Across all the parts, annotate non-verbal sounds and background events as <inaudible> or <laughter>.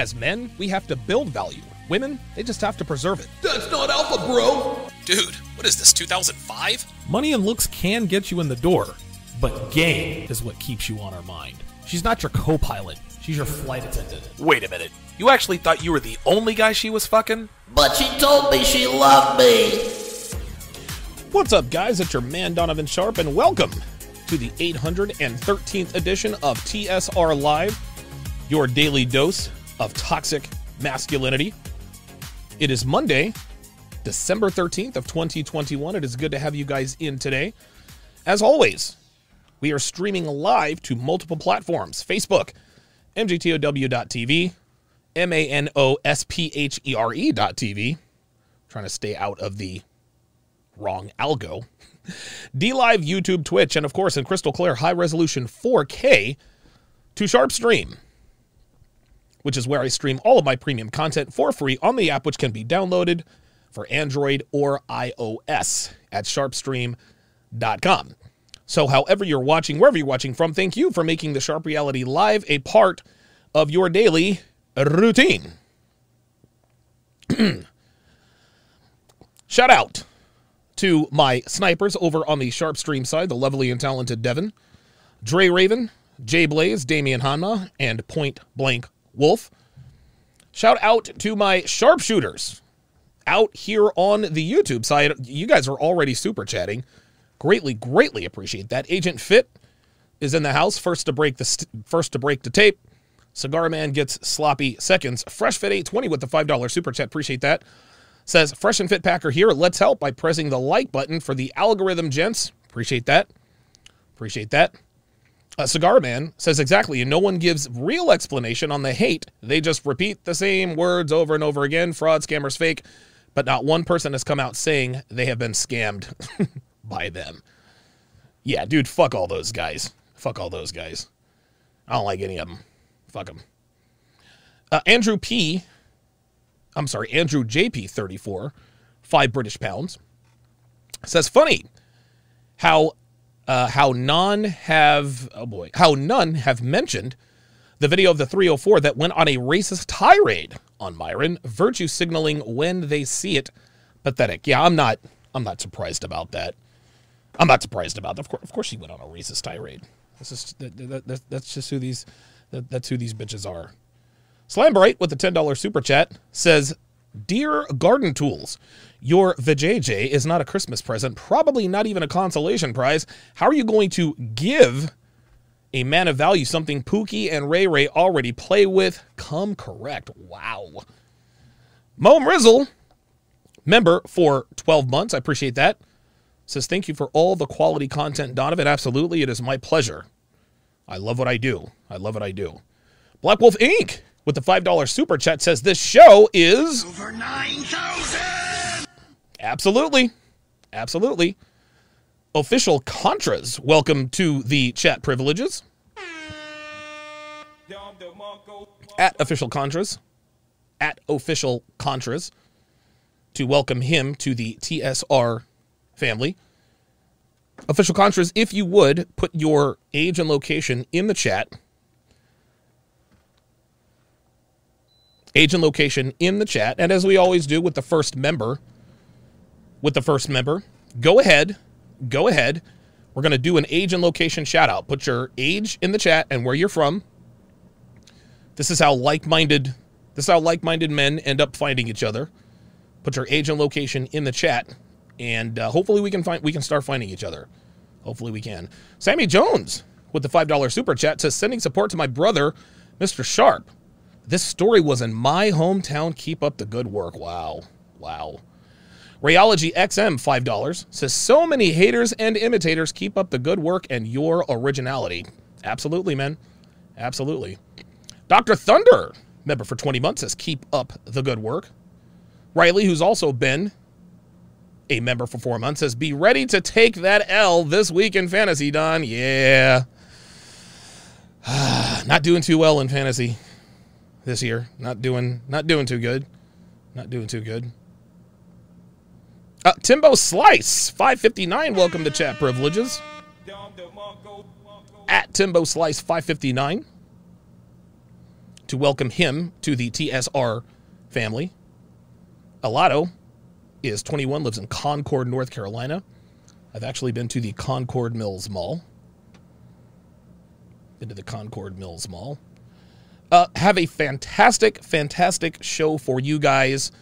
As men, we have to build value. Women, they just have to preserve it. That's not alpha, bro! Dude, what is this, 2005? Money and looks can get you in the door, but game is what keeps you on our mind. She's not your co pilot, she's your flight attendant. Wait a minute. You actually thought you were the only guy she was fucking? But she told me she loved me. What's up, guys? It's your man Donovan Sharpe, and welcome to the 813th edition of TSR Live, your daily dose of toxic masculinity. It is Monday, December 13th of 2021. It is good to have you guys in today. As always, we are streaming live to multiple platforms Facebook, MGTOW.tv, M A N O S P H E R E.tv. Trying to stay out of the wrong algo. <laughs> D Live, YouTube, Twitch, and of course in crystal clear high resolution 4K to SharpeStream, which is where I stream all of my premium content for free on the app, which can be downloaded for Android or iOS at sharpestream.com. So, however you're watching, wherever you're watching from, thank you for making the Sharpe Reality Live a part of your daily routine. <clears throat> Shout out to my snipers over on the SharpeStream side, the lovely and talented Devin, Dre Raven, Jay Blaze, Damian Hanma, and Point Blank Wolf. Shout out to my sharpshooters out here on the YouTube side. You guys are already super chatting. Greatly, greatly appreciate that. Agent Fit is in the house, first to break the st- first to break the tape. Cigar Man gets sloppy seconds. Fresh Fit 820 with the $5 super chat. Appreciate that. Says Fresh and Fit Packer here. Let's help by pressing the like button for the algorithm, gents. Appreciate that. Appreciate that. Uh, Cigar Man says exactly, and no one gives real explanation on the hate. They just repeat the same words over and over again. Fraud, scammers, fake. But not one person has come out saying they have been scammed <laughs> by them. Yeah, dude, fuck all those guys. Fuck all those guys. I don't like any of them. Fuck them. Uh, Andrew P. I'm sorry, Andrew JP 34, five British pounds, says funny how uh, how none have oh boy how none have mentioned the video of the 304 that went on a racist tirade on Myron, virtue signaling when they see it. Pathetic. Yeah, I'm not I'm not surprised about that. I'm not surprised about that. Of course, of course, he went on a racist tirade. This is that, that, that, that's just who these that, that's who these bitches are. Slambright with the $10 super chat says, Dear Garden Tools, your vajayjay is not a Christmas present, probably not even a consolation prize. How are you going to give a man of value something Pookie and Ray Ray already play with? Come correct. Wow. Mo Rizzle, member for 12 months. I appreciate that. Says, Thank you for all the quality content, Donovan. Absolutely. It is my pleasure. I love what I do. I love what I do. Black Wolf Inc. with the $5 super chat says this show is over 9,000! Absolutely. Absolutely. Official Contras, welcome to the chat privileges. At Official Contras. At Official Contras. To welcome him to the TSR family. Official Contras, if you would, put your age and location in the chat. Age and location in the chat. And as we always do with the first member, with the first member, go ahead, go ahead. We're going to do an age and location shout out. Put your age in the chat and where you're from. This is how like-minded this is how like-minded men end up finding each other. Put your age and location in the chat and uh, hopefully we can find we can start finding each other. Hopefully we can. Sammy Jones with the $5 super chat says sending support to my brother, Mr. Sharpe. This story was in my hometown. Keep up the good work. Wow. Wow. Rayology XM $5 says so many haters and imitators. Keep up the good work and your originality. Absolutely, man. Absolutely. Dr. Thunder, member for 20 months, says keep up the good work. Riley, who's also been a member for four months, says be ready to take that L this week in fantasy, Don. Yeah. <sighs> not doing too well in fantasy this year. Not doing not doing too good. Not doing too good. Uh, Timbo Slice, 559. Welcome to chat privileges. At Timbo Slice 559. to welcome him to the TSR family. Alato is 21, lives in Concord, North Carolina. I've actually been to the Concord Mills Mall. Been to the Concord Mills Mall. Uh, have a fantastic, fantastic show for you guys.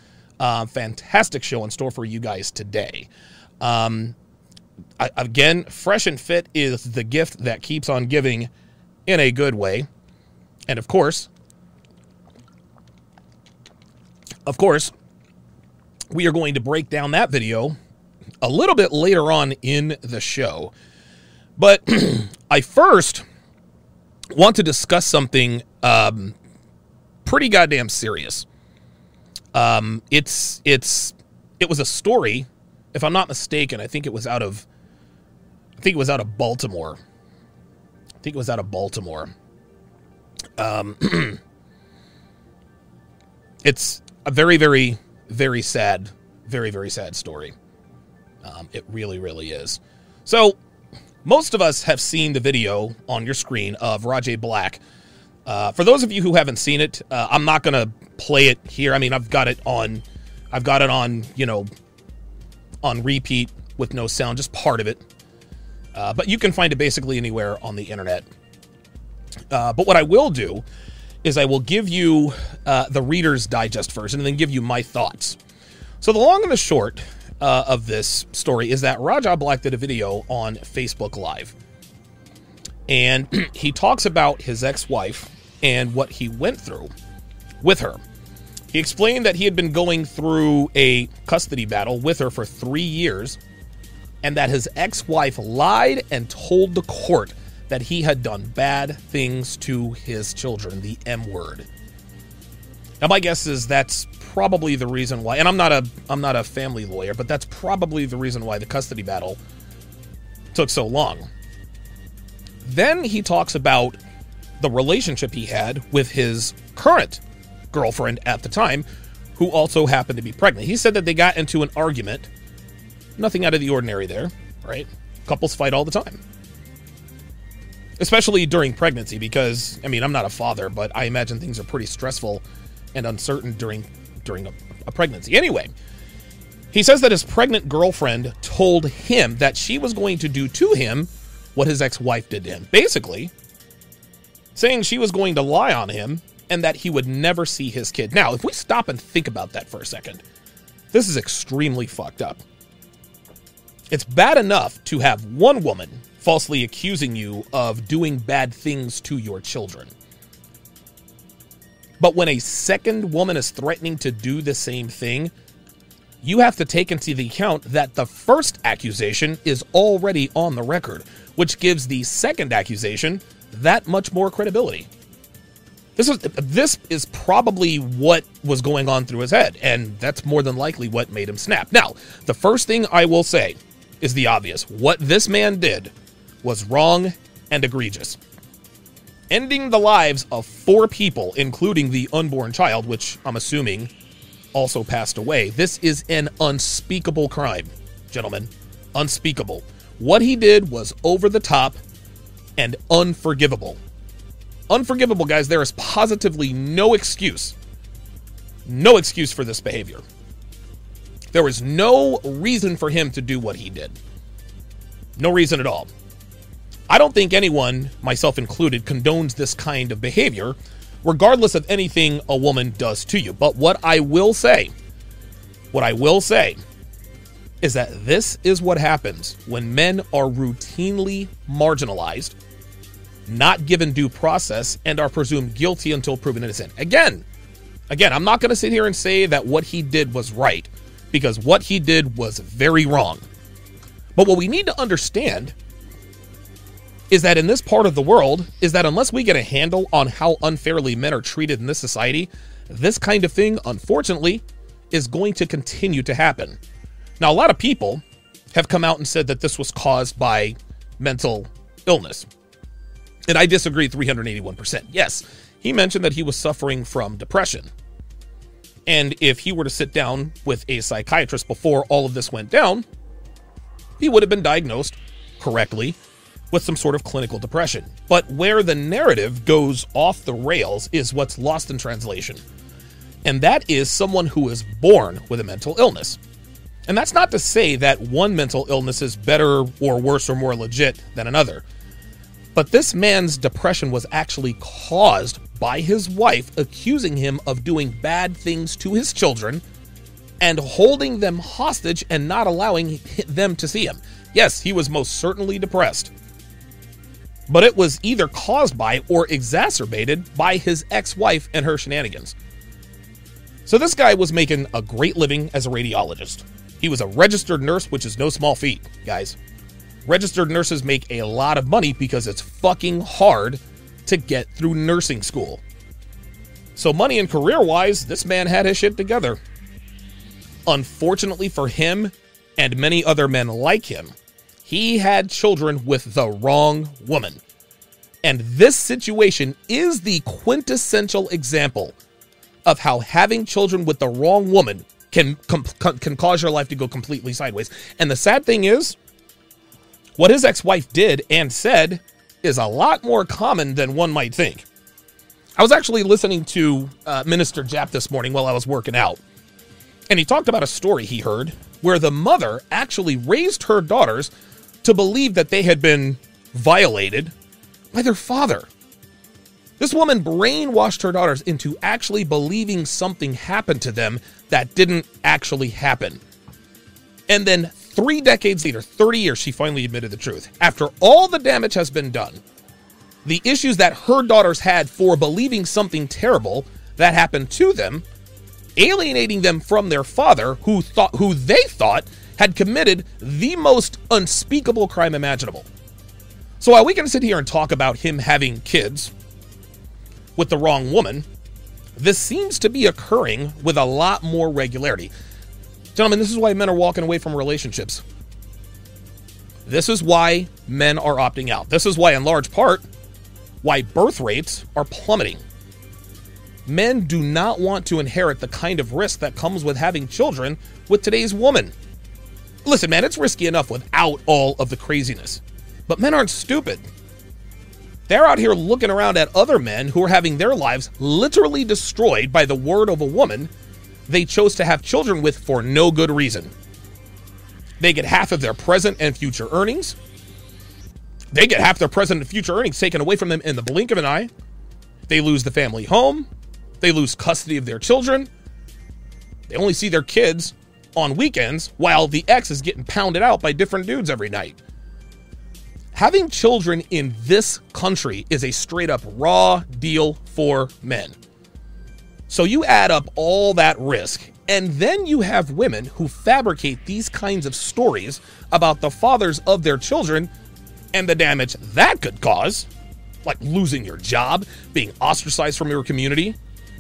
Uh, fantastic show in store for you guys today. Um, I, again, fresh and fit is the gift that keeps on giving in a good way. And of course, of course, we are going to break down that video a little bit later on in the show. But <clears throat> I first want to discuss something um, pretty goddamn serious. Um, it's it's it was a story, if I'm not mistaken. I think it was out of I think it was out of Baltimore. I think it was out of Baltimore. Um, <clears throat> it's a very, very, very sad, very, very sad story. Um, it really, really is. So, most of us have seen the video on your screen of Rajaee Black. Uh, for those of you who haven't seen it, uh, I'm not going to play it here. I mean, I've got it on, I've got it on, you know, on repeat with no sound, just part of it. Uh, but you can find it basically anywhere on the internet. Uh, but what I will do is I will give you uh, the Reader's Digest version and then give you my thoughts. So, the long and the short uh, of this story is that Rajaee Black did a video on Facebook Live. And <clears throat> he talks about his ex wife and what he went through with her. He explained that he had been going through a custody battle with her for three years and that his ex wife lied and told the court that he had done bad things to his children, the M word. Now my guess is that's probably the reason why and I'm not a I'm not a family lawyer, but that's probably the reason why the custody battle took so long. Then he talks about the relationship he had with his current girlfriend at the time, who also happened to be pregnant. He said that they got into an argument. Nothing out of the ordinary there, right? Couples fight all the time especially during pregnancy because i mean i'm not a father but i imagine things are pretty stressful and uncertain during during a, a, pregnancy anyway he says that his pregnant girlfriend told him that she was going to do to him what his ex-wife did to him basically saying she was going to lie on him and that he would never see his kid now if we stop and think about that for a second this is extremely fucked up it's bad enough to have one woman falsely accusing you of doing bad things to your children. But when a second woman is threatening to do the same thing, you have to take into the account that the first accusation is already on the record, which gives the second accusation that much more credibility. This is this is probably what was going on through his head, and that's more than likely what made him snap. Now, the first thing I will say is the obvious. What this man did was wrong and egregious. Ending the lives of four people, including the unborn child, which I'm assuming also passed away. This is an unspeakable crime, gentlemen. Unspeakable. What he did was over the top and unforgivable. Unforgivable, guys. There is positively no excuse. No excuse for this behavior. There was no reason for him to do what he did. No reason at all. I don't think anyone, myself included, condones this kind of behavior, regardless of anything a woman does to you. But what I will say, what I will say, is that this is what happens when men are routinely marginalized, not given due process, and are presumed guilty until proven innocent. Again, again, I'm not going to sit here and say that what he did was right, because what he did was very wrong. But what we need to understand is that in this part of the world is that unless we get a handle on how unfairly men are treated in this society, this kind of thing, unfortunately, is going to continue to happen. Now, a lot of people have come out and said that this was caused by mental illness. And I disagree 381%. Yes, he mentioned that he was suffering from depression. And if he were to sit down with a psychiatrist before all of this went down, he would have been diagnosed correctly with some sort of clinical depression. But where the narrative goes off the rails is what's lost in translation. And that is someone who is born with a mental illness. And that's not to say that one mental illness is better or worse or more legit than another. But this man's depression was actually caused by his wife accusing him of doing bad things to his children and holding them hostage and not allowing them to see him. Yes, he was most certainly depressed. But it was either caused by or exacerbated by his ex wife and her shenanigans. So this guy was making a great living as a radiologist. He was a registered nurse, which is no small feat, guys. Registered nurses make a lot of money because it's fucking hard to get through nursing school. So, money and career wise, this man had his shit together. Unfortunately for him and many other men like him, he had children with the wrong woman. And this situation is the quintessential example of how having children with the wrong woman can can cause your life to go completely sideways. And the sad thing is, what his ex-wife did and said is a lot more common than one might think. I was actually listening to uh, Minister Jap this morning while I was working out, and he talked about a story he heard where the mother actually raised her daughters to believe that they had been violated by their father. This woman brainwashed her daughters into actually believing something happened to them that didn't actually happen. And then three decades later, 30 years, she finally admitted the truth. After all the damage has been done, the issues that her daughters had for believing something terrible that happened to them, alienating them from their father, who thought who they thought had committed the most unspeakable crime imaginable. So while we can sit here and talk about him having kids with the wrong woman, this seems to be occurring with a lot more regularity. Gentlemen, this is why men are walking away from relationships. This is why men are opting out. This is why, in large part, why birth rates are plummeting. Men do not want to inherit the kind of risk that comes with having children with today's woman. Listen, man, it's risky enough without all of the craziness. But men aren't stupid. They're out here looking around at other men who are having their lives literally destroyed by the word of a woman they chose to have children with for no good reason. They get half of their present and future earnings. They get half their present and future earnings taken away from them in the blink of an eye. They lose the family home. They lose custody of their children. They only see their kids on weekends while the ex is getting pounded out by different dudes every night. Having children in this country is a straight up raw deal for men. So you add up all that risk, and then you have women who fabricate these kinds of stories about the fathers of their children and the damage that could cause, like losing your job, being ostracized from your community,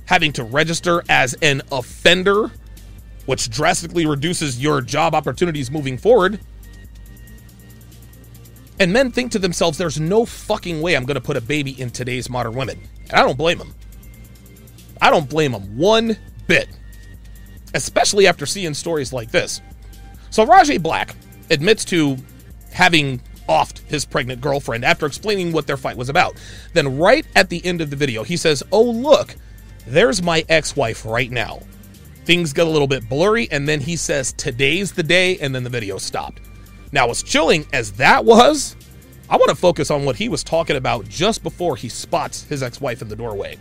having to register as an offender, which drastically reduces your job opportunities moving forward and men think to themselves, there's no fucking way I'm going to put a baby in today's modern women. And I don't blame them. I don't blame him one bit, especially after seeing stories like this. So Rajaee Black admits to having offed his pregnant girlfriend after explaining what their fight was about. Then, right at the end of the video, he says, Oh, look, there's my ex wife right now. Things get a little bit blurry, and then he says, Today's the day, and then the video stopped. Now, as chilling as that was, I want to focus on what he was talking about just before he spots his ex wife in the doorway.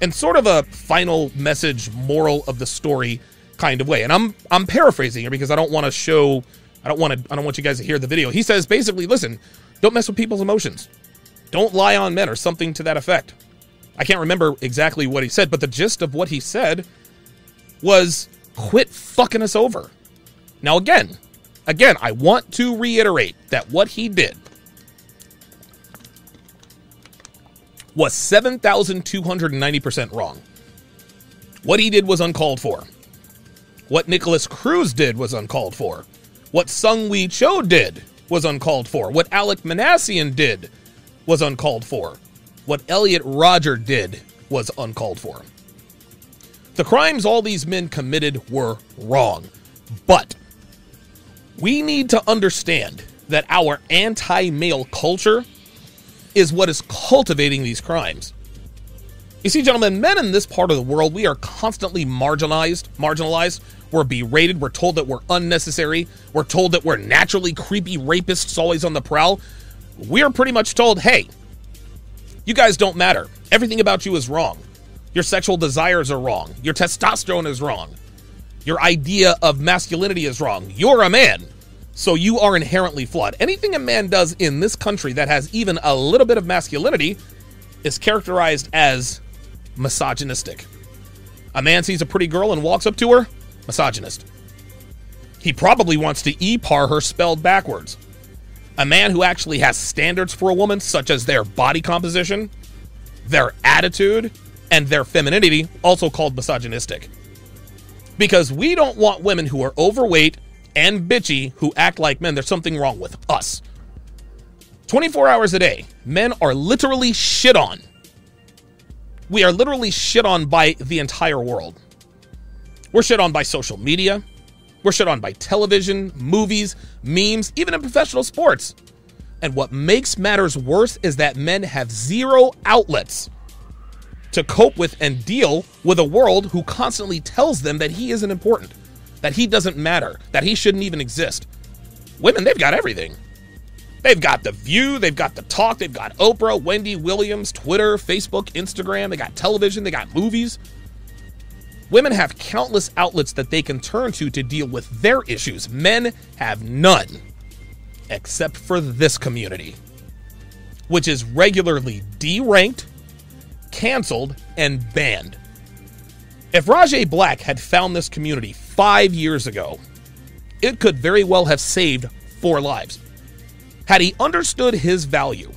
And sort of a final message, moral of the story kind of way. And I'm I'm paraphrasing here because I don't want to show I don't want to I don't want you guys to hear the video. He says basically, listen, don't mess with people's emotions. Don't lie on men or something to that effect. I can't remember exactly what he said, but the gist of what he said was quit fucking us over. Now again, Again, I want to reiterate that what he did was 7,290% wrong. What he did was uncalled for. What Nikolas Cruz did was uncalled for. What Seung-Hui Cho did was uncalled for. What Alek Minassian did was uncalled for. What Elliot Rodger did was uncalled for. The crimes all these men committed were wrong. But we need to understand that our anti male culture is what is cultivating these crimes. You see, gentlemen, men in this part of the world, we are constantly marginalized, marginalized. We're berated. We're told that we're unnecessary. We're told that we're naturally creepy rapists always on the prowl. We're pretty much told, hey, you guys don't matter. Everything about you is wrong. Your sexual desires are wrong. Your testosterone is wrong. Your idea of masculinity is wrong. You're a man, so you are inherently flawed. Anything a man does in this country that has even a little bit of masculinity is characterized as misogynistic. A man sees a pretty girl and walks up to her, misogynist. He probably wants to e-par her spelled backwards. A man who actually has standards for a woman, such as their body composition, their attitude, and their femininity, also called misogynistic. Because we don't want women who are overweight and bitchy who act like men. There's something wrong with us. 24 hours a day, men are literally shit on. We are literally shit on by the entire world. We're shit on by social media. We're shit on by television, movies, memes, even in professional sports. And what makes matters worse is that men have zero outlets to cope with and deal with a world who constantly tells them that he isn't important, that he doesn't matter, that he shouldn't even exist. Women, they've got everything. They've got The View, they've got The Talk, they've got Oprah, Wendy Williams, Twitter, Facebook, Instagram, they got television, they got movies. Women have countless outlets that they can turn to to deal with their issues. Men have none, except for this community, which is regularly deranked, canceled, and banned. If Rajaee Black had found this community five years ago, it could very well have saved four lives. Had he understood his value,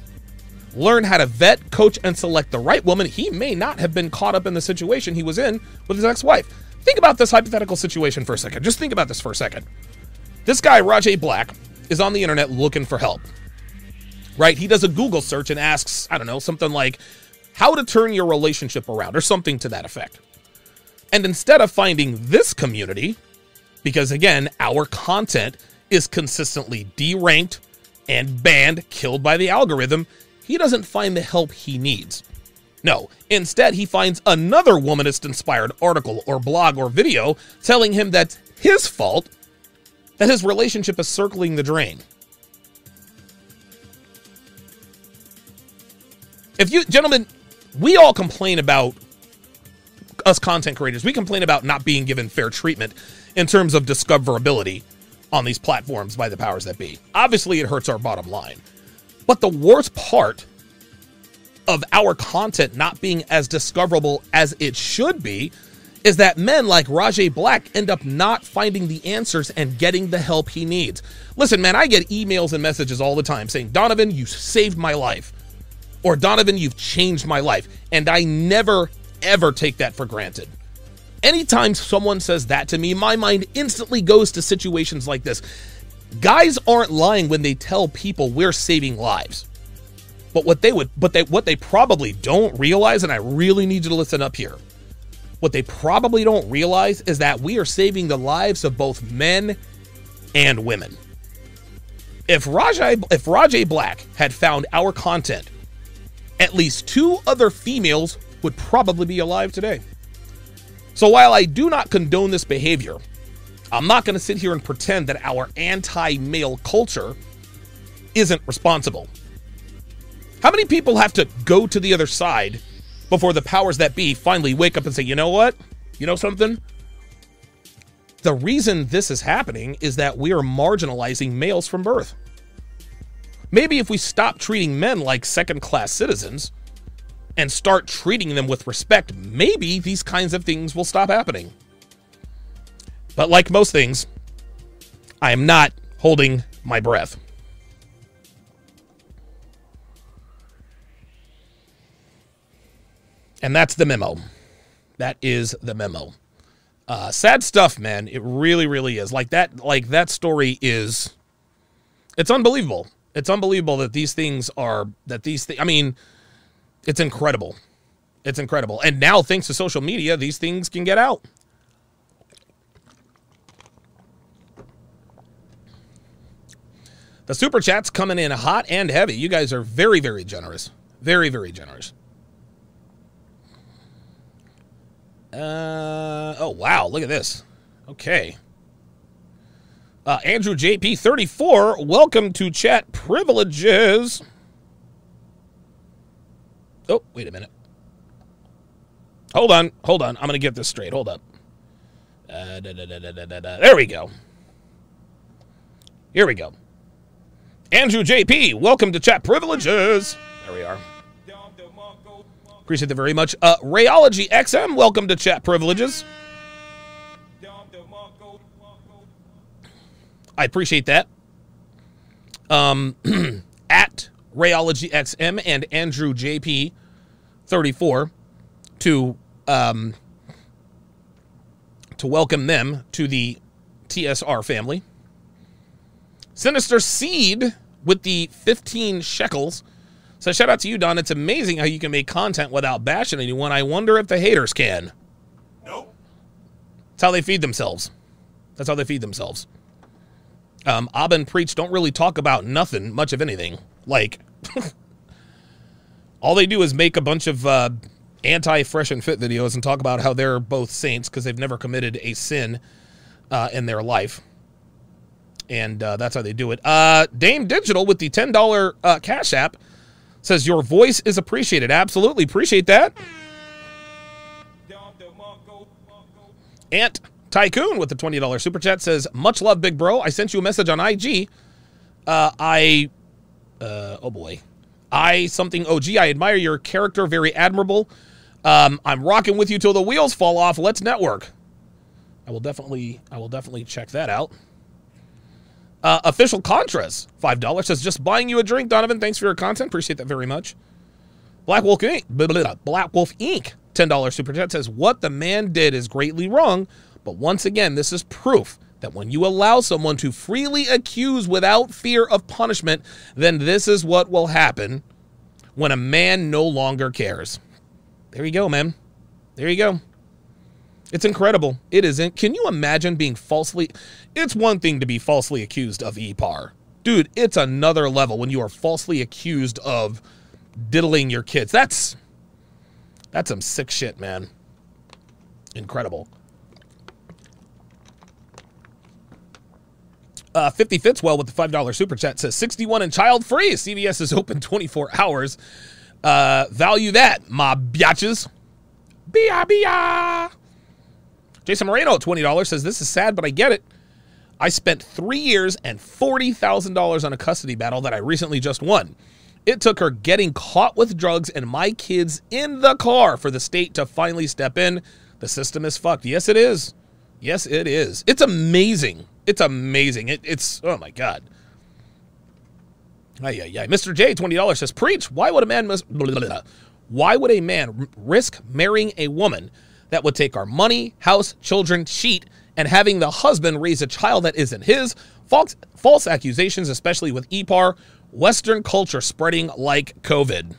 learned how to vet, coach, and select the right woman, he may not have been caught up in the situation he was in with his ex wife. Think about this hypothetical situation for a second. Just think about this for a second. This guy, Rajaee Black, is on the internet looking for help. Right? He does a Google search and asks, I don't know, something like, how to turn your relationship around, or something to that effect. And instead of finding this community, because again, our content is consistently deranked and banned, killed by the algorithm, he doesn't find the help he needs. No, instead, he finds another womanist inspired article or blog or video telling him that's his fault that his relationship is circling the drain. If you, gentlemen, we all complain about us content creators, we complain about not being given fair treatment in terms of discoverability on these platforms by the powers that be. Obviously, it hurts our bottom line. But the worst part of our content not being as discoverable as it should be is that men like Rajaee Black end up not finding the answers and getting the help he needs. Listen, man, I get emails and messages all the time saying, Donovan, you saved my life. Or Donovan, you've changed my life. And I never, ever take that for granted. Anytime someone says that to me, my mind instantly goes to situations like this. Guys aren't lying when they tell people we're saving lives. But what they would but they what they probably don't realize, and I really need you to listen up here. What they probably don't realize is that we are saving the lives of both men and women. If Rajaee if Rajaee Black had found our content, at least two other females would probably be alive today. So while I do not condone this behavior, I'm not going to sit here and pretend that our anti male culture isn't responsible. How many people have to go to the other side before the powers that be finally wake up and say, you know what? You know something? The reason this is happening is that we are marginalizing males from birth. Maybe if we stop treating men like second class citizens and start treating them with respect, maybe these kinds of things will stop happening. But like most things, I am not holding my breath. And that's the memo. That is the memo. Uh, sad stuff, man. It really, really is. Like that. Like that story is. It's unbelievable. It's unbelievable that these things are that these things. I mean, it's incredible. It's incredible. And now, thanks to social media, these things can get out. The super chats coming in hot and heavy. You guys are very, very generous. Very, very generous. Uh, oh, wow. Look at this. Okay. Uh, Andrew JP34, welcome to chat privileges. Oh, wait a minute. Hold on. Hold on. I'm going to get this straight. Hold up. Uh, da, da, da. There we go. Here we go. Andrew JP, welcome to chat privileges. There we are. Appreciate that very much. Uh, Rayology XM, welcome to chat privileges. I appreciate that. Um, <clears throat> Rayology XM and Andrew JP 34 to um, to welcome them to the TSR family. Sinister Seed with the 15 shekels. So shout out to you, Don. It's amazing how you can make content without bashing anyone. I wonder if the haters can. Nope. That's how they feed themselves. That's how they feed themselves. Um, and Preach don't really talk about nothing, much of anything. Like, <laughs> all they do is make a bunch of uh, anti fresh and fit videos and talk about how they're both saints because they've never committed a sin uh, in their life. And uh, that's how they do it. Uh, Dame Digital with the $10 uh, Cash App says, Your voice is appreciated. Absolutely appreciate that. Ant Tycoon with the $20 super chat says, Much love, big bro. I sent you a message on IG. Uh, I, uh, oh boy. I something OG. I admire your character. Very admirable. Um, I'm rocking with you till the wheels fall off. Let's network. I will definitely, I will definitely check that out. Uh, official Contras, five dollars says just buying you a drink, Donovan. Thanks for your content. Appreciate that very much. Black Wolf Inc. blah, blah, blah, Black Wolf Inc. Ten dollars super chat says what the man did is greatly wrong, but once again, this is proof that when you allow someone to freely accuse without fear of punishment, then this is what will happen when a man no longer cares. There you go, man. There you go. It's incredible. It isn't. Can you imagine being falsely? It's one thing to be falsely accused of EPAR. Dude, it's another level when you are falsely accused of diddling your kids. That's that's some sick shit, man. Incredible. Uh, 50 fits well with the $5 super chat says 61 and child free. CVS is open 24 hours. Uh, value that, my biatches. Bia bia. Jason Moreno at $20 says, This is sad, but I get it. I spent three years and $40,000 on a custody battle that I recently just won. It took her getting caught with drugs and my kids in the car for the state to finally step in. The system is fucked. Yes, it is. Yes, it is. It's amazing. It's amazing. It, it's, oh my God. Ay, ay. Mr. J, $20 says, Preach. Why would a man, mis- blah, blah, blah. why would a man risk marrying a woman that would take our money, house, children, cheat, and having the husband raise a child that isn't his? False, false accusations, especially with EPAR, Western culture spreading like COVID.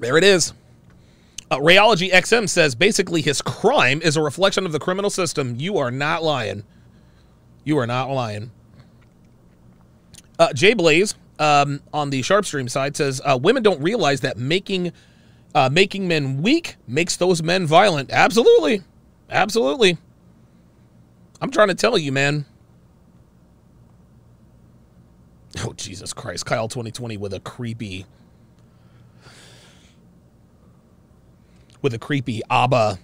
There it is. Uh, Rayology XM says basically his crime is a reflection of the criminal system. You are not lying. You are not lying. Uh, Jay Blaze um, on the SharpeStream side says uh, women don't realize that making uh, making men weak makes those men violent. Absolutely, absolutely. I'm trying to tell you, man. Oh Jesus Christ, Kyle 2020 with a creepy with a creepy ABBA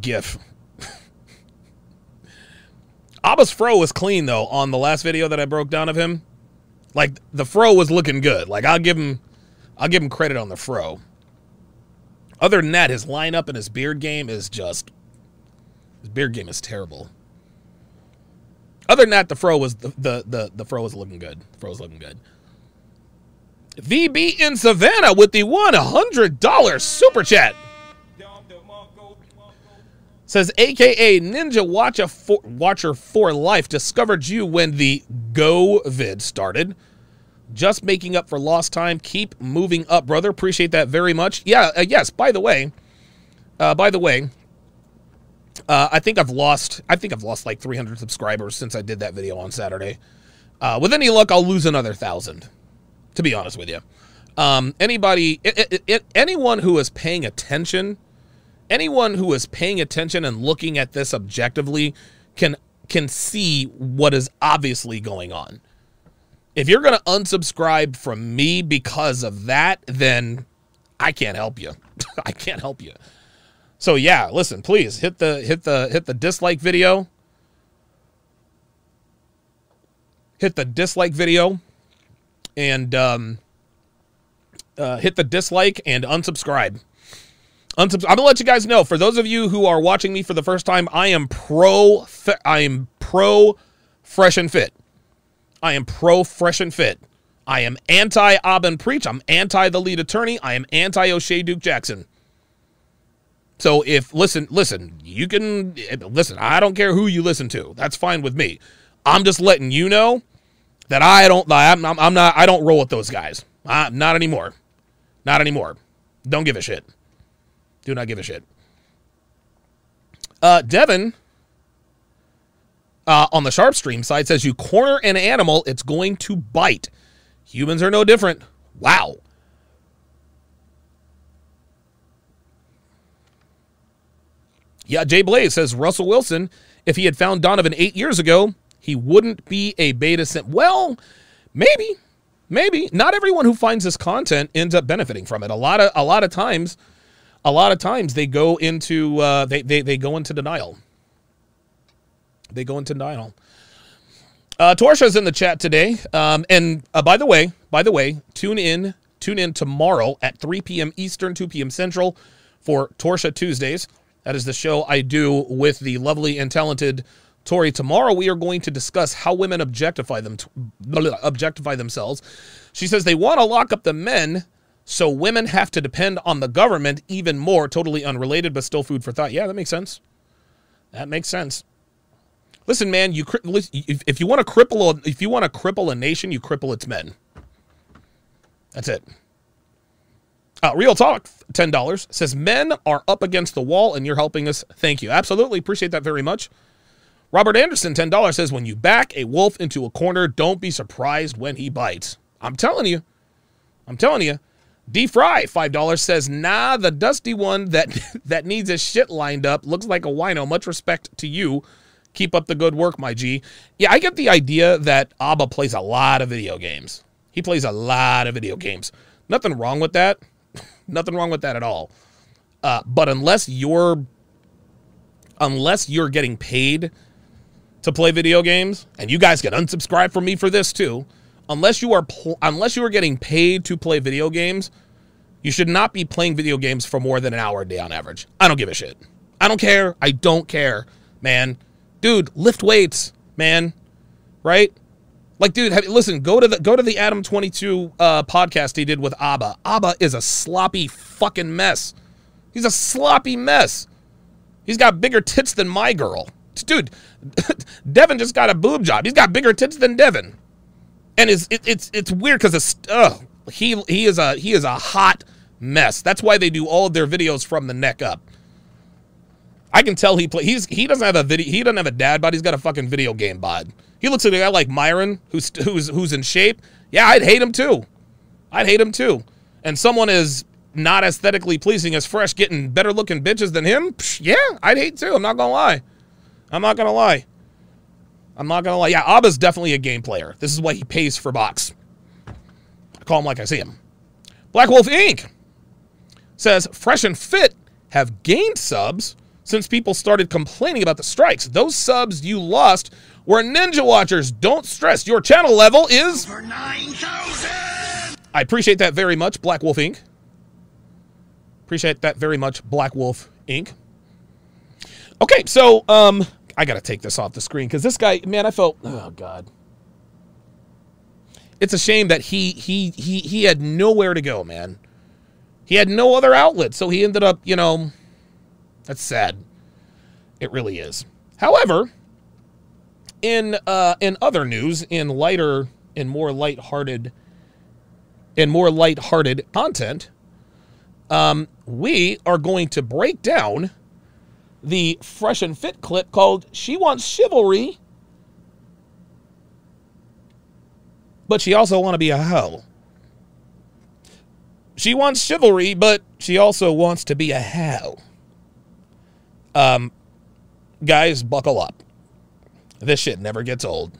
gif. <laughs> Abba's fro was clean though on the last video that I broke down of him. Like the fro was looking good. Like I'll give him I'll give him credit on the fro. Other than that, his lineup and his beard game is just his beard game is terrible. Other than that, the fro was the the the, the fro was looking good. The fro was looking good. VB in Savannah with the $100 super chat. Says AKA Ninja Watcher for, Watcher for Life discovered you when the Go vid started. Just making up for lost time. Keep moving up, brother. Appreciate that very much. Yeah, uh, yes, by the way, uh, by the way, Uh, I think I've lost. I think I've lost like 300 subscribers since I did that video on Saturday. Uh, with any luck, I'll lose another thousand. To be honest with you, um, anybody, i i anyone who is paying attention, anyone who is paying attention and looking at this objectively, can can see what is obviously going on. If you're going to unsubscribe from me because of that, then I can't help you. <laughs> I can't help you. So yeah, listen, please hit the hit the hit the dislike video. Hit the dislike video and um, uh, hit the dislike and unsubscribe. Unsubs- I'm gonna let you guys know. For those of you who are watching me for the first time, I am pro. I am pro fresh and fit. I am pro fresh and fit. I am anti Aubin Preach. I'm anti the lead attorney. I am anti O'Shea Duke Jackson. So if listen, listen, you can listen. I don't care who you listen to. That's fine with me. I'm just letting you know that I don't. I'm, I'm, not. I don't roll with those guys. Uh, not anymore. Not anymore. Don't give a shit. Do not give a shit. Uh, Devin uh, on the SharpeStream side says you corner an animal, it's going to bite. Humans are no different. Wow. Yeah, Jay Blaze says Russell Wilson, if he had found Donovan eight years ago, he wouldn't be a beta sim. Well, maybe, maybe. Not everyone who finds this content ends up benefiting from it. A lot of a lot of times, a lot of times they go into uh, they, they they go into denial. They go into denial. Uh, Torsha's in the chat today, um, and uh, by the way, by the way, tune in tune in tomorrow at 3 p.m. Eastern, 2 p.m. Central for Torsha Tuesdays. That is the show I do with the lovely and talented Tori. Tomorrow we are going to discuss how women objectify them objectify themselves. She says they want to lock up the men so women have to depend on the government even more. Totally unrelated, but still food for thought. Yeah, that makes sense. That makes sense. Listen, man, you if you want to cripple a, if you want to cripple a nation, you cripple its men. That's it. Uh, Real Talk, ten dollars says men are up against the wall, and you're helping us. Thank you, absolutely appreciate that very much. Robert Anderson, ten dollars says when you back a wolf into a corner, don't be surprised when he bites. I'm telling you, I'm telling you. D Fry, five dollars says, nah, the dusty one that <laughs> that needs his shit lined up looks like a wino. Much respect to you. Keep up the good work, my G. Yeah, I get the idea that Abba plays a lot of video games. He plays a lot of video games. Nothing wrong with that. <laughs> Nothing wrong with that at all. Uh, but unless you're unless you're getting paid to play video games, and you guys can unsubscribe from me for this too. Unless you are pl- unless you are getting paid to play video games, you should not be playing video games for more than an hour a day on average. I don't give a shit. I don't care. I don't care, man dude, lift weights, man. Right? Like, dude, have, listen, go to the go to the Adam 22 uh, podcast he did with Abba. Abba is a sloppy fucking mess. He's a sloppy mess. He's got bigger tits than my girl. Dude, <laughs> Devin just got a boob job. He's got bigger tits than Devin. And it's it, it's it's weird because it's he he is a he is a hot mess. That's why they do all of their videos from the neck up. I can tell he play. He's he doesn't have a video. He doesn't have a dad bod. He's got a fucking video game bod. He looks like a guy like Myron, who's who's who's in shape. Yeah, I'd hate him too. I'd hate him too. And someone is not aesthetically pleasing as fresh, getting better looking bitches than him. Psh, yeah, I'd hate too. I'm not gonna lie. I'm not gonna lie. I'm not gonna lie. Yeah, Abba's definitely a game player. This is why he pays for box. I call him like I see him. Black Wolf Inc. says fresh and fit have gained subs since people started complaining about the strikes. Those subs you lost were Ninja Watchers. Don't stress, your channel level is. For 9,000! I appreciate that very much, Black Wolf Inc. Appreciate that very much, Black Wolf Inc. Okay, so um, I gotta take this off the screen because this guy, man, I felt, oh god, it's a shame that he he he he had nowhere to go, man. He had no other outlet, so he ended up, you know, that's sad. It really is. However, in uh, in other news, in lighter, in more light-hearted, in more light-hearted content, um, we are going to break down the Fresh and Fit clip called She Wants Chivalry, but she also want to be a hoe. She wants chivalry, but she also wants to be a hoe. Um, guys, buckle up. This shit never gets old.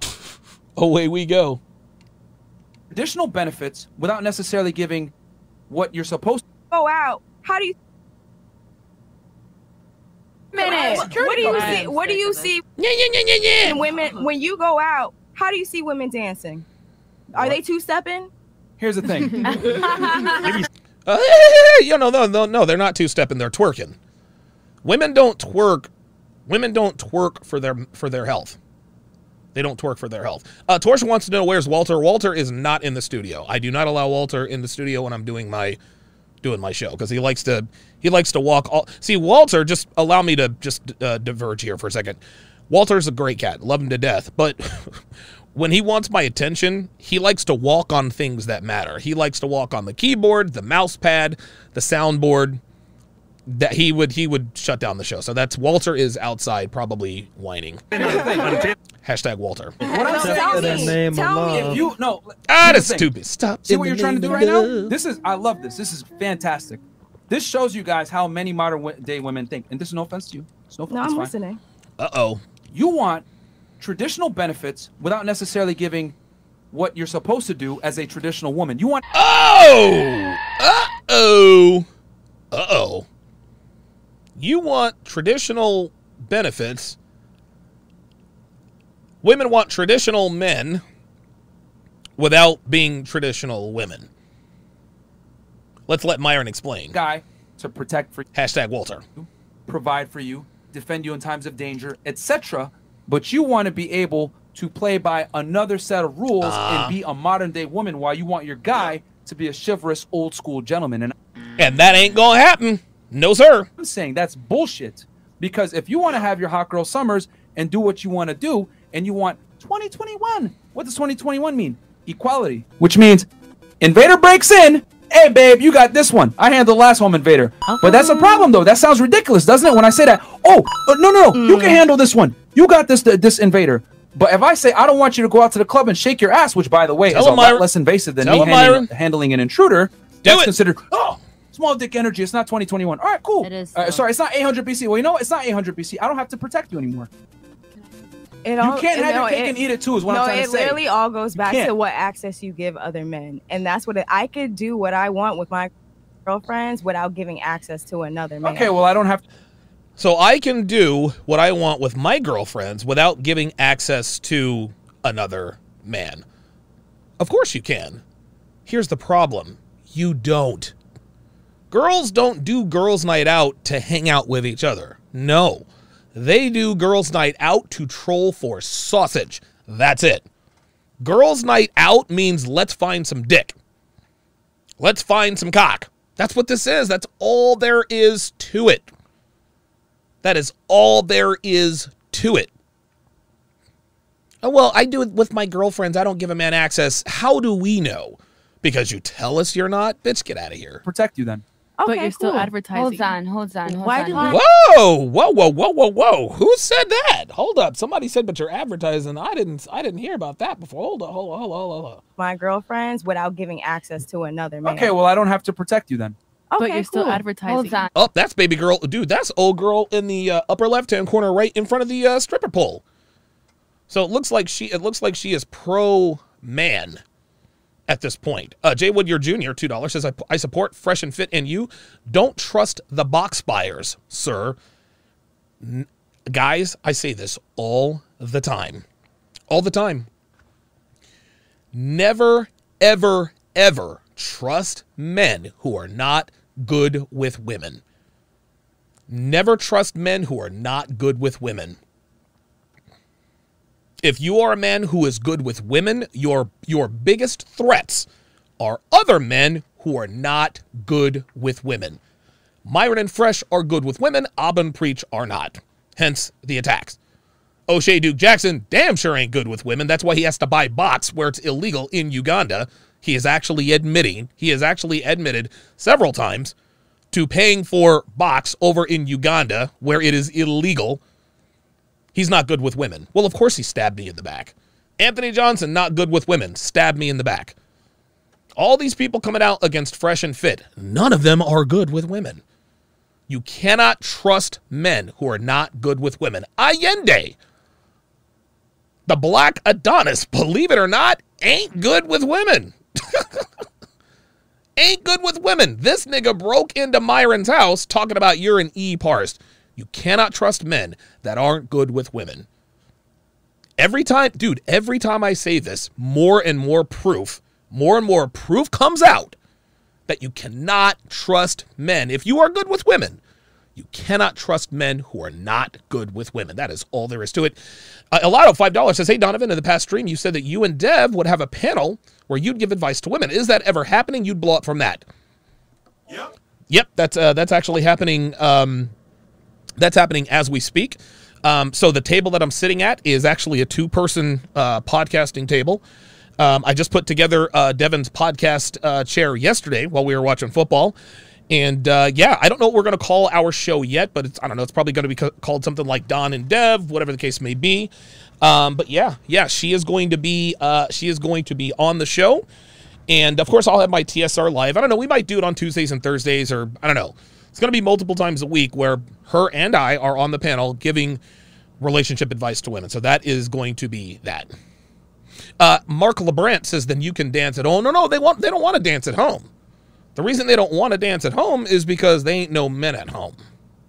<laughs> Away we go. additional benefits without necessarily giving what you're supposed to. go out, how do you? Minute. What do you see? What do you see Yeah, yeah, yeah, yeah, yeah. in women when you go out? How do you see women dancing? Are they two stepping? Here's the thing. <laughs> <laughs> Uh, you know, no, no, no, they're not two stepping. They're twerking. Women don't twerk. Women don't twerk for their for their health. They don't twerk for their health. Uh, Torch wants to know where's Walter. Walter is not in the studio. I do not allow Walter in the studio when I'm doing my doing my show because he likes to he likes to walk all. See, Walter, just allow me to just uh, diverge here for a second. Walter's a great cat, love him to death, but <laughs> when he wants my attention, he likes to walk on things that matter. He likes to walk on the keyboard, the mouse pad, the soundboard. That he would he would shut down the show. So that's Walter is outside probably whining. Hashtag Walter. What I'm saying tell is, me. name Tell me. if you no, Ah, that's stupid. Stop. See what you're trying to do right now? This is I love this. This is fantastic. This shows you guys how many modern day women think, and this is no offense to you. It's no, No, I'm fine. listening. Uh oh. You want traditional benefits without necessarily giving what you're supposed to do as a traditional woman. You want Oh! Uh oh! Uh oh. You want traditional benefits. Women want traditional men without being traditional women. Let's let Myron explain. guy to protect for Hashtag Walter. provide for you, defend you in times of danger, etc. But you want to be able to play by another set of rules Ah. and be a modern day woman while you want your guy to be a chivalrous old school gentleman. And And that ain't gonna happen. No, sir. I'm saying that's bullshit. Because if you want to have your hot girl summers and do what you want to do, and you want 2021, what does 2021 mean? Equality. Which means invader breaks in. Hey, babe, you got this one. I handled the last home invader. But that's a problem, though. That sounds ridiculous, doesn't it? When I say that, oh, uh, no, no, no, you can handle this one. You got this, this invader. But if I say I don't want you to go out to the club and shake your ass, which by the way Tell is a lot less invasive than Tell me handling, handling an intruder, that's it. considered oh small dick energy. It's not 2021. All right, cool. It is, Uh, sorry, it's not 800 BC. Well, you know what? It's not 800 BC. I don't have to protect you anymore. It You can't have no, your cake it- and eat it too. Is what no, I'm trying it to say. literally all goes back to what access you give other men, and that's what it, I could do what I want with my girlfriends without giving access to another man. Okay, well, I don't have. So I can do what I want with my girlfriends without giving access to another man. Of course you can. Here's the problem you don't. Girls don't do girls' night out to hang out with each other. No. They do girls' night out to troll for sausage. That's it. Girls' night out means let's find some dick. Let's find some cock. That's what this is. That's all there is to it. That is all there is to it. Oh, well, I do it with my girlfriends. I don't give a man access. How do we know? Because you tell us you're not? Bitch, get out of here. protect you then. Okay, but you're still cool. advertising. Hold on, hold on, hold Why on. do hold we- on. Whoa, whoa, whoa, whoa, whoa, whoa. Who said that? Hold up. Somebody said, but you're advertising. I didn't I didn't hear about that before. Hold on, hold on, hold on, hold on. My girlfriends without giving access to another man. Okay, well, I don't have to protect you then. okay, but you're still advertising. Hold on. Oh, that's baby girl. Dude, that's old girl in the uh, upper left hand corner, right in front of the uh, stripper pole. So it looks like she. It looks like she is pro man at this point. Uh, Jay Woodyer Jr. Two dollars says I, I support fresh and fit and you don't trust the box buyers, sir. N- guys, I say this all the time, all the time. Never, ever, ever trust men who are not good with women. Never trust men who are not good with women. If you are a man who is good with women, your your biggest threats are other men who are not good with women. Myron and Fresh are good with women, and Preach are not. Hence the attacks. Oshay Duke Jackson damn sure ain't good with women. That's why he has to buy bots where it's illegal in Uganda. He is actually admitting, he has actually admitted several times to paying for box over in Uganda where it is illegal. He's not good with women. Well, of course he stabbed me in the back. Anthony Johnson, not good with women, stabbed me in the back. All these people coming out against Fresh and Fit, none of them are good with women. You cannot trust men who are not good with women. Allende, the black Adonis, believe it or not, ain't good with women. <laughs> ain't good with women. This nigga broke into Myron's house talking about you're an E parsed. You cannot trust men that aren't good with women. Every time, dude, every time I say this, more and more proof, more and more proof comes out that you cannot trust men. If you are good with women, you cannot trust men who are not good with women. That is all there is to it. Uh, Elato, $5 says, Hey, Donovan, in the past stream, you said that you and Dev would have a panel where you'd give advice to women. Is that ever happening? You'd blow up from that. Yep. Yep, that's uh, that's actually happening. Um, that's happening as we speak. Um, so the table that I'm sitting at is actually a two-person uh, podcasting table. Um, I just put together uh, Devin's podcast uh, chair yesterday while we were watching football, and uh, yeah, I don't know what we're going to call our show yet, but it's I don't know. It's probably going to be ca- called something like Don and Dev, whatever the case may be. Um, but yeah, yeah, she is going to be uh, she is going to be on the show. And of course, I'll have my TSR live. I don't know. We might do it on Tuesdays and Thursdays, or I don't know. It's going to be multiple times a week where her and I are on the panel giving relationship advice to women. So that is going to be that. Uh, Mark LeBrant says, "Then you can dance at home." No, no, they want they don't want to dance at home. The reason they don't want to dance at home is because they ain't no men at home.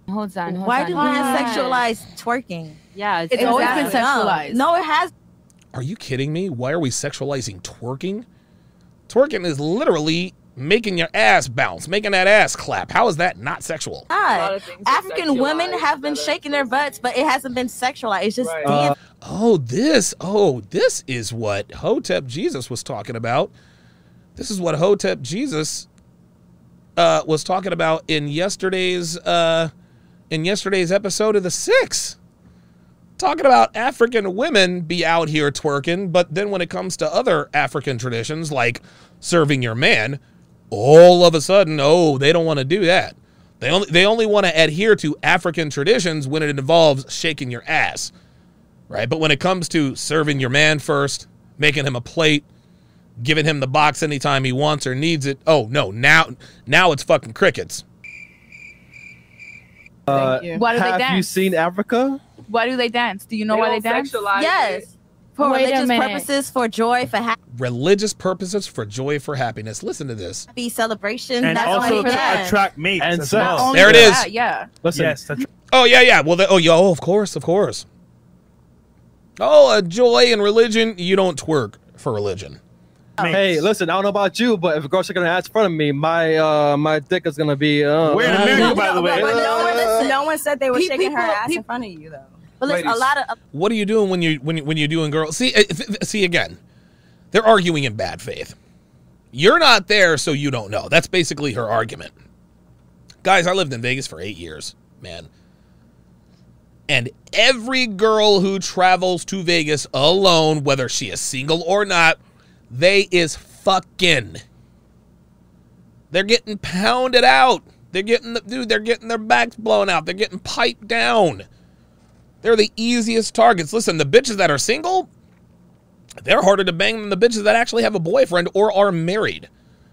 Hold on. Hold Why on. do men Yeah. sexualize twerking? Yeah, It's always been sexualized. No, it has. Are you kidding me? Why are we sexualizing twerking? Twerking is literally making your ass bounce, making that ass clap. How is that not sexual? not. of things are African women have been uh, shaking their butts, but it hasn't been sexualized. It's just Right. dance. Oh, this. Oh, this is what Hotep Jesus was talking about. This is what Hotep Jesus uh, was talking about in yesterday's uh, in yesterday's episode of the Six. Talking about African women be out here twerking, but then when it comes to other African traditions like serving your man, all of a sudden, oh, they don't want to do that. They only they only want to adhere to African traditions when it involves shaking your ass right? But when it comes to serving your man first, making him a plate, giving him the box anytime he wants or needs it, oh no, now now it's fucking crickets. Thank you. Why do they Have dance? you seen Africa? Why do they dance? Do you know They why they dance? sexualize Yes. it. For Wait religious purposes, for joy, for happy Religious purposes for joy, for happiness. Listen to this. Be celebration. And That's also only for to attract mates And as well. There it is. that, yeah. Listen, Yes, that's Oh yeah, yeah. Well, the, oh yeah, oh of course, of course. Oh, a joy in religion. You don't twerk for religion. Hey, listen, I don't know about you, but if a girl's shaking her ass in front of me, my uh my dick is gonna be uh We're in uh, America, No, by the no, way. but no one, no one said they were shaking her people- ass in front of you, though. But listen, a lot of What are you doing when you when you, when you're doing girl? See, eh, th- see again. They're arguing in bad faith. You're not there, so you don't know. That's basically her argument. Guys, I lived in Vegas for eight years, man. And every girl who travels to Vegas alone, whether she is single or not, they is fucking. They're getting pounded out. They're getting the dude, they're getting their backs blown out. They're getting piped down. They're the easiest targets. Listen, the bitches that are single, they're harder to bang than the bitches that actually have a boyfriend or are married.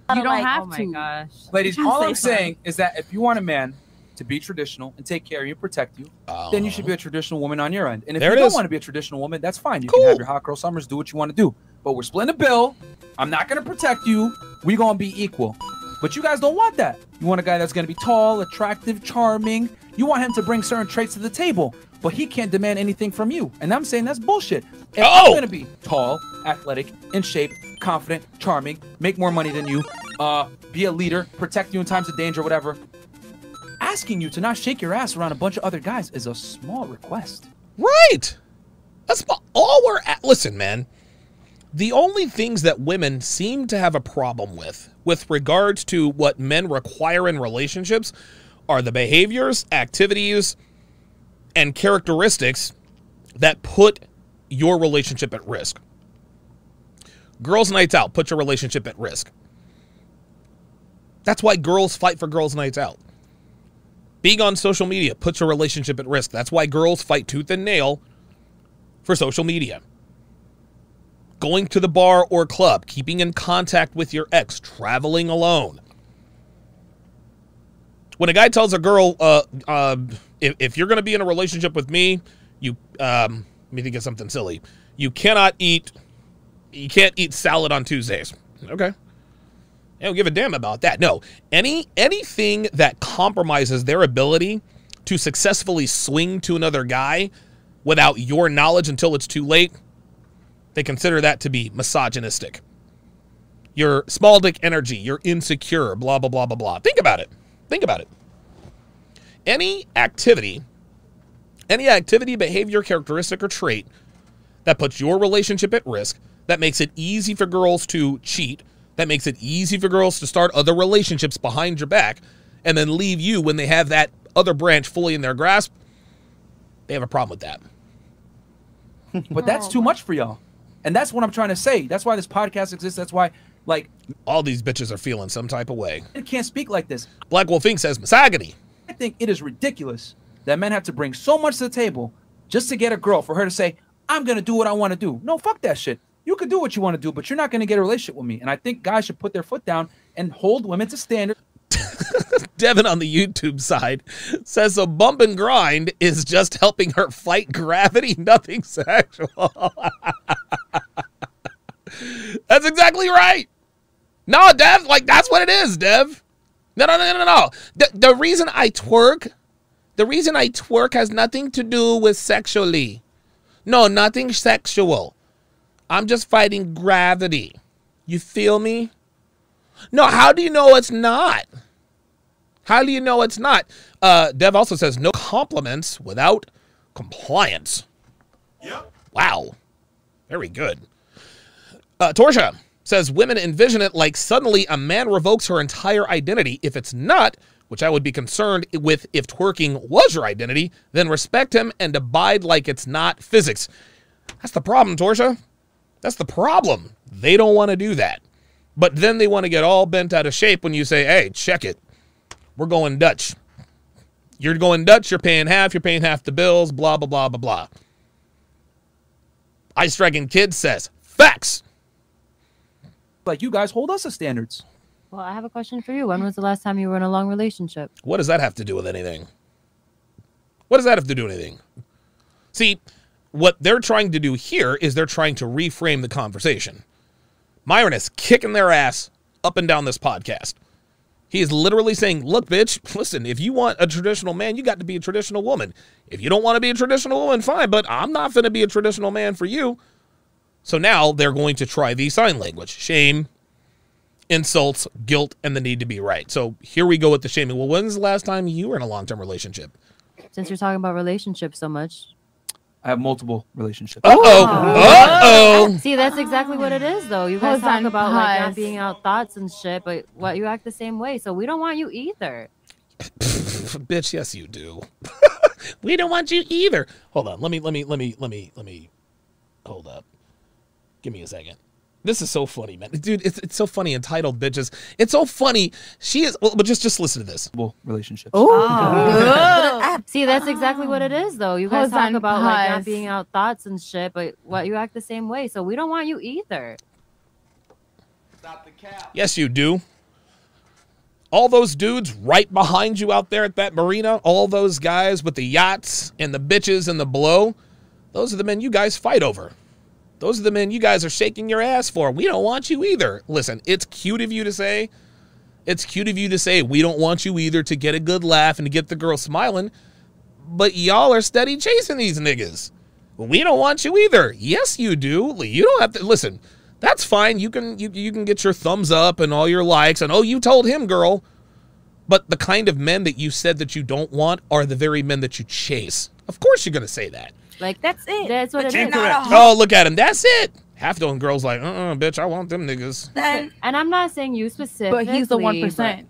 You don't like, have Oh my to. gosh. Ladies, all say I'm saying is that if you want a man to be traditional and take care of you, protect you, then you should be a oh. traditional woman on your end. And if There you don't is. want to be a traditional woman, that's fine. You Cool. can have your hot girl summers, do what you want to do. But we're splitting the bill. I'm not gonna protect you. We're gonna be equal. But you guys don't want that. You want a guy that's gonna be tall, attractive, charming. You want him to bring certain traits to the table, but he can't demand anything from you. And I'm saying that's bullshit. If Oh! I'm gonna be tall, athletic, in shape, confident, charming, make more money than you, uh, be a leader, protect you in times of danger, whatever. Asking you to not shake your ass around a bunch of other guys is a small request. Right. That's all we're at. Listen, man. The only things that women seem to have a problem with, with regards to what men require in relationships, are the behaviors, activities, and characteristics that put your relationship at risk. Girls' nights out put your relationship at risk. That's why girls fight for girls' nights out. Being on social media puts your relationship at risk. That's why girls fight tooth and nail for social media. Going to the bar or club, keeping in contact with your ex, traveling alone. When a guy tells a girl, uh, uh, if, if you're going to be in a relationship with me, you, um, let me think of something silly. You cannot eat, you can't eat salad on Tuesdays. Okay. I don't give a damn about that. No, any anything that compromises their ability to successfully swing to another guy without your knowledge until it's too late, they consider that to be misogynistic. Your small dick energy, you're insecure, blah blah blah blah blah. Think about it. Think about it. Any activity, any activity, behavior, characteristic, or trait that puts your relationship at risk, that makes it easy for girls to cheat, that makes it easy for girls to start other relationships behind your back and then leave you when they have that other branch fully in their grasp, they have a problem with that. <laughs> But that's too much for y'all. And that's what I'm trying to say. That's why this podcast exists. That's why, like, All these bitches are feeling some type of way. I can't speak like this. Black Wolf Inc. says misogyny. I think it is ridiculous that men have to bring so much to the table just to get a girl for her to say, I'm going to do what I want to do. No, fuck that shit. You can do what you want to do, but you're not going to get a relationship with me. And I think guys should put their foot down and hold women to standard. <laughs> Devin on the YouTube side says a bump and grind is just helping her fight gravity, <laughs> nothing sexual. <laughs> that's exactly right. No, Dev, like that's what it is, Dev. No, no, no, no, no. The, the reason I twerk, the reason I twerk has nothing to do with sexually. No, nothing sexual. I'm just fighting gravity. You feel me? No, how do you know it's not? How do you know it's not? Uh, Dev also says no compliments without compliance. Yep. Wow. Very good. Uh, Torsha says women envision it like suddenly a man revokes her entire identity. If it's not, which I would be concerned with if twerking was your identity, then respect him and abide like it's not physics. That's the problem, Torsha. That's the problem. They don't want to do that. But then they want to get all bent out of shape when you say, hey, check it. We're going Dutch. You're going Dutch, you're paying half, you're paying half the bills, blah, blah, blah, blah, blah. Ice Dragon Kid says, facts. Like, you guys hold us to standards. Well, I have a question for you. When was the last time you were in a long relationship? What does that have to do with anything? What does that have to do with anything? See, what they're trying to do here is they're trying to reframe the conversation. Myron is kicking their ass up and down this podcast. He is literally saying, Look, bitch, listen, if you want a traditional man, you got to be a traditional woman. If you don't want to be a traditional woman, fine, but I'm not going to be a traditional man for you. So now they're going to try the sign language shame, insults, guilt, and the need to be right. So here we go with the shaming. Well, when's the last time you were in a long term relationship? Since you're talking about relationships so much. I have multiple relationships. Uh oh. Uh oh. See, that's exactly what it is, though. You guys Hold talk about like not being out thoughts and shit, but what you act the same way. So we don't want you either. <laughs> Bitch, yes you do. <laughs> we don't want you either. Hold on. Let me let me let me let me let me hold up. Give me a second. This is so funny, man. Dude, it's, it's so funny entitled bitches. It's so funny. She is well, but just just listen to this. Multiple relationships. Oh. oh. <laughs> Uh, See, that's exactly what it is, though. You guys Hold talk on, about like not being out thoughts and shit, but what you act the same way. So we don't want you either. Stop the cap. Yes, you do. All those dudes right behind you out there at that marina, all those guys with the yachts and the bitches and the blow, those are the men you guys fight over. Those are the men you guys are shaking your ass for. We don't want you either. Listen, it's cute of you to say, it's cute of you to say, we don't want you either to get a good laugh and to get the girl smiling, but y'all are steady chasing these niggas. We don't want you either. Yes, you do. You don't have to listen. That's fine. You can you, you can get your thumbs up and all your likes and oh you told him, girl. But the kind of men that you said that you don't want are the very men that you chase. Of course you're gonna say that. Like That's it. that's what But it you're is. Oh, look at him. That's it. Half dozen girls like, uh-uh, bitch, I want them niggas. then. And I'm not saying you specifically. But he's the one percent.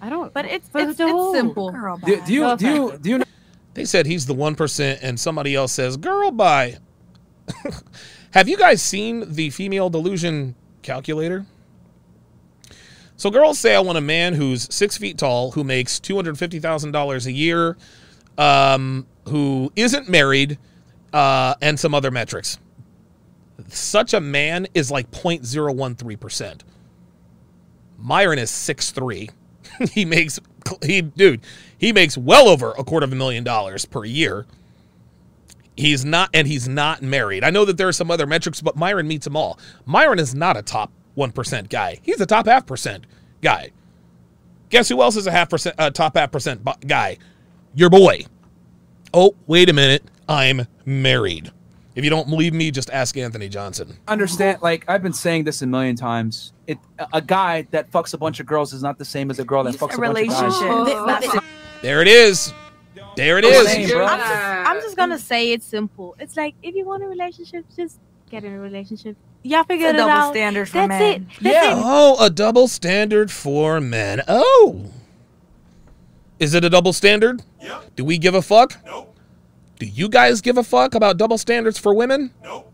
I don't. But it's But it's, to it's simple. Girl, Do, do you do you do you know? They said he's the one percent, and somebody else says, "Girl, bye." <laughs> Have you guys seen the female delusion calculator? So girls say I want a man who's six feet tall, who makes two hundred fifty thousand dollars a year, um, who isn't married, uh, and some other metrics. Such a man is like 0.013 percent. Myron is six three. <laughs> he makes he dude he makes well over a quarter of a million dollars per year. He's not and he's not married. I know that there are some other metrics, but Myron meets them all. Myron is not a top one percent guy. He's a top half percent guy. Guess who else is a half percent uh, top half percent guy? Your boy. Oh, wait a minute. I'm married. If you don't believe me, just ask Anthony Johnson. Understand? Like I've been saying this a million times. It a guy that fucks a bunch of girls is not the same as a girl that fucks a, bunch of guys. Oh, there it is. There it Same, is. bro. I'm just, I'm just gonna say it's simple. It's like if you want a relationship, just get in a relationship. Y'all figure It's it a double out. standard for That's men. it. That's Yeah. it. Oh, a double standard for men. Oh. Is it a double standard? Yep. Do we give a fuck? Nope. Do you guys give a fuck about double standards for women? Nope.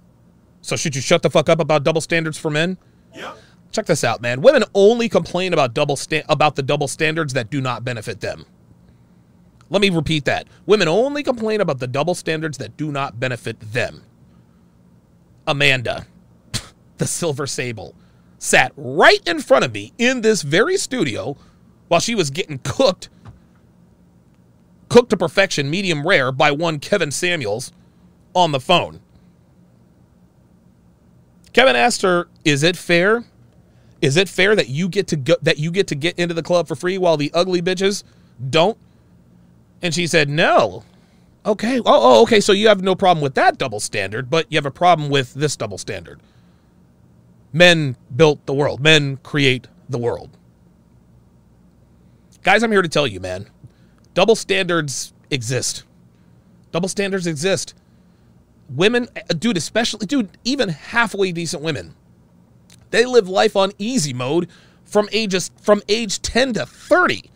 So should you shut the fuck up about double standards for men? Yep. Check this out, man. Women only complain about double sta- about the double standards that do not benefit them. Let me repeat that. Women only complain about the double standards that do not benefit them. Amanda, <laughs> the silver sable, sat right in front of me in this very studio while she was getting cooked cooked to perfection, medium rare by one Kevin Samuels on the phone. Kevin asked her, "Is it fair? Is it fair that you get to go that you get to get into the club for free while the ugly bitches don't?" And she said, "No." Okay. Oh, oh, okay. So you have no problem with that double standard, but you have a problem with this double standard. Men built the world. Men create the world. Guys, I'm here to tell you, man. Double standards exist. Double standards exist. Women, dude, especially, dude, even halfway decent women, they live life on easy mode from ages from age 10 to 30.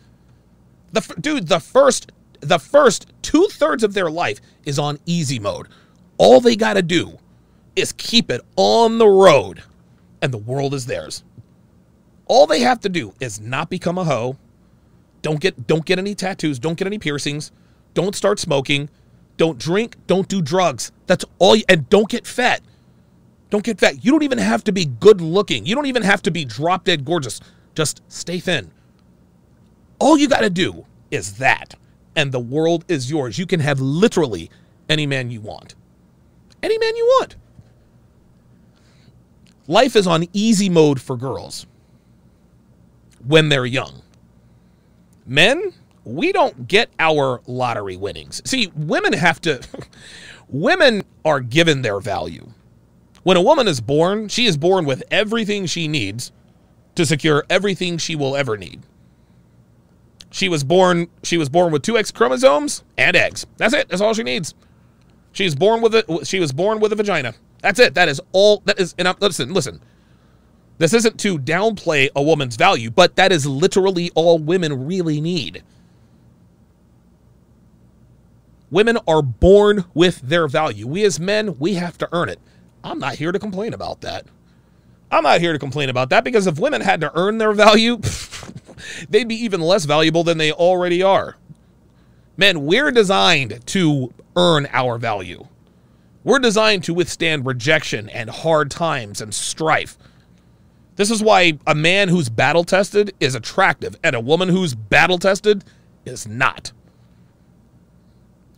The dude, the first the first two thirds of their life is on easy mode. All they got to do is keep it on the road, and the world is theirs. All they have to do is not become a hoe. Don't get don't get any tattoos. Don't get any piercings. Don't start smoking. Don't drink. Don't do drugs. That's all. You, and don't get fat. Don't get fat. You don't even have to be good looking. You don't even have to be drop dead gorgeous. Just stay thin. All you got to do is that, and the world is yours. You can have literally any man you want. Any man you want. Life is on easy mode for girls when they're young. Men, we don't get our lottery winnings. See, women have to, <laughs> women are given their value. When a woman is born, she is born with everything she needs to secure everything she will ever need. She was born she was born with two X chromosomes and eggs. That's it. That's all she needs. She was born with a she was born with a vagina. That's it. That is all that is and I'm, listen, listen. This isn't to downplay a woman's value, but that is literally all women really need. Women are born with their value. We as men, we have to earn it. I'm not here to complain about that. I'm not here to complain about that because if women had to earn their value, <laughs> they'd be even less valuable than they already are. Men, we're designed to earn our value. We're designed to withstand rejection and hard times and strife. This is why a man who's battle tested is attractive and a woman who's battle tested is not.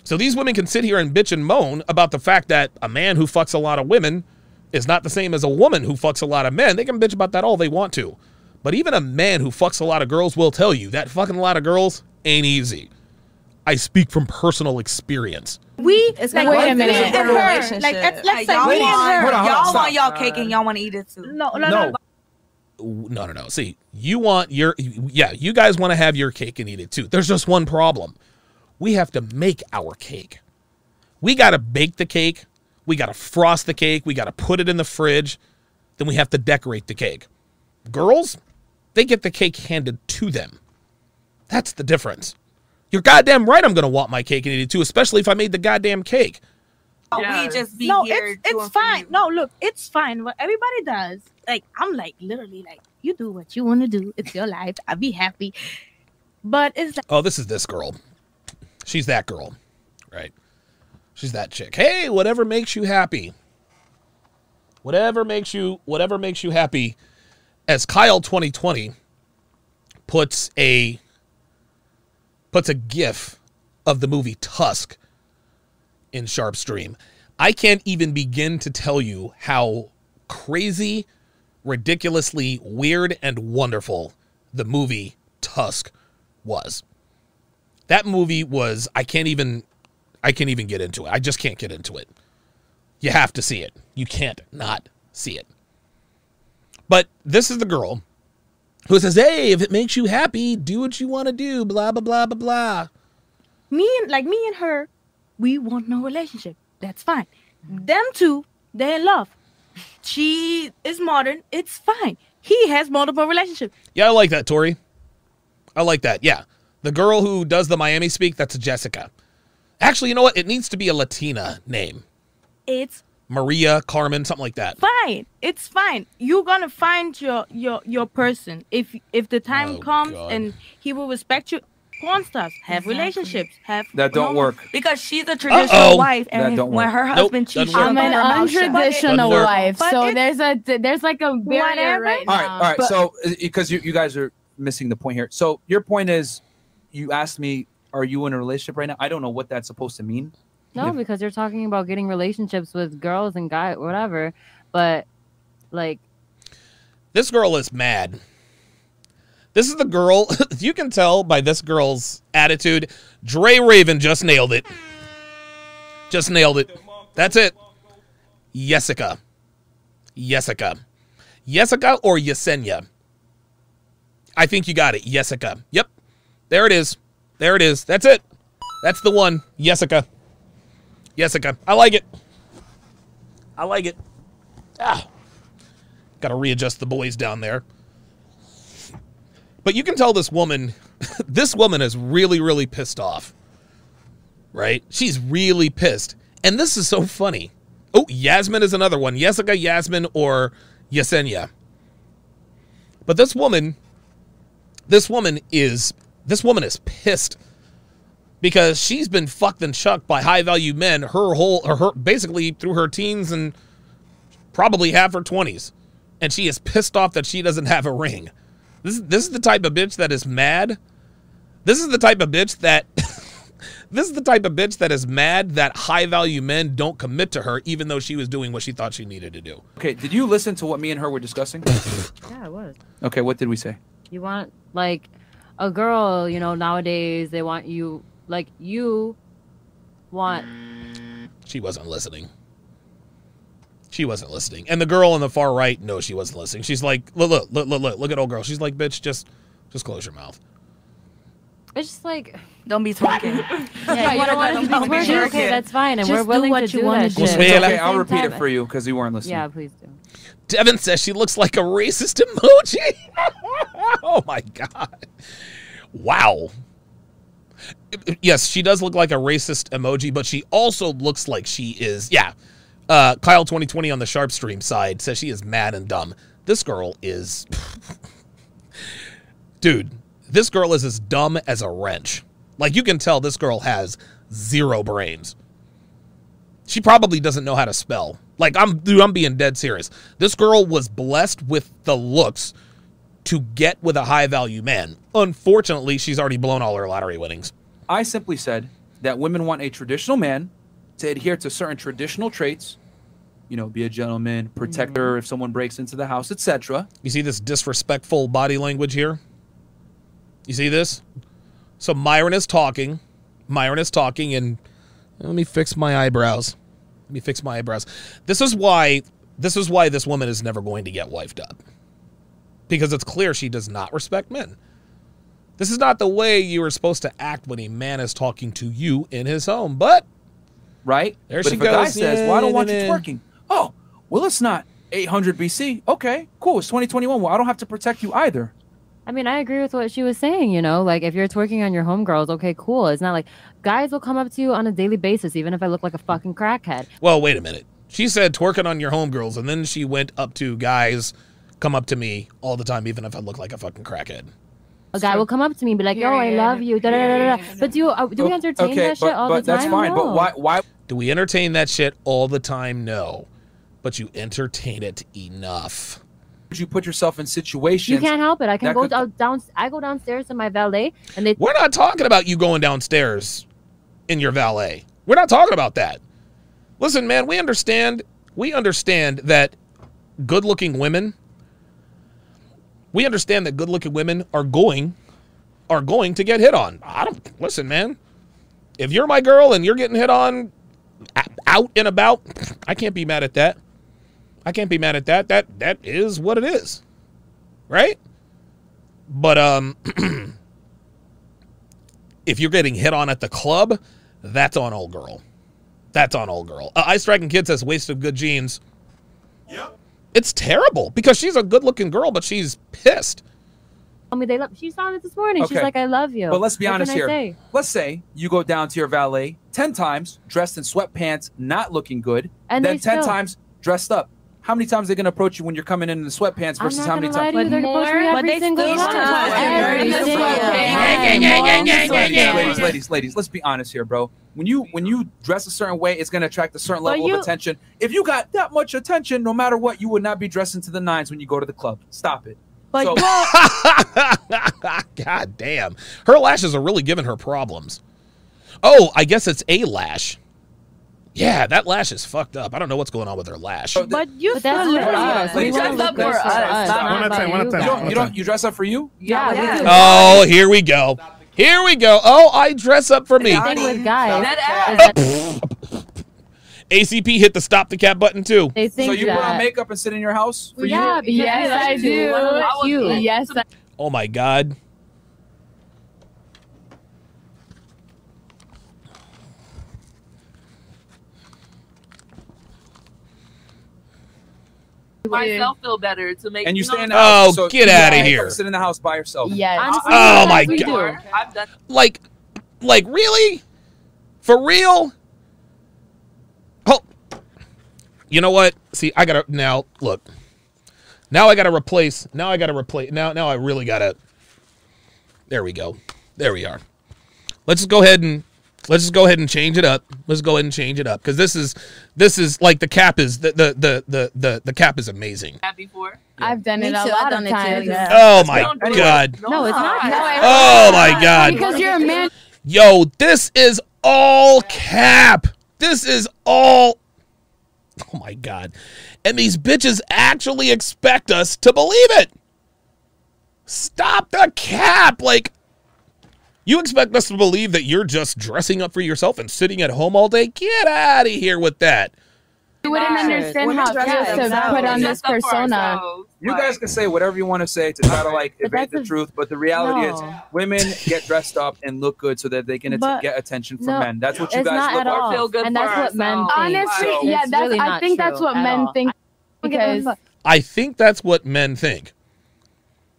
So these women can sit here and bitch and moan about the fact that a man who fucks a lot of women is not the same as a woman who fucks a lot of men. They can bitch about that all they want to. But even a man who fucks a lot of girls will tell you that fucking a lot of girls ain't easy. I speak from personal experience. We It's like like me a and different her. Like let's, let's say y'all me and want- her. hold on, hold on, y'all want y'all cake and y'all want to eat it too. No, no, no. No. No, no, no. See, you want your, yeah, you guys want to have your cake and eat it too. There's just one problem. We have to make our cake. We got to bake the cake. We got to frost the cake. We got to put it in the fridge. Then we have to decorate the cake. Girls, they get the cake handed to them. That's the difference. You're goddamn right I'm going to want my cake and eat it too, especially if I made the goddamn cake. We just be no, here it's it's fine. No, look, it's fine. What everybody does, like I'm like literally like you do what you want to do. It's your life. I'll be happy. But it's like Oh, this is this girl. She's that girl, right? She's that chick. Hey, whatever makes you happy. Whatever makes you whatever makes you happy. As Kyle 2020 puts a puts a gif of the movie Tusk in SharpeStream. I can't even begin to tell you how crazy, ridiculously weird and wonderful the movie Tusk was. That movie was I can't even I can't even get into it. I just can't get into it. You have to see it. You can't not see it. But this is the girl who says, "Hey, if it makes you happy, do what you want to do." Blah blah blah blah blah. me and like me and her, we want no relationship. That's fine. Them two, they're in love. She is modern. It's fine. He has multiple relationships. Yeah, I like that, Tori. I like that. Yeah, the girl who does the Miami speak, that's Jessica. Actually, you know what? It needs to be a Latina name, It's Maria, Carmen, something like that. fine. It's fine. You're gonna find your your your person if if the time Oh, comes God. and he will respect you. Porn stars have relationships. Have That don't normal- work. Because she's a traditional Uh-oh. wife, That and don't when work. her husband doesn't cheats, work. she'll I'm keep an her untraditional But wife. but So it- there's a there's like a barrier Whatever. right All now. right, all right. But- so uh, because you, you guys are missing the point here. So your point is, you asked me, are you in a relationship right now? I don't know what that's supposed to mean. No, because you're talking about getting relationships with girls and guys, whatever. But like, This girl is mad. This is the girl. <laughs> you can tell by this girl's attitude. Dre Raven just nailed it. Just nailed it. That's it. Jessica. Jessica. Jessica or Yesenia? I think you got it. Jessica. Yep. There it is. There it is. That's it. That's the one. Jessica. Jessica. I like it. I like it. Ah. Got to readjust the boys down there. But you can tell this woman, <laughs> this woman is really, really pissed off. Right? She's really pissed. And this is so funny. Oh, Yasmin is another one. Jessica, Yasmin, or Yesenia. But this woman, this woman is, this woman is pissed because she's been fucked and chucked by high value men her whole, or her, basically through her teens and probably half her 20s. And she is pissed off that she doesn't have a ring. This, is- this is the type of bitch that is mad. This is the type of bitch that. <laughs> this is the type of bitch that is mad that high value men don't commit to her, even though she was doing what she thought she needed to do. Okay, did you listen to what me and her were discussing? <laughs> yeah, it was. okay, what did we say? You want like a girl, you know, nowadays they want you like you want She wasn't listening. She wasn't listening. And the girl on the far right, no, she wasn't listening. She's like, look, look, look, look, look, look at old girl. She's like, bitch, just, just close your mouth. it's just like Don't be talking. <laughs> yeah, you don't want to be Don't be twerking, twerking. okay, that's fine, and Just we're do willing what to you do wanna that do. shit. Well, It's Yeah. okay, I'll Same repeat it for you because you weren't listening. Yeah, please do. Devin says she looks like a racist emoji. <laughs> oh my god. Wow. Yes, she does look like a racist emoji, but she also looks like she is, yeah. Uh, Kyle 2020 on the SharpeStream side says she is mad and dumb. This girl is. <laughs> Dude, this girl is as dumb as a wrench. Like, you can tell this girl has zero brains she probably doesn't know how to spell. Like I'm dude, I'm being dead serious. This girl was blessed with the looks to get with a high value man. Unfortunately, she's already blown all her lottery winnings. I simply said that women want a traditional man to adhere to certain traditional traits. You know, be a gentleman, protect her mm-hmm. if someone breaks into the house, etc. You see this disrespectful body language here? You see this? So Myron is talking. Myron is talking and let me fix my eyebrows. Let me fix my eyebrows. This is why this is why this woman is never going to get wifed up. Because it's clear she does not respect men. This is not the way you are supposed to act when a man is talking to you in his home. But Right? There but she if a guy says, "Well, I don't want you Yeah, twerking," oh, well, it's not 800 BC. Okay, cool. It's 2021. Well, I don't have to protect you either. I mean, I agree with what she was saying. You know, like if you're twerking on your homegirls, okay, cool. It's not like guys will come up to you on a daily basis, even if I look like a fucking crackhead. Well, wait a minute. She said twerking on your homegirls, and then she went up to guys come up to me all the time, even if I look like a fucking crackhead. A guy will come up to me and be like, "Yo, I love you." Da, da, da, da, da. But do you, uh, do we entertain okay, that shit all but the time? that's fine. No. But why? Why? Do we entertain that shit all the time? No. But you entertain it enough. would you put yourself in situations? You can't help it. I can go could- down, down. I go downstairs in my valet, and they. We're not talking about you going downstairs in your valet. We're not talking about that. Listen, man, we understand. We understand that good-looking women. We understand that good-looking women are going, are going to get hit on. I don't listen, man. If you're my girl and you're getting hit on a- out and about, I can't be mad at that. I can't be mad at that. That that is what it is, right? But um. <clears throat> if you're getting hit on at the club, that's on old girl. That's on old girl. Uh, Ice Dragon Kid says waste of good genes. Yep. It's terrible because she's a good looking girl, but she's pissed. Tell me they love. She saw it this morning. She's like, "I love you." But let's be What honest here. say? Let's say you go down to your valet ten times, dressed in sweatpants, not looking good, And then ten still- times dressed up. How many times are they gonna approach you when you're coming in in the sweatpants versus how many times? to you. They're supposed to be but every they single still time. Every single time. ladies, ladies, ladies, ladies, let's be honest here, bro. When you when you dress a certain way, it's gonna attract a certain level you- of attention. If you got that much attention, no matter what, you would not be dressing to the nines when you go to the club. Stop it. But So- <laughs> God damn. Her lashes are really giving her problems. Oh, I guess it's a lash. Yeah, that lash is fucked up. I don't know what's going on with her lash. But you But that's still for look us. We Ladies, want to dress up for for us. us, Stop. not One at a time, one at you a time. You don't, you don't you dress up for you? Yeah, Yeah. Oh, here we go. Here we go. Oh, I dress up for me. The thing with guys That is that ACP hit the stop the cat button too. they So think you put on makeup and sit in your house for yeah, you? because Yes, we I do. We I was- Yes, I- Oh my god. myself feel better to make. And you know, stay in the Oh, so get you outta make up here. Sit in the house by yourself. Yes. Honestly, Oh my God. do. Like like really? For real? Oh. You know what? See, I got to now look. Now I got to replace. Now I got to replace. Now now I really got to There we go. There we are. Let's just go ahead and let's just go ahead and change it up. Let's go ahead and change it up cuz this is this is like the cap is the the the the the, the cap is amazing. that before. I've done Me it a too, lot of done it too, times. yeah. Oh my Don't do it. god. No, it's not. Oh my god. Because you're a man. Yo, this is all cap. This is all. <laughs> Oh my god. And these bitches actually expect us to believe it. Stop the cap. Like, you expect us to believe that you're just dressing up for yourself and sitting at home all day? Get out of here with that. You wouldn't Right. understand Women how it dress feels up to put on this dress up for persona. You guys can say whatever you want to say to try to like But evade the a- truth, but the reality is women get dressed up and look good so that they can att- But- get attention from No, men. That's what you guys not look at for. all. feel good and that's what men think. Honestly, Wow. yeah, that's. really I think that's what men all. think. I don't give a Because. I think that's what men think.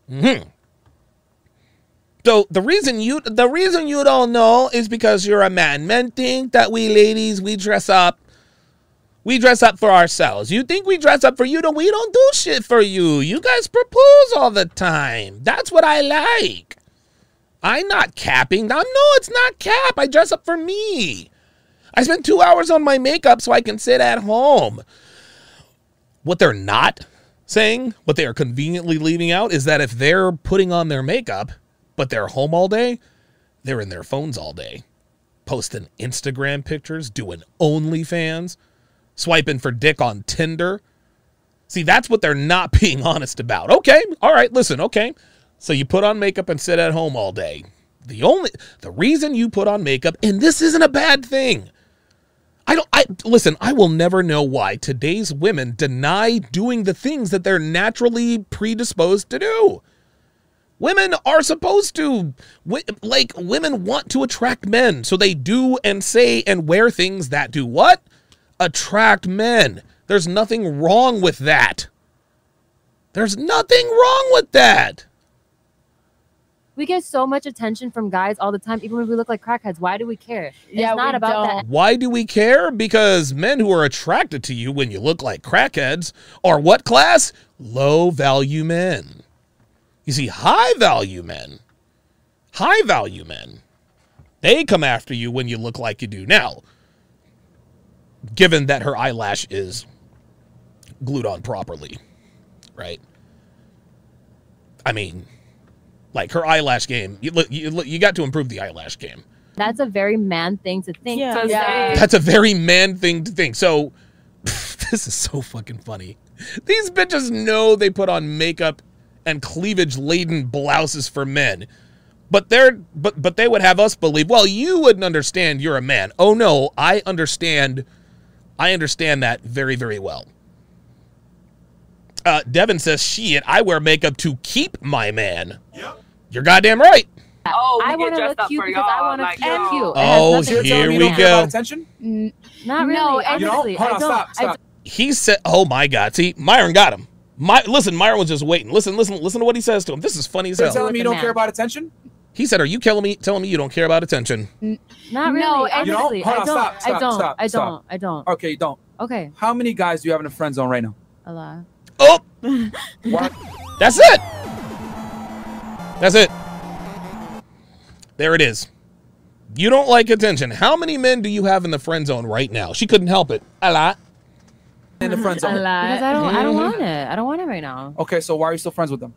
Hmm. So the reason you the reason you don't know is because you're a man. Men think that we ladies we dress up. We dress up for ourselves. You think we dress up for you? No, we don't do shit for you. You guys propose all the time. That's what I like. I'm not capping. No, no, it's not cap. I dress up for me. I spend two hours on my makeup so I can sit at home. What they're not saying, what they are conveniently leaving out, is that if they're putting on their makeup, but they're home all day, they're in their phones all day, posting Instagram pictures, doing OnlyFans, swiping for dick on Tinder. See, that's what they're not <laughs> being honest about. Okay, all right, listen, okay. So you put on makeup and sit at home all day. The only the reason you put on makeup, and this isn't a bad thing. I don't I listen, I will never know why today's women deny doing the things that they're naturally predisposed to do. Women are supposed to like women want to attract men, so they do and say and wear things that do what? Attract men. There's nothing wrong with that. There's nothing wrong with that. We get so much attention from guys all the time, even when we look like crackheads. Why do we care? Yeah, it's not about don't. that. Why do we care? Because men who are attracted to you when you look like crackheads are what class? Low value men. You see, high value men, high value men, they come after you when you look like you do now. Given that her eyelash is glued on properly, right? I mean, like her eyelash game, you, look, you, look, you got to improve the eyelash game. That's a very man thing to think. Yeah. 'cause Yeah. That's a very man thing to think. So <laughs> this is so fucking funny. These bitches know they put on makeup and cleavage laden blouses for men. But they're but but they would have us believe, well, you wouldn't understand you're a man. Oh no, I understand I understand that very, very well. Uh, Devin says, shit, I wear makeup to keep my man. Yep. You're goddamn right. Oh, I want to look cute because I want to like, feel yo. cute. It has Oh, nothing to You're do telling here you we don't care about go. attention? N- Not really. No, I you don't? honestly, Hold I on, don't. stop, I stop. He said, "Oh my God!" See, Myron got him. My listen, Myron was just waiting. Listen, listen, listen to what he says to him. This is funny as You're hell. telling me you don't care about attention? He said, "Are you telling me telling me you don't care about attention?" Not really. No, honestly, and- You don't? Hold I don't. stop, I don't. stop, I don't. I don't. Okay, you don't. Okay, How many guys do you have in a friend zone right now? a lot. Oh, <laughs> What? that's it. That's it. There it is. You don't like attention. How many men do you have in the friend zone right now? She couldn't help it. A lot. in the <laughs> friend zone. a lot. Because I don't. I don't want it. I don't want it right now. Okay, so why are you still friends with them?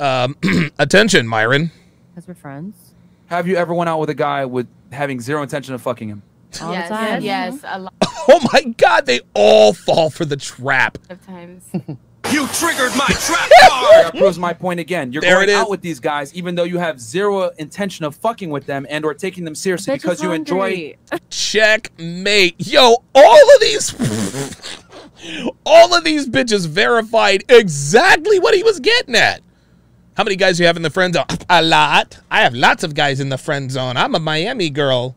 Um, <clears throat> attention, Myron. Because we're friends. Have you ever went out with a guy with having zero intention of fucking him? All yes, the time. yes, a lot <laughs> Oh my God, they all fall for the trap. of times. <laughs> You triggered my trap <laughs> card! That proves my point again. You're There going out with these guys even though you have zero intention of fucking with them and or taking them seriously Bitch is because you enjoy hungry. Checkmate. Yo, all of these all of these bitches verified exactly what he was getting at. How many guys do you have in the friend zone? A lot. I have lots of guys in the friend zone. I'm a Miami girl.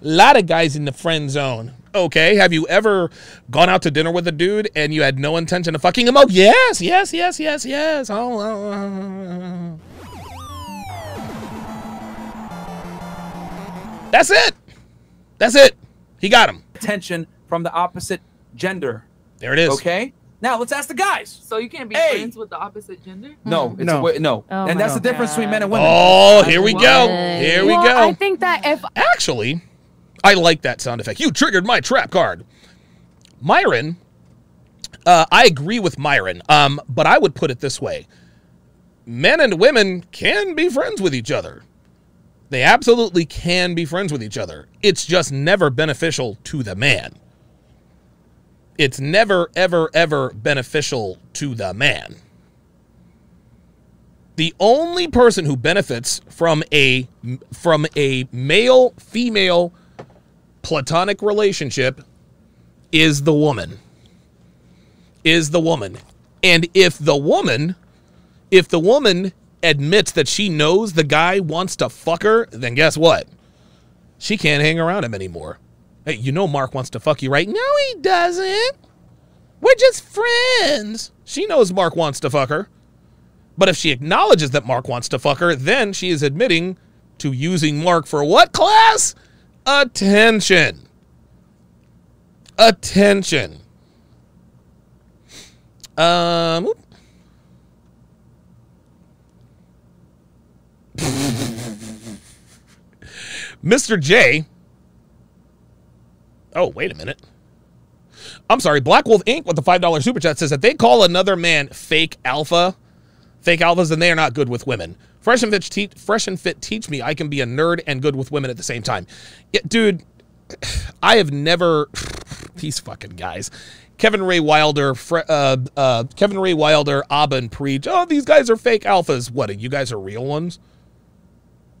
A lot of guys in the friend zone. Okay. Have you ever gone out to dinner with a dude and you had no intention of fucking him? Oh, yes, yes, yes, yes, yes. Oh, oh, oh, oh. oh. That's it. That's it. He got him. attention from the opposite gender. There it is. Okay? Now let's ask the guys. So you can't be Hey! friends with the opposite gender? No, it's No. A, no. Oh and my that's the difference between men and women. Oh, here we go. What? Here we well, go. I think that if Actually, I like that sound effect. You triggered my trap card. Myron, uh, I agree with Myron, um, but I would put it this way men and women can be friends with each other. They absolutely can be friends with each other. It's just never beneficial to the man. It's never, ever, ever beneficial to the man. The only person who benefits from a from a male female platonic relationship is the woman. Is the woman. And if the woman if the woman admits that she knows the guy wants to fuck her, then guess what? She can't hang around him anymore. Hey, you know Mark wants to fuck you, right? No, he doesn't. We're just friends. She knows Mark wants to fuck her. But if she acknowledges that Mark wants to fuck her, then she is admitting to using Mark for what class? Attention. Attention. Um. <laughs> Mr. J. Oh, wait a minute. I'm sorry. Black Wolf Inc. with the $5 super chat says that they call another man fake alpha, fake alphas, and they are not good with women. Fresh and fit, te- fresh and fit teach me I can be a nerd and good with women at the same time. Yeah, dude, I have never <sighs> these fucking guys. Kevin Ray Wilder, uh, uh, Kevin Ray Wilder, Aba preach. Oh, these guys are fake alphas. What? You guys are real ones?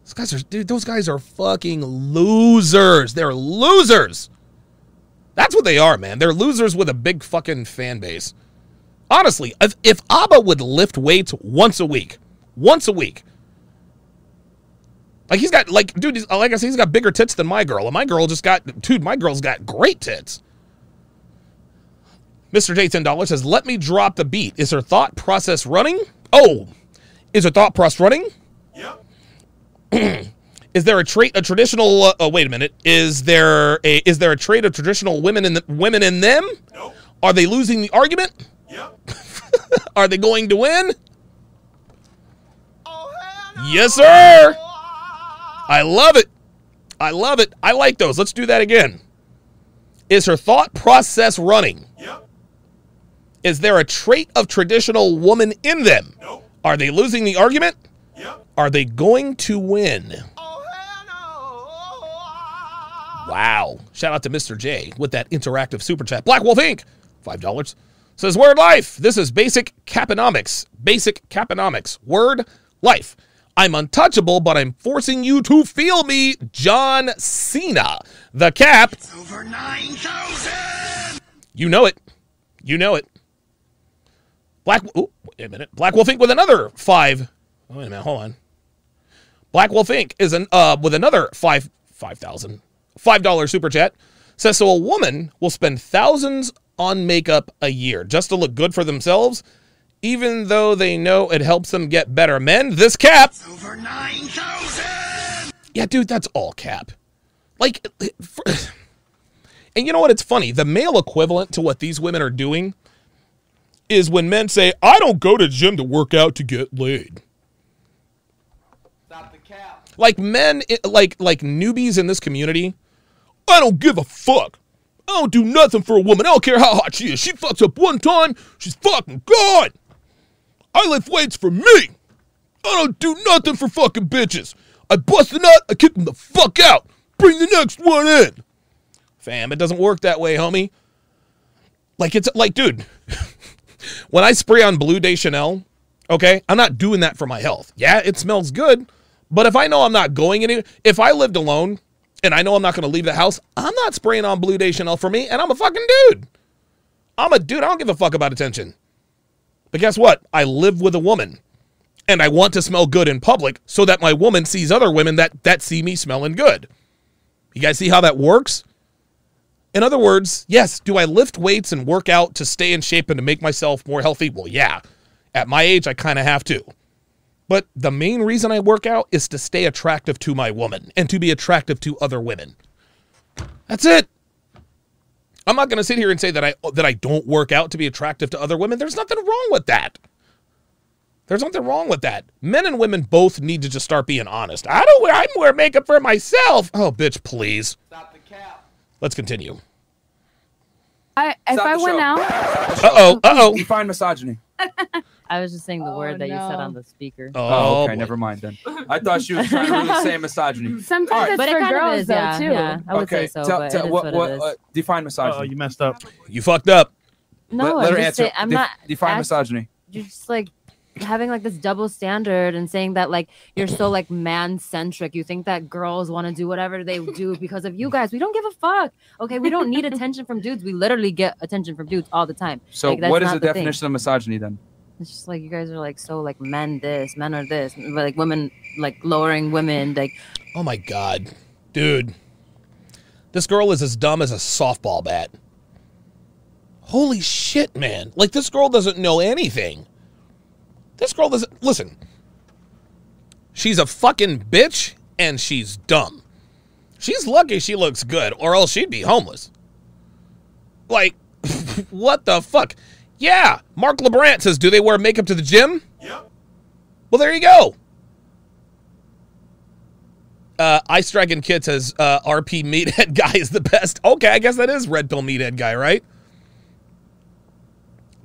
Those guys are, dude. Those guys are fucking losers. They're losers. That's what they are, man. They're losers with a big fucking fan base. Honestly, if, if Aba would lift weights once a week, once a week, like he's got like, dude, like I said, he's got bigger tits than my girl, and my girl just got, dude, my girl's got great tits. Mr. J ten dollars says, "Let me drop the beat. Is her thought process running? Oh, is her thought process running? <clears throat> is there a trait a traditional? Uh, oh, wait a minute. Is there a is there a trait of traditional women in the, women in them? No. Are they losing the argument? Yep. <laughs> Are they going to win? Yes, sir. I love it. I love it. I like those. Let's do that again. Is her thought process running? Yep. Is there a trait of traditional woman in them? No. Are they losing the argument? Yep. Are they going to win? Wow. Shout out to Mr. J with that interactive super chat. Black Wolf Inc. $5. Says Word Life. This is basic caponomics. Basic caponomics. Word Life. I'm untouchable, but I'm forcing you to feel me, John Cena. The cap. It's over 9,000. You know it. You know it. Black. Ooh, wait a minute. Black Wolf Inc. with another five. Oh, wait a minute. Hold on. Black Wolf Inc. is an uh with another five five thousand five dollar super chat. Says so. A woman will spend thousands on makeup a year just to look good for themselves even though they know it helps them get better men. This cap. Over 9,000! Yeah, dude, that's all cap. Like, for, <sighs> and you know what? It's funny. The male equivalent to what these women are doing is when men say, I don't go to gym to work out to get laid. Like men, like like newbies in this community, I don't give a fuck. I don't do nothing for a woman. I don't care how hot she is. She fucks up one time, she's fucking gone. I lift weights for me. I don't do nothing for fucking bitches. I bust a nut, I kick them the fuck out. Bring the next one in. Fam, it doesn't work that way, homie. Like it's like, dude, <laughs> when I spray on Bleu de Chanel, okay, I'm not doing that for my health. Yeah, it smells good, but if I know I'm not going anywhere, if I lived alone and I know I'm not going to leave the house, I'm not spraying on Bleu de Chanel for me, and I'm a fucking dude. I'm a dude. I don't give a fuck about attention. But guess what? I live with a woman and I want to smell good in public so that my woman sees other women that, that see me smelling good. You guys see how that works? In other words, yes, do I lift weights and work out to stay in shape and to make myself more healthy? Well, yeah. At my age, I kind of have to. But the main reason I work out is to stay attractive to my woman and to be attractive to other women. That's it. I'm not going to sit here and say that I that I don't work out to be attractive to other women. There's nothing wrong with that. There's nothing wrong with that. Men and women both need to just start being honest. I don't wear I wear makeup for myself. Oh, bitch, please. Stop the cap. Let's continue. I if Stop I the went show. out, Uh oh. Uh oh. Define misogyny. <laughs> I was just saying the word that you said on the speaker. Oh, okay. boy. Never mind then. I thought she was trying to really say misogyny. <laughs> sometimes All right. it's But it for kind of girls is, though yeah, too. yeah. I would okay. say so, tell, but tell, it is what, what, what, it is. uh, define Oh, misogyny. you messed up. You fucked up. no, let, I'm let her answer. saying, I'm Def- not define ask- misogyny. You're just like having like this double standard and saying that like you're so like man centric. You think that girls want to do whatever they do because of you <laughs> guys. We don't give a fuck. Okay, we don't need attention from dudes. We literally get attention from dudes all the time. So Like, that's what is not the the thing. definition of misogyny then? It's just like you guys are like so like men this, men are this, but, like women like lowering women. Like Oh my god. Dude. This girl is as dumb as a softball bat. Holy shit, man. Like this girl doesn't know anything. This girl doesn't listen. She's a fucking bitch and she's dumb. She's lucky she looks good, or else she'd be homeless. Like, <laughs> what the fuck? Yeah, Mark LeBrant says, do they wear makeup to the gym? Yep. Well, there you go. Uh, Ice Dragon Kid says, uh, RP Meathead <laughs> Guy is the best. Okay, I guess that is Red Pill Meathead Guy, right?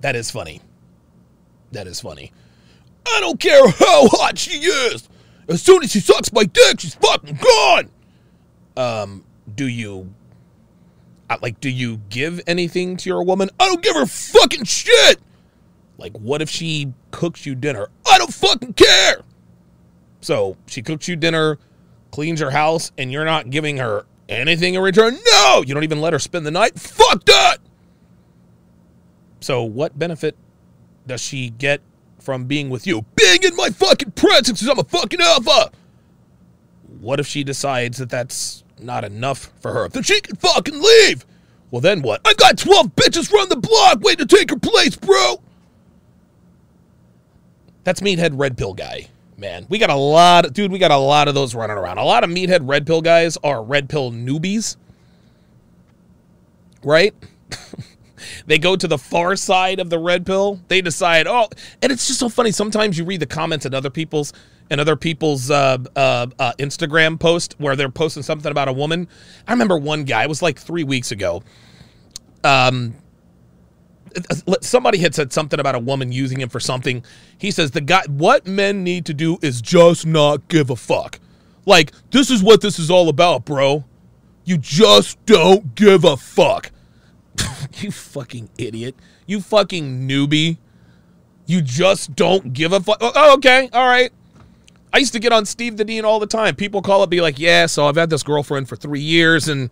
That is funny. That is funny. I don't care how hot she is. As soon as she sucks my dick, she's fucking gone. Um, do you uh, like do you give anything to your woman? I don't give her fucking shit. Like what if she cooks you dinner? I don't fucking care. So, she cooks you dinner, cleans your house and you're not giving her anything in return? No, you don't even let her spend the night. Fuck that. So, what benefit does she get from being with you? Being in my fucking presence because I'm a fucking alpha. What if she decides that that's not enough for her? Then she can fucking leave. Well, then what? I've got 12 bitches from the block waiting to take her place, bro. That's Meathead Red Pill Guy. Man, we got a lot, dude. We got a lot of those running around. A lot of meathead red pill guys are red pill newbies, right? <laughs> they go to the far side of the red pill. They decide, oh, and it's just so funny. Sometimes you read the comments in other people's and other people's uh, uh, uh, Instagram post where they're posting something about a woman. I remember one guy. It was like three weeks ago. Um, somebody had said something about a woman using him for something. He says the guy what men need to do is just not give a fuck. Like this is what this is all about, bro. You just don't give a fuck. <laughs> you fucking idiot. You fucking newbie. You just don't give a fuck. Oh, oh, okay. All right. I used to get on Steve the Dean all the time. People call up, be like, yeah, so I've had this girlfriend for three years and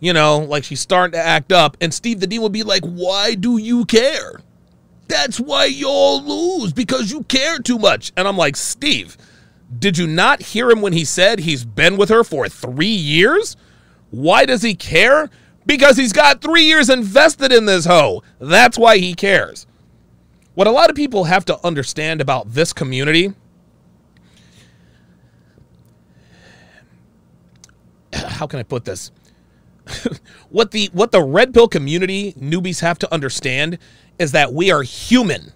you know, like she's starting to act up. And Steve the Dean would be like, Why do you care? That's why y'all lose because you care too much. And I'm like, Steve, did you not hear him when he said he's been with her for three years? Why does he care? Because he's got three years invested in this hoe. That's why he cares. What a lot of people have to understand about this community <sighs> how can I put this? <laughs> what the what the red pill community newbies have to understand is that we are human.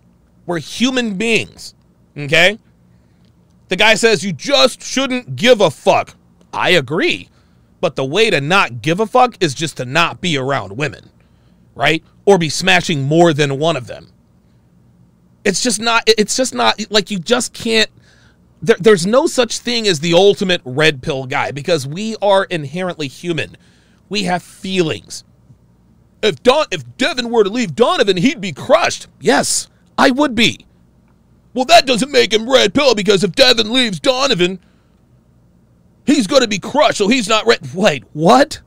We're human beings. Okay? The guy says you just shouldn't give a fuck. I agree. But the way to not give a fuck is just to not be around women, right? Or be smashing more than one of them. It's just not it's just not like you just can't there, there's no such thing as the ultimate red pill guy because we are inherently human. We have feelings. If Don, if Devin were to leave Donovan, he'd be crushed. Yes, I would be. Well, that doesn't make him red pill because if Devin leaves Donovan, he's going to be crushed. So he's not red. Wait, what?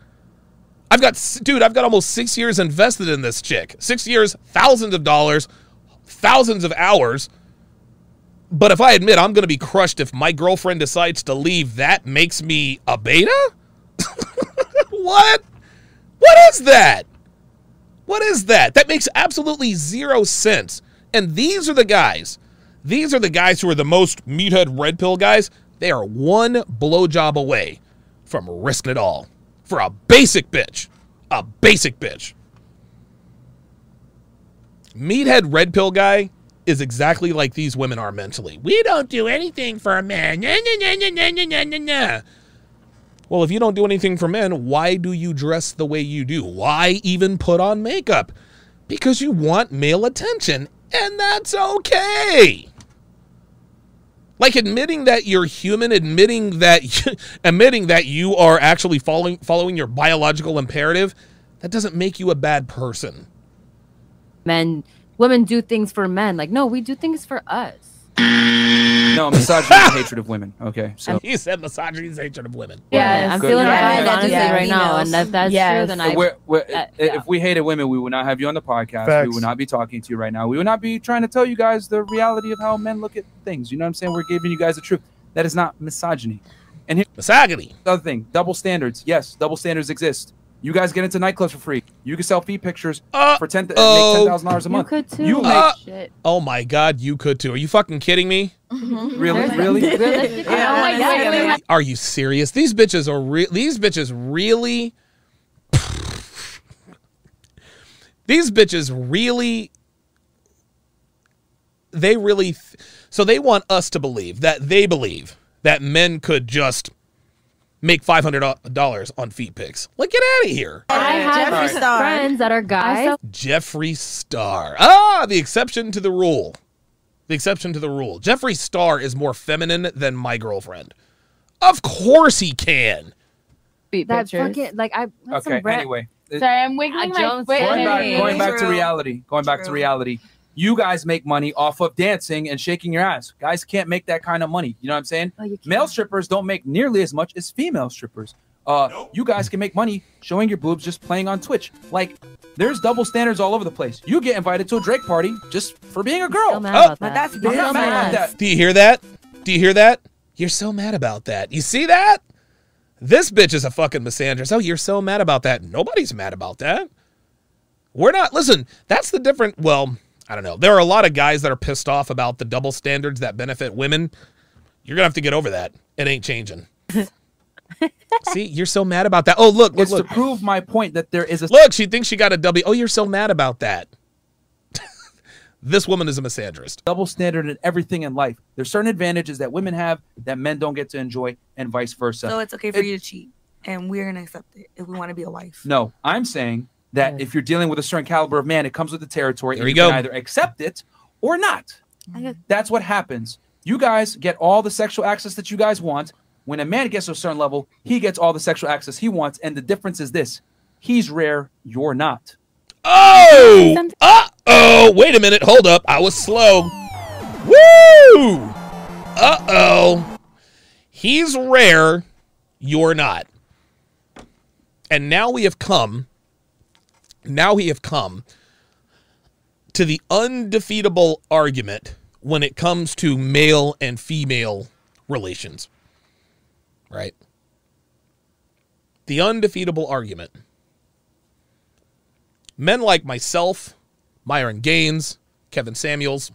I've got, dude, I've got almost six years invested in this chick. Six years, thousands of dollars, thousands of hours. But if I admit I'm going to be crushed if my girlfriend decides to leave, that makes me a beta? <laughs> what? What is that? What is that? That makes absolutely zero sense. And these are the guys. These are the guys who are the most meathead red pill guys. They are one blowjob away from risking it all for a basic bitch. A basic bitch. Meathead red pill guy is exactly like these women are mentally. We don't do anything for a man. Well, if you don't do anything for men, why do you dress the way you do? Why even put on makeup? Because you want male attention, and that's okay. Like admitting that you're human, admitting that <laughs> admitting that you are actually following following your biological imperative, that doesn't make you a bad person. Men, women do things for men. Like, no, we do things for us. No, <laughs> misogyny is hatred of women. Okay, so he said misogyny is hatred of women. Yeah, I'm Good. feeling Yeah. yeah. honestly Yeah. right now, and if that's Yes. true, then I. We're- we're- that- if we hated women, we would not have you on the podcast. We would not be talking to you right now. We would not be trying to tell you guys the reality of how men look at things. You know what I'm saying? We're giving you guys the truth. That is not misogyny. And here's Misogyny. the other thing: double standards. Yes, double standards exist. You guys get into nightclubs for free. You can sell feet pictures Uh, for ten, oh. make ten thousand dollars a month. You could too. You make Uh, Shit. Oh my god, you could too. Are you fucking kidding me? <laughs> really, There's- really. <laughs> Yeah, oh my God, Are you serious? These bitches are real. these bitches really <laughs> These bitches really they really th- so they want us to believe that they believe that men could just make $500 on feet pics. Like get out of here. I have Jeffree Star. friends that are guys. Jeffree Star. Ah, the exception to the rule. The exception to the rule. Jeffree Star is more feminine than my girlfriend. Of course he can. Feet That pictures. fucking like I. Okay. some Anyway, Sorry, I'm wiggling Uh, my Jones foot. going back, going back to reality. Going back to reality. You guys make money off of dancing and shaking your ass. Guys can't make that kind of money. You know what I'm saying? Oh. Male strippers don't make nearly as much as female strippers. Uh, you guys can make money showing your boobs just playing on Twitch. Like, there's double standards all over the place. You get invited to a Drake party just for being a girl. So Oh. about But that's I'm So not mad about mad. that. Do you hear that? Do you hear that? You're so mad about that. You see that? This bitch is a fucking misandrist. Oh, you're so mad about that. Nobody's mad about that. We're not. Listen, that's the different. Well, I don't know. There are a lot of guys that are pissed off about the double standards that benefit women. You're gonna have to get over that. It ain't changing. <laughs> See, you're so mad about that. Oh, look, look, It's look. to prove my point that there is a Look, she thinks she got a W. Oh, you're so mad about that. <laughs> this woman is a misandrist. double standard in everything in life. There's certain advantages that women have that men don't get to enjoy, and vice versa. So it's okay for It- you to cheat, and we're gonna accept it if we want to be a wife. No, I'm saying that if you're dealing with a certain caliber of man, it comes with the territory. There and you you go. can either accept it or not. That's what happens. You guys get all the sexual access that you guys want. When a man gets to a certain level, he gets all the sexual access he wants. And the difference is this he's rare, you're not. Oh! Uh oh! Wait a minute. Hold up. I was slow. Woo! Uh oh. He's rare. You're not. And now we have come. Now we have come to the undefeatable argument when it comes to male and female relations. Right? The undefeatable argument men like myself, Myron Gaines, Kevin Samuels.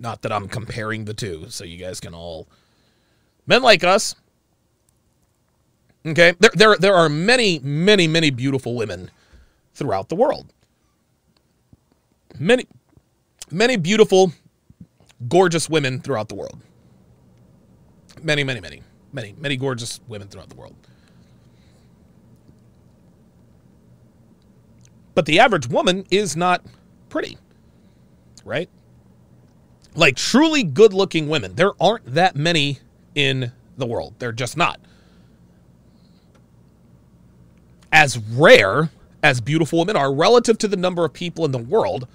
Not that I'm comparing the two, so you guys can all. Men like us. Okay, there, there, there are many, many, many beautiful women throughout the world. Many, many beautiful, gorgeous women throughout the world. Many, many, many, many, many gorgeous women throughout the world. But the average woman is not pretty, right? Like truly good looking women, there aren't that many in the world. They're just not. As rare as beautiful women are relative to the number of people in the world,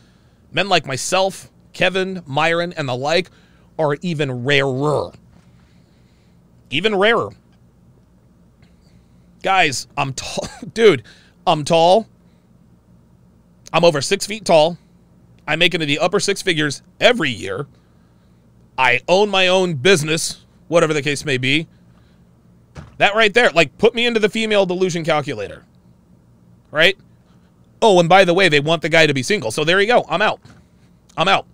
men like myself, Kevin, Myron, and the like are even rarer. Even rarer. Guys, I'm <laughs> tall. Dude, I'm tall. I'm over six feet tall. I make into the upper six figures every year. I own my own business, whatever the case may be. That right there, like, put me into the female delusion calculator. Right? Oh, and by the way, they want the guy to be single. So there you go. I'm out. I'm out.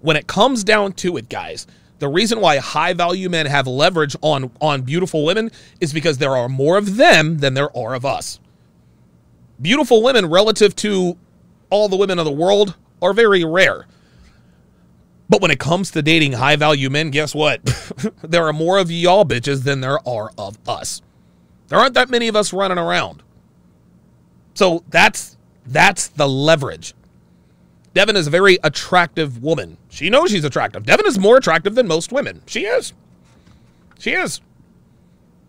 When it comes down to it, guys, the reason why high value men have leverage on, on beautiful women is because there are more of them than there are of us beautiful women relative to all the women of the world are very rare. But when it comes to dating high value men, guess what? <laughs> there are more of y'all bitches than there are of us. There aren't that many of us running around. So that's that's the leverage. Devin is a very attractive woman. She knows she's attractive. Devin is more attractive than most women. She is. She is.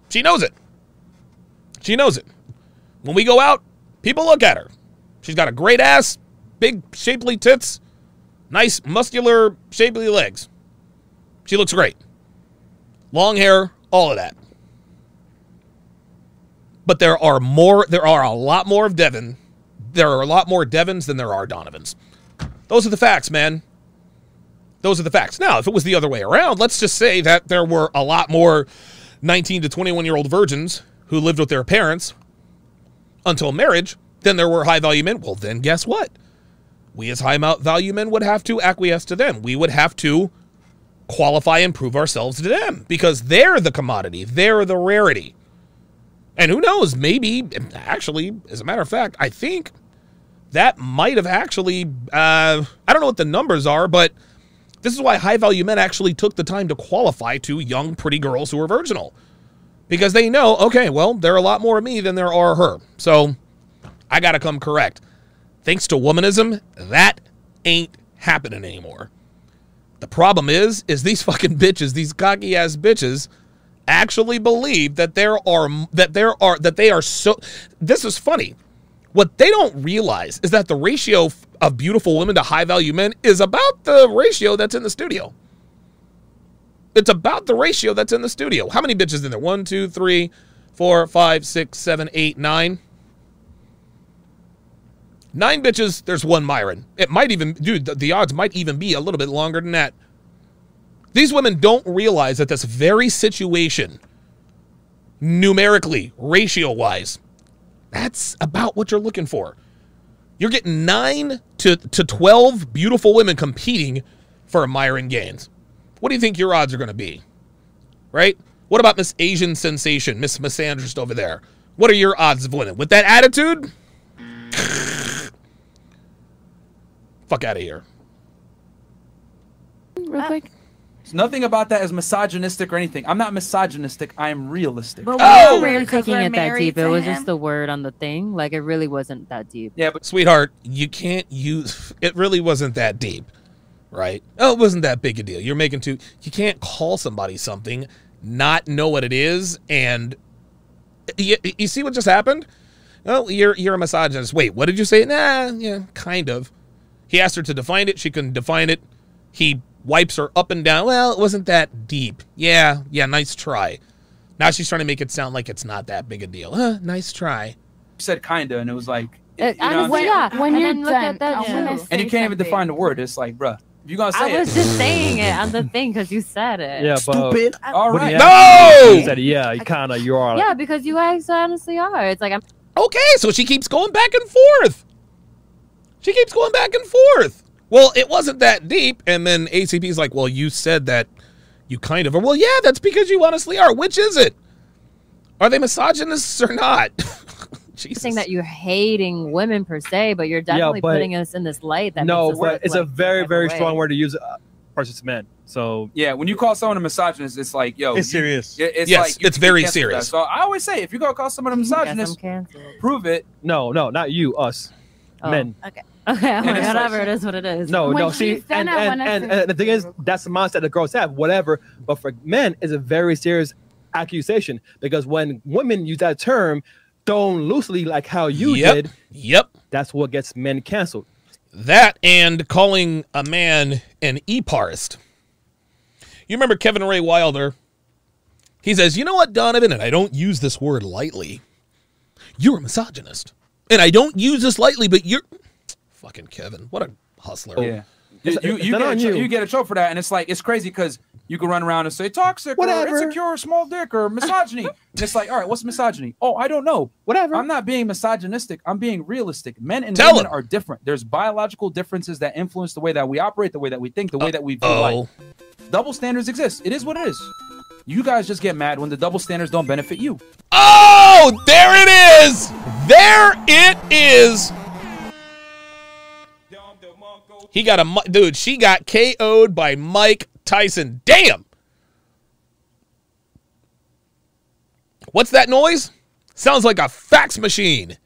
She knows it. She knows it. When we go out, people look at her. She's got a great ass, big, shapely tits, nice, muscular, shapely legs. She looks great. Long hair, all of that. But there are more, there are a lot more of Devin. There are a lot more Devins than there are Donovans. Those are the facts, man. Those are the facts. Now, if it was the other way around, let's just say that there were a lot more 19 to 21 year old virgins who lived with their parents until marriage than there were high value men. Well, then guess what? We as high value men would have to acquiesce to them. We would have to qualify and prove ourselves to them because they're the commodity, they're the rarity. And who knows, maybe, actually, as a matter of fact, I think that might have actually, uh, I don't know what the numbers are, but this is why high value men actually took the time to qualify to young, pretty girls who are virginal. Because they know, okay, well, there are a lot more of me than there are her. So I got to come correct. Thanks to womanism, that ain't happening anymore. The problem is, is these <laughs> fucking bitches, these cocky ass bitches, actually believe that there are that there are that they are so. This is funny. What they don't realize is that the ratio of beautiful women to high value men is about the ratio that's in the studio. It's about the ratio that's in the studio. How many bitches in there? One, two, three, four, five, six, seven, eight, nine. Nine bitches, there's one Myron. It might even, dude, the, odds might even be a little bit longer than that. These women don't realize that this very situation, numerically, ratio wise, that's about what you're looking for. You're getting nine to, to 12 beautiful women competing for a Myron Gaines. what do you think your odds are going to be? Right? What about Miss Asian Sensation, Miss Misandrist over there? What are your odds of winning? With that attitude? Fuck out of here. Real uh, quick. Nothing about that is misogynistic or anything. I'm not misogynistic. I am realistic. But Oh! we weren't taking we're it that deep. It was him. just the word on the thing. Like it really wasn't that deep. Yeah, but Sweetheart, you can't use <laughs> it really wasn't that deep. Right? Oh, it wasn't that big a deal. You're making too you can't call somebody something, not know what it is, and you, you see what just happened? Oh, you're you're a misogynist. Wait, what did you say? Nah, yeah, kind of. He asked her to define it. She couldn't define it. He wipes her up and down. Well, it wasn't that deep. Yeah, yeah, nice try. Now she's trying to make it sound like it's not that big a deal. Huh, nice try. She said kinda, and it was like, uh, It, you know what I'm honestly, saying? yeah. When and you're then look done, at that. I wanna too. say and you can't even define the word. It's like, bruh, if you gonna say I was it, just saying it on the thing because you said it. Yeah, but Stupid. all when No! asked you, you said yeah, you kind of you are. Yeah, because you guys honestly are. It's like I'm. Okay, so she keeps going back and forth. She keeps going back and forth. Well, it wasn't that deep, and then ACP's like, "Well, you said that you kind of are." Well, yeah, that's because you honestly are. Which is it? Are they misogynists or not? <laughs> Jesus. saying that you're hating women per se, but you're definitely but- putting us in this light that no, makes but look it's a very very way. strong word to use uh, versus men. So Yeah, when you call someone a misogynist, it's like, yo, It's you- serious. it- It's Yes, like it's very canceled for that. serious. So I always say, if you're gonna call someone a misogynist, prove it. no, no, not you, us, Oh. men. Okay, I'm like, it's like- whatever it is, what it is. No, When no. she See, and, and, and, say and the thing is, that's the mindset that girls have. Whatever, but for men, it's a very serious accusation because when women use that term, thrown loosely like how you Yep. did, Yep. that's what gets men canceled. That and calling a man an eparist. You remember Kevin Ray Wilder? He says, "You know what, Donovan, and I don't use this word lightly. You're a misogynist, and I don't use this lightly, but you're fucking Kevin. What a hustler. Oh. Yeah. You, you, you get a on cho- you. you get a trope for that, and it's like it's crazy because you can run around and say toxic Whatever. or insecure or small dick or misogyny. it's like, all right, what's misogyny? Oh, I don't know. Whatever. I'm not being misogynistic. I'm being realistic. Men and Tell women him. are different. There's biological differences that influence the way that we operate, the way that we think, the way that we view Oh, life. Double standards exist. It is what it is. You guys just get mad when the double standards don't benefit you. oh, there it is. There it is. He got a dude. She got KO'd by Mike Tyson. Damn. What's that noise? Sounds like a fax machine.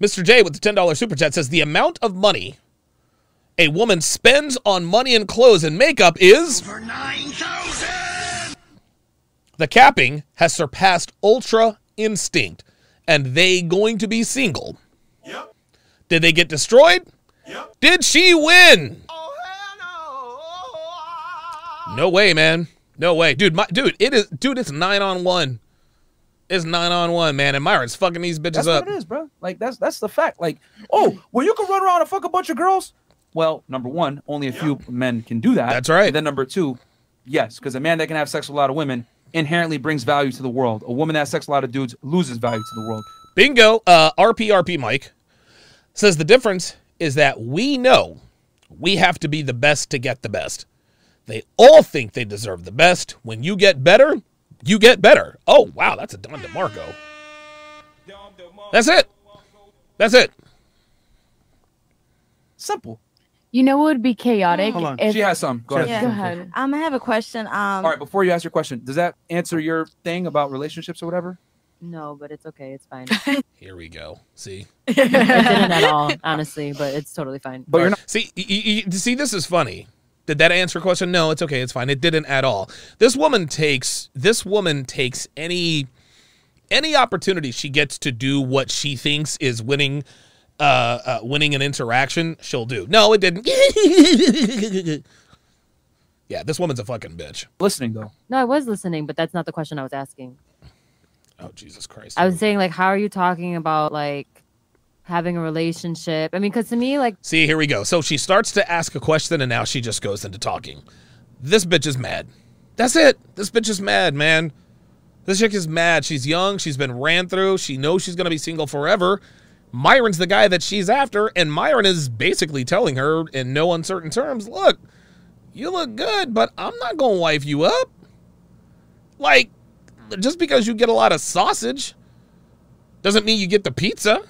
Mr. J with the $10 super chat says the amount of money a woman spends on money and clothes and makeup is For 9,000! the capping has surpassed Ultra Instinct and they going to be single. Yep. Did they get destroyed? Yep. Did she win? Oh, no! No way, man. No way. Dude, my dude, it is dude, it's 9 on 1. It's 9 on 1, man. And Myron's fucking these bitches That's up. what it is, bro. Like that's that's the fact. Like, oh, well, you can run around and fuck a bunch of girls. Well, number one, only a few men can do that. That's right. And then number two, yes, because a man that can have sex with a lot of women inherently brings value to the world. A woman that has sex with a lot of dudes loses value to the world. Bingo. Uh, RPRP Mike says the difference is that we know we have to be the best to get the best. They all think they deserve the best. When you get better, you get better. Oh, wow. That's a Don DeMarco. That's it. That's it. Simple. You know what would be chaotic? Hold on. If, she has some. Go ahead. Yeah. Go ahead. Um, I have a question. Um, All right, before you ask your question, does that answer your thing about relationships or whatever? No, but it's okay. It's fine. <laughs> <laughs> Here we go. See? <laughs> it didn't at all, honestly, but it's totally fine. But you're not. See, y- y- y- see, this is funny. Did that answer a question? No, it's okay. It's fine. It didn't at all. This woman takes this woman takes any any opportunity she gets to do what she thinks is winning uh, uh winning an interaction, she'll do. No, it didn't. yeah, this woman's a fucking bitch. listening though. No, I was listening, but that's not the question I was asking. Oh Jesus Christ. I was saying, like, how are you talking about like having a relationship? I mean, because to me, like, See, here we go. So she starts to ask a question and now she just goes into talking. This bitch is mad. That's it. This bitch is mad, man. This chick is mad. She's young. She's been ran through. She knows she's going to be single forever. Myron's the guy that she's after, and Myron is basically telling her in no uncertain terms, look, you look good, but I'm not going to wife you up. Like, just because you get a lot of sausage doesn't mean you get the pizza.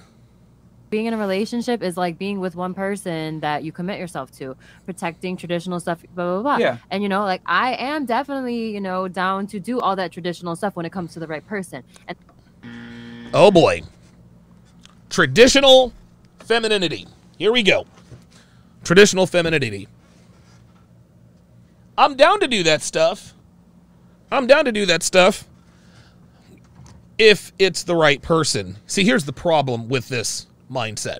being in a relationship is like being with one person that you commit yourself to, protecting traditional stuff, blah blah blah. Yeah. And you know, like I am definitely, you know, down to do all that traditional stuff when it comes to the right person. And Oh boy. Traditional femininity. Here we go. Traditional femininity. I'm down to do that stuff. I'm down to do that stuff if it's the right person. See, here's the problem with this mindset.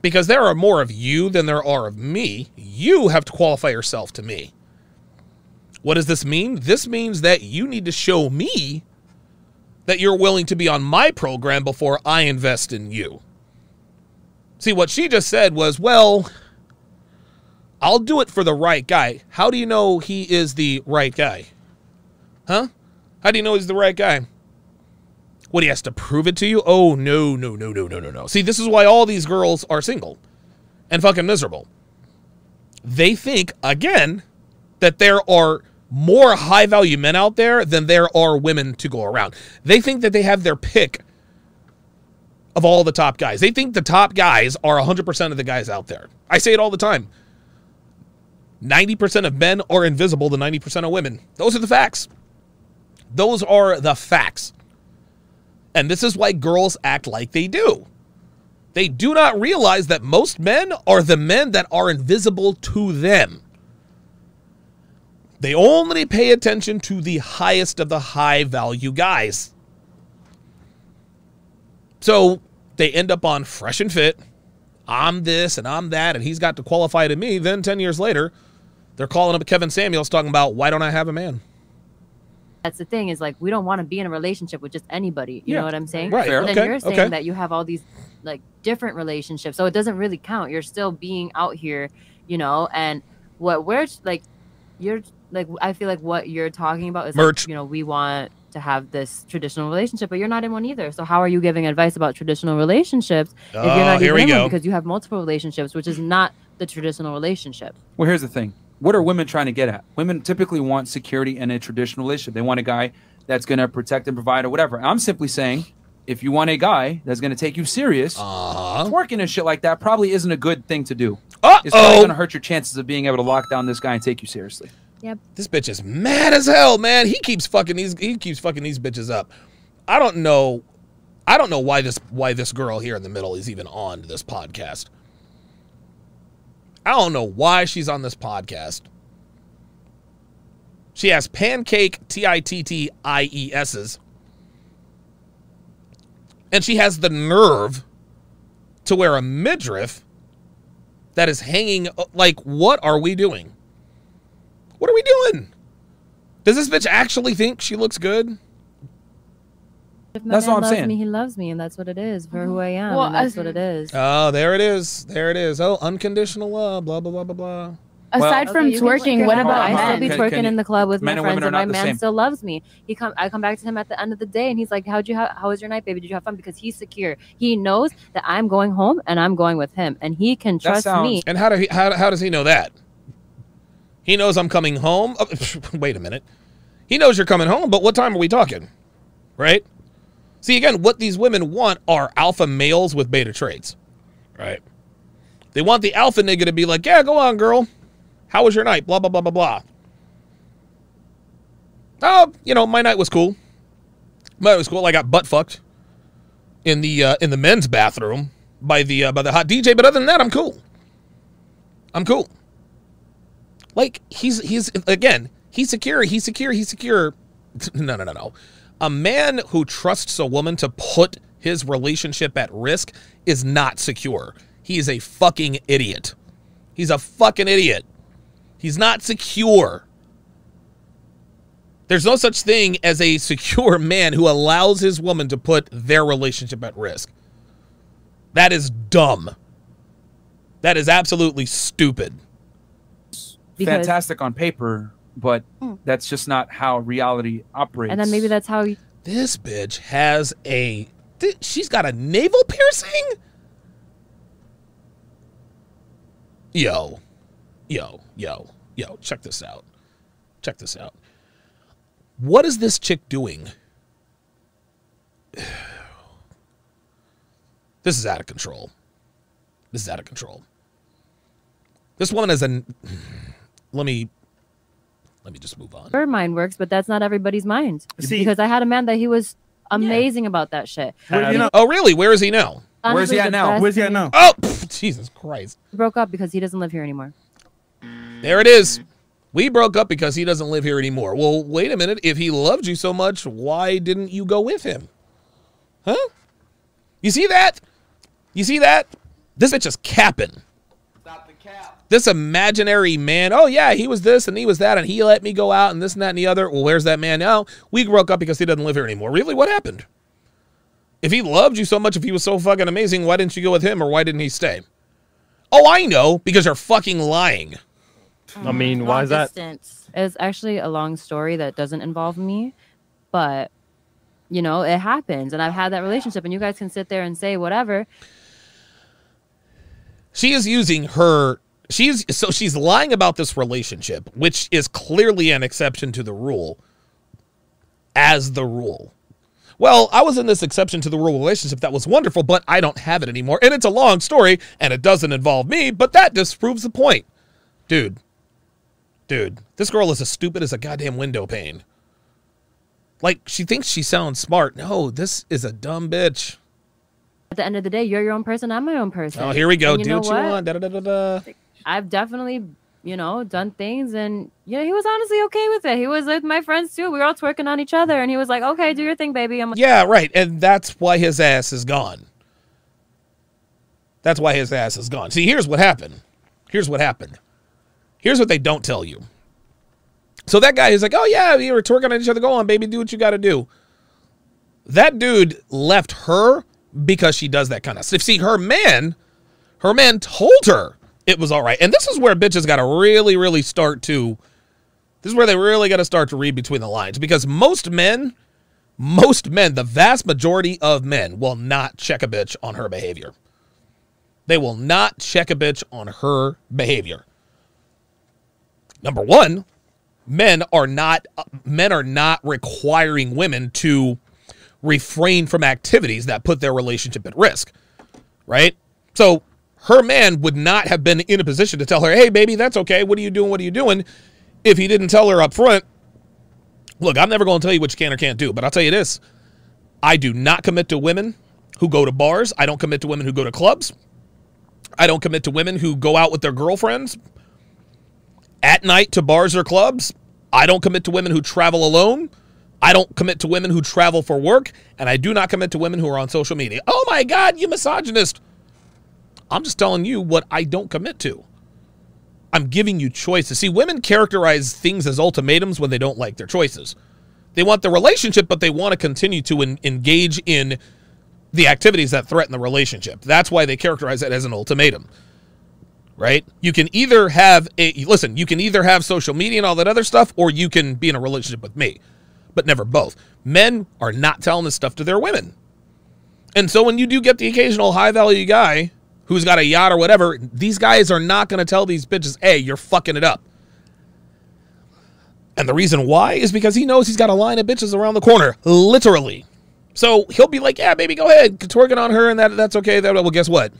Because there are more of you than there are of me, you have to qualify yourself to me. What does this mean? This means that you need to show me that you're willing to be on my program before I invest in you. See, what she just said was, well, I'll do it for the right guy. How do you know he is the right guy? Huh? How do you know he's the right guy? What, he has to prove it to you? Oh, no, no, no, no, no, no, no. See, this is why all these girls are single and fucking miserable. They think, again, that there are more high value men out there than there are women to go around. They think that they have their pick of all the top guys. They think the top guys are 100% of the guys out there. I say it all the time 90% of men are invisible to 90% of women. Those are the facts. Those are the facts. And this is why girls act like they do. They do not realize that most men are the men that are invisible to them. They only pay attention to the highest of the high value guys. So they end up on fresh and fit. I'm this and I'm that, and he's got to qualify to me. Then 10 years later, they're calling up Kevin Samuels talking about why don't I have a man? That's the thing is like we don't want to be in a relationship with just anybody. You Yeah. know what I'm saying? Right, But then okay, you're saying okay. that you have all these like different relationships, so it doesn't really count. You're still being out here, you know. And what we're like, you're like, I feel like what you're talking about is Merch. Like, you know, we want to have this traditional relationship, but you're not in one either. So how are you giving advice about traditional relationships if Oh, you're not here even we in go. one because you have multiple relationships, which is not the traditional relationship. Well, here's the thing. What are women trying to get at? Women typically want security in a traditional relationship. They want a guy that's going to protect and provide or whatever. I'm simply saying, if you want a guy that's going to take you serious, uh-huh. twerking and shit like that probably isn't a good thing to do. Uh-oh. It's probably going to hurt your chances of being able to lock down this guy and take you seriously. Yep. This bitch is mad as hell, man. He keeps fucking these he keeps fucking these bitches up. I don't know I don't know why this why this girl here in the middle is even on this podcast. I don't know why she's on this podcast. She has pancake T I T T I E S's. And she has the nerve to wear a midriff that is hanging uh, like what are we doing? What are we doing? Does this bitch actually think she looks good? If my That's man what I'm loves saying. me, he loves me, and that's what it is for who I am. Well, and that's as- what it is. Oh, there it is. There it is. Oh, unconditional love. Blah blah blah blah blah. Aside Okay, from you can twerking, what about I still be twerking can in the club with my friends, and my man same. still loves me. He come, I come back to him at the end of the day, and he's like, "How'd you? Ha- how was your night, baby? Did you have fun?" Because he's secure. He knows that I'm going home and I'm going with him, and he can trust me. And how do he how, how does he know that? He knows I'm coming home. Oh, <laughs> wait a minute. He knows you're coming home, but what time are we talking? Right? See again, what these women want are alpha males with beta traits. Right? They want the alpha nigga to be like, "Yeah, go on, girl. How was your night? Blah blah blah blah blah." Oh, you know, my night was cool. My night was cool. I got butt fucked in the uh, in the men's bathroom by the uh, by the hot DJ, but other than that, I'm cool. I'm cool. Like he's he's again, he's secure, he's secure, he's secure. <laughs> No, no, no, no. A man who trusts a woman to put his relationship at risk is not secure. He is a fucking idiot. He's a fucking idiot. He's not secure. There's no such thing as a secure man who allows his woman to put their relationship at risk. That is dumb. That is absolutely stupid. Because- Fantastic on paper, but hmm. that's just not how reality operates. And then maybe that's how you, This bitch has a Th- She's got a navel piercing? Yo, yo, yo, yo, check this out. Check this out. What is this chick doing? <sighs> This is out of control. This is out of control. This woman is an. <sighs> Let me. Let me just move on. Her mind works, but that's not everybody's mind. See- because I had a man that he was amazing about that shit. oh, really? Where is he now? Honestly, he at now? Oh, pff, Jesus Christ. He broke up because he doesn't live here anymore. There it is. We broke up because he doesn't live here anymore. Well, wait a minute. If he loved you so much, why didn't you go with him? Huh? You see that? You see that? This bitch is capping. This imaginary man, oh yeah, he was this and he was that, and he let me go out and this and that and the other. Well, where's that man now? We broke up because he doesn't live here anymore. Really? What happened? If he loved you so much, if he was so fucking amazing, why didn't you go with him or why didn't he stay? Oh, I know, because you're fucking lying. I mean, why is that? It's actually a long story that doesn't involve me, but you know, it happens. And I've had that relationship, and you guys can sit there and say whatever. she is using her she's so she's lying about this relationship which is clearly an exception to the rule as the rule. Well i was in this exception to the rule relationship that was wonderful but i don't have it anymore and it's a long story and it doesn't involve me but that disproves the point. Dude. Dude this girl is as stupid as a goddamn window pane. Like she thinks she sounds smart. No this is a dumb bitch. At the end of the day, you're your own person. I'm my own person. oh here we go. And you do know what you want. Da, da, da. I've definitely, you know, done things, and you know, he was honestly okay with it. He was with my friends too. We were all twerking on each other, and he was like, "Okay, do your thing, baby." I'm like, Yeah, right. And that's why his ass is gone. That's why his ass is gone. See, here's what happened. Here's what happened. Here's what they don't tell you. So that guy is like, oh, yeah, we were twerking on each other. Go on, baby, do what you got to do. That dude left her because she does that kind of stuff. See, her man, her man told her it was all right. And this is where bitches got to really, really start to, this is where they really got to start to read between the lines because most men, most men, the vast majority of men will not check a bitch on her behavior. They will not check a bitch on her behavior. Number one, men are not men are not requiring women to refrain from activities that put their relationship at risk. Right? So her man would not have been in a position to tell her, hey baby, that's okay. What are you doing? What are you doing? If he didn't tell her up front, look, I'm never going to tell you what you can or can't do, but I'll tell you this. I do not commit to women who go to bars. I don't commit to women who go to clubs. I don't commit to women who go out with their girlfriends at night to bars or clubs. I don't commit to women who travel alone. I don't commit to women who travel for work. And I do not commit to women who are on social media. Oh my God, you misogynist. I'm just telling you what I don't commit to. I'm giving you choices. See, women characterize things as ultimatums when they don't like their choices. They want the relationship, but they want to continue to en- engage in the activities that threaten the relationship. That's why they characterize it as an ultimatum. Right? You can either have a listen, you can either have social media and all that other stuff, or you can be in a relationship with me, but never both. Men are not telling this stuff to their women. And so when you do get the occasional high value guy who's got a yacht or whatever, these guys are not going to tell these bitches, hey, you're fucking it up. And the reason why is because he knows he's got a line of bitches around the corner, literally. So he'll be like, yeah, baby, go ahead, twerking on her, and that that's okay. That well, guess what?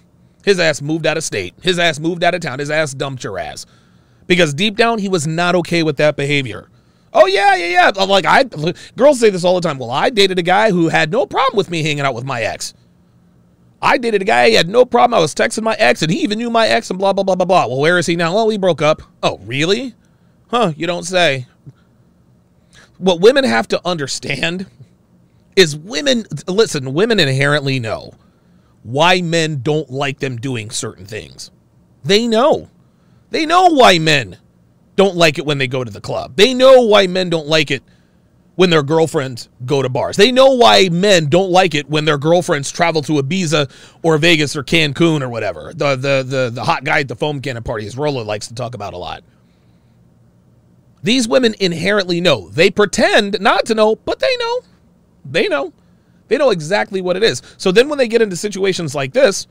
His ass moved out of state. His ass moved out of town. His ass dumped your ass because deep down he was not okay with that behavior. Oh yeah, yeah, yeah. Like I girls say this all the time. Well, I dated a guy who had no problem with me hanging out with my ex. I dated a guy, he had no problem. I was texting my ex, and he even knew my ex, and blah, blah, blah, blah, blah. Well, where is he now? Well, we broke up. Oh, really? Huh, you don't say. What women have to understand is women, listen, women inherently know why men don't like them doing certain things. They know. They know why men don't like it when they go to the club. They know why men don't like it when their girlfriends go to bars. They know why men don't like it when their girlfriends travel to Ibiza or Vegas or Cancun or whatever. The the the, the hot guy at the foam cannon party, as Rollo likes to talk about a lot. These women inherently know. They pretend not to know, but they know. They know. They know exactly what it is. So then when they get into situations like this,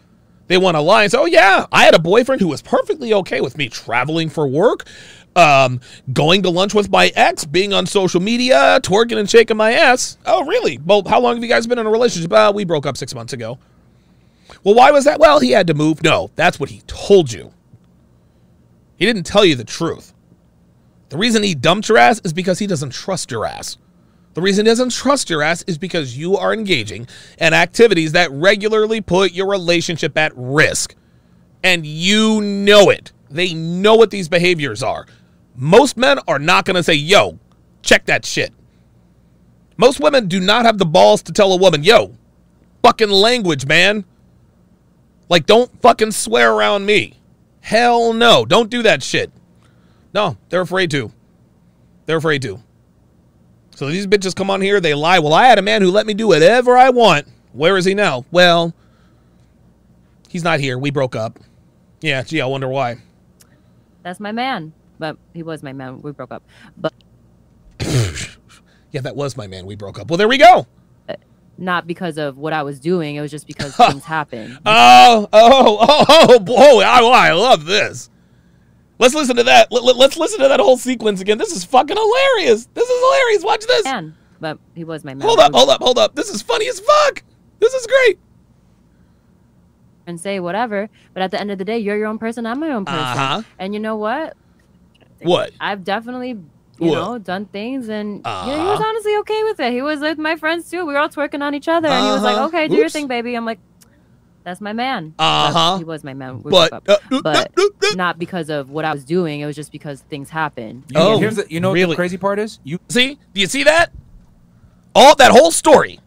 they want to lie and say, "Oh yeah, I had a boyfriend who was perfectly okay with me traveling for work, um, going to lunch with my ex, being on social media, twerking and shaking my ass." Oh really? Well, how long have you guys been in a relationship? Uh, we broke up six months ago. Well, why was that? Well, he had to move. No, that's what he told you. He didn't tell you the truth. The reason he dumped your ass is because he doesn't trust your ass. The reason he doesn't trust your ass is because you are engaging in activities that regularly put your relationship at risk. And you know it. They know what these behaviors are. Most men are not going to say, yo, check that shit. Most women do not have the balls to tell a woman, yo, fucking language, man. Like, don't fucking swear around me. Hell no. Don't do that shit. No, they're afraid to. They're afraid to. So these bitches come on here, they lie. Well, I had a man who let me do whatever I want. Where is he now? Well, he's not here. We broke up. Yeah, gee, I wonder why. That's my man. But he was my man. We broke up. But <laughs> Yeah, that was my man. We broke up. Well, there we go. not because of what I was doing. It was just because <laughs> things happened. <laughs> Oh, oh, oh, oh, boy. I, I love this. Let's listen to that. Let, us listen to that whole sequence again. This is fucking hilarious. This is hilarious. Watch this. Man, but he was my man. Hold up, hold up, hold up. This is funny as fuck. This is great. and say whatever. But at the end of the day, you're your own person. I'm my own person. Uh-huh. And you know what? What? I've definitely, you What? know, done things, and you know, he was Uh-huh. honestly okay with it. He was with my friends too. We were all twerking on each other, and he was like, Uh-huh. "Okay, do your thing, baby." I'm like, "That's my man." Uh-huh. He was my man. We But, broke up. uh, uh, but not because of what I was doing. It was just because things happened. You, oh, here's the, you know what the crazy part is? You See? Do you see that? All that whole story.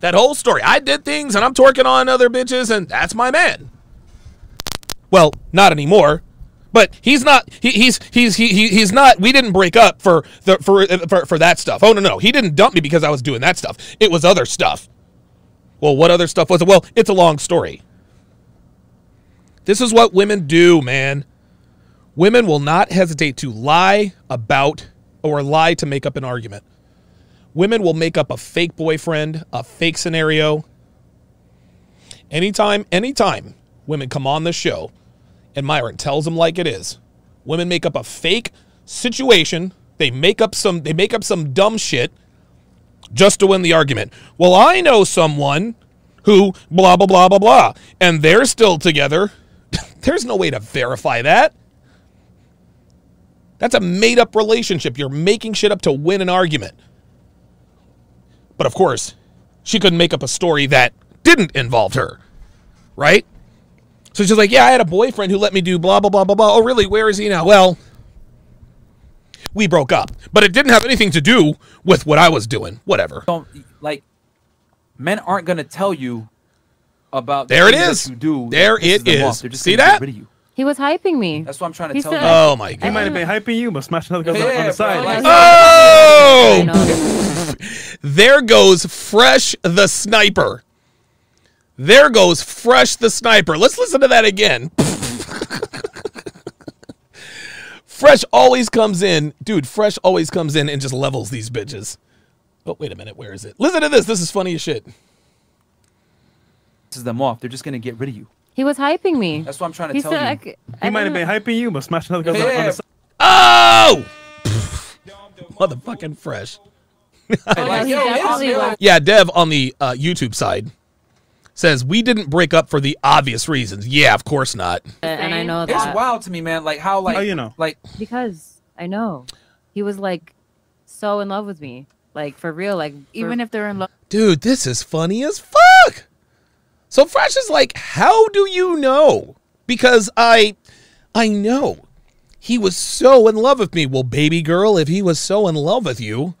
That whole story. I did things and I'm twerking on other bitches and that's my man. Well, not anymore. But he's not. He, he's he's he, he he's not. We didn't break up for the for, for for that stuff. Oh no no, he didn't dump me because I was doing that stuff. It was other stuff. Well, what other stuff was it? Well, it's a long story. This is what women do, man. Women will not hesitate to lie about or lie to make up an argument. Women will make up a fake boyfriend, a fake scenario. Anytime, anytime women come on the show and Myron tells them like it is, women make up a fake situation. They make up some they make up some dumb shit just to win the argument. Well, I know someone who blah blah blah blah blah and they're still together. <laughs> There's no way to verify that. That's a made up relationship. You're making shit up to win an argument. But of course, she couldn't make up a story that didn't involve her. Right? So she's like, Yeah, I had a boyfriend who let me do blah, blah, blah, blah, blah. Oh, really? Where is he now? Well, we broke up. But it didn't have anything to do with what I was doing. Whatever. don't like men aren't gonna tell you about the There it things that is. You do There that pisses it them off. is. They're just See that? you. He was hyping me. That's what I'm trying to He tell said- you. Oh, my god. He might have been hyping you, but smashing another girls on- on Yeah, the side. like- Oh! there goes Fresh the Sniper. There goes Fresh the Sniper. Let's listen to that again. Fresh always comes in, dude. Fresh always comes in and just levels these bitches. Oh, wait a minute. Where is it? Listen to this. This is funny as shit. This is them off. They're just gonna get rid of you. He was hyping me. That's what I'm trying to He tell said, you. I c- He I might have been hyping you, but smashing other girls on- on the side. Oh! Motherfucking Fresh. Oh, no, he definitely. Yeah, Dev on the uh, YouTube side says we didn't break up for the obvious reasons. Yeah, of course not. Uh, and I know that. It's wild to me, man. Like how like How you know? like Because I know. He was like so in love with me. Like for real. Like Even if they're in love. Dude, this is funny as fuck. So Fresh is like, how do you know? Because I I know. He was so in love with me. Well, baby girl, if he was so in love with you,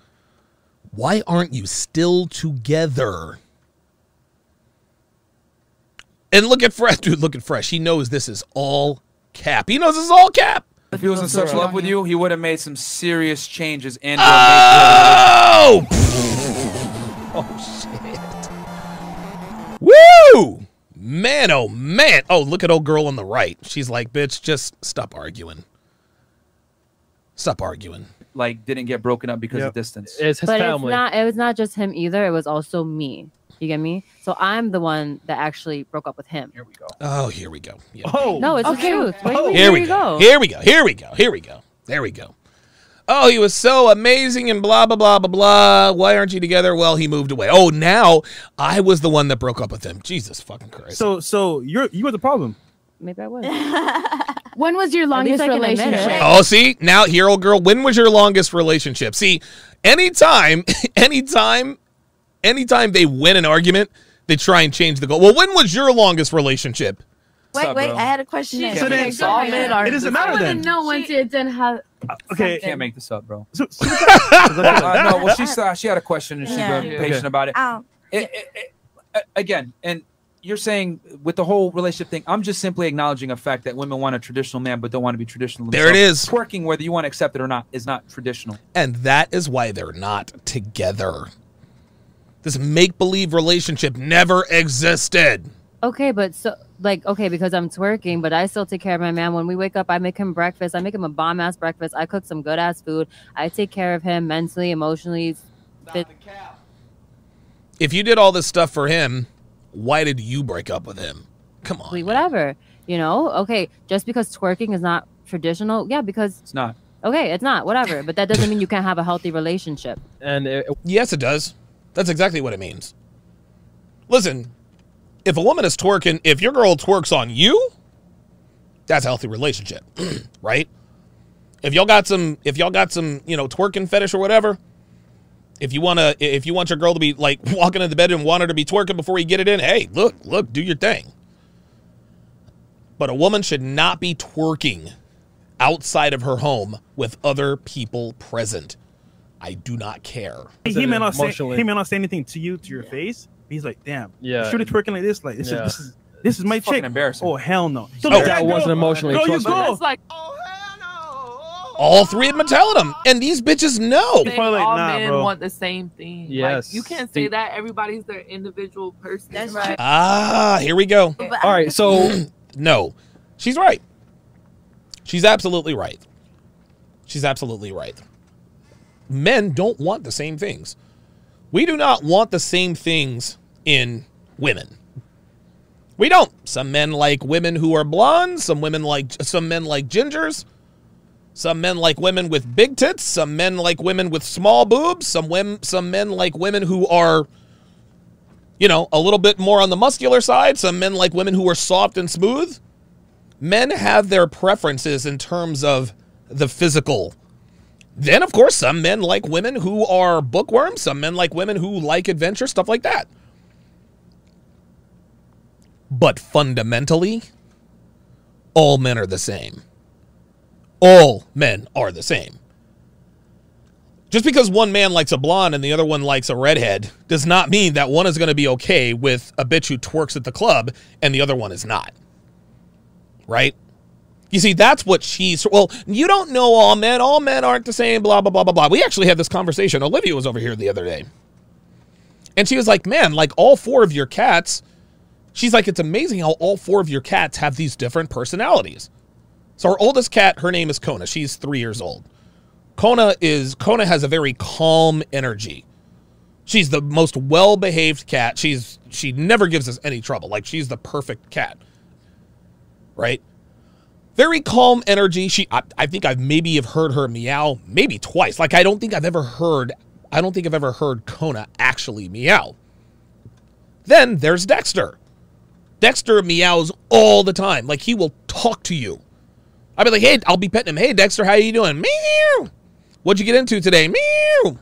why aren't you still together? And look at Fresh, <laughs> dude, look at Fresh. He knows this is all cap. He knows this is all cap. if he was in such love with you, he would have made some serious changes and Oh! <laughs> oh shit. Woo! Man, oh man. Oh, look at old girl on the right. She's like, bitch, just stop arguing. Stop arguing. like didn't get broken up because Yep. of distance. It's his but family. it's not. It was not just him either. It was also me. You get me? So I'm the one that actually broke up with him. Here we go. Oh, here we go. Yeah. Oh, No, it's Okay. the truth. Wait, Oh. wait, Here here we go. go. Here we go. Here we go. Here we go. There we go. Oh, he was so amazing and blah blah blah blah blah. Why aren't you together? Well, he moved away. Oh, now I was the one that broke up with him. Jesus fucking Christ. so so you're you were the problem. Maybe I was. <laughs> When was your longest I can admit it. relationship? Oh, see now, here, old girl. When was your longest relationship? See, anytime, <laughs> anytime, anytime they win an argument, they try and change the goal. Well, when was your longest relationship? Wait, up, wait, bro? I had a question. So then- all men are It doesn't matter then. No one didn't have. Okay. Can't make this up, bro. So, so <laughs> Uh, no, well, she saw she had a question and she's Yeah. been patient Okay. about it. Um, It- it- it- Again, and you're saying with the whole relationship thing, I'm just simply acknowledging a fact that women want a traditional man but don't want to be traditional. There it themselves. is. Twerking, whether you want to accept it or not, is not traditional. And that is why they're not together. This make believe relationship never existed. Okay, but so like okay because I'm twerking, but I still take care of my man. When we wake up, I make him breakfast. I make him a bomb ass breakfast. I cook some good ass food. I take care of him mentally, emotionally. Fit- If you did all this stuff for him, why did you break up with him? Come on. physically, whatever. You know, okay, just because twerking is not traditional, yeah, because It's not. okay, it's not whatever, but that doesn't mean you can't have a healthy relationship. and it, Yes, it does. That's exactly what it means. Listen, if a woman is twerking, if your girl twerks on you, that's a healthy relationship, <clears throat> right? If y'all got some, if y'all got some, you know, twerking fetish or whatever, if you wanna, if you want your girl to be like <laughs> walking in the bedroom, want her to be twerking before you get it in, hey, look, look, do your thing. But a woman should not be twerking outside of her home with other people present. I do not care. he may not say he may not say anything to you to your face. But he's like, damn, Yeah. should twerking like this? Like this Yeah. is this is this is my It's chick. embarrassing. Oh hell no! So Oh. that wasn't emotionally. Go, you trust me. go. It's like All three of them telling them, and these bitches know. You're like, all nah, men bro. want the same thing. Yes. Like, you can't say that everybody's their individual person. That's right. Ah, here we go. But All right, so <clears throat> No, she's right. She's absolutely right. She's absolutely right. Men don't want the same things. We do not want the same things in women. We don't. Some men like women who are blondes. Some women like some men like gingers. Some men like women with big tits. Some men like women with small boobs. Some women, some men like women who are, you know, a little bit more on the muscular side. Some men like women who are soft and smooth. Men have their preferences in terms of the physical. Then, of course, some men like women who are bookworms. Some men like women who like adventure, stuff like that. But fundamentally, all men are the same. All men are the same. Just because one man likes a blonde and the other one likes a redhead does not mean that one is going to be okay with a bitch who twerks at the club and the other one is not. Right? You see, that's what she's. Well, you don't know all men. All men aren't the same, blah, blah, blah, blah, blah. We actually had this conversation. Olivia was over here the other day. And she was like, man, like all four of your cats, she's like, it's amazing how all four of your cats have these different personalities. So our oldest cat, her name is Kona. She's three years old. Kona is Kona has a very calm energy. She's the most well-behaved cat. She's she never gives us any trouble. Like she's the perfect cat. Right? Very calm energy. She I, I think I've maybe have heard her meow maybe twice. Like I don't think I've ever heard I don't think I've ever heard Kona actually meow. Then there's Dexter. Dexter meows all the time. Like he will talk to you. I'll be like, hey, I'll be petting him. Hey, Dexter, how you doing? Meow. What'd you get into today? Meow.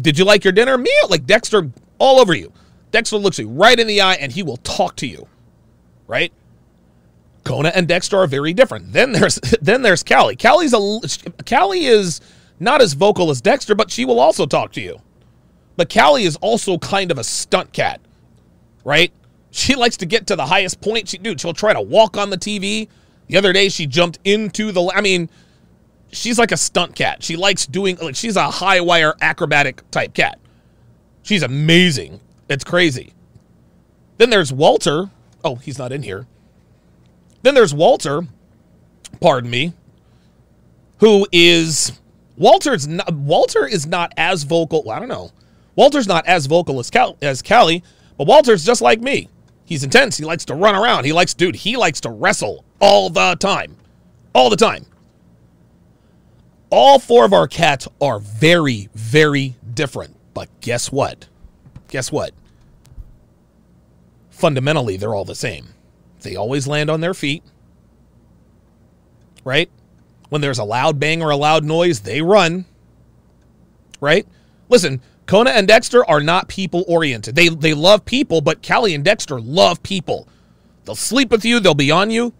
Did you like your dinner? Meow. Like Dexter all over you. Dexter looks you right in the eye and he will talk to you. Right? Kona and Dexter are very different. Then there's <laughs> then there's Callie. Callie's a Callie is not as vocal as Dexter, but she will also talk to you. But Callie is also kind of a stunt cat, right? She likes to get to the highest point. She dude, she'll try to walk on the TV. The other day she jumped into the I mean, she's like a stunt cat. She likes doing like she's a high wire acrobatic type cat. She's amazing. It's crazy. Then there's Walter. Oh, he's not in here. Then there's Walter, pardon me, who is Walter's not, Walter is not as vocal. well, I don't know. Walter's not as vocal as Cal, as Callie, but Walter's just like me. He's intense. He likes to run around. He likes, dude. He likes to wrestle all the time, all the time. All four of our cats are very, very different. But guess what? Guess what? Fundamentally, they're all the same. They always land on their feet, right? When there's a loud bang or a loud noise, they run, right? Listen, Kona and Dexter are not people oriented. They they love people, but Callie and Dexter love people. They'll sleep with you, they'll be on you.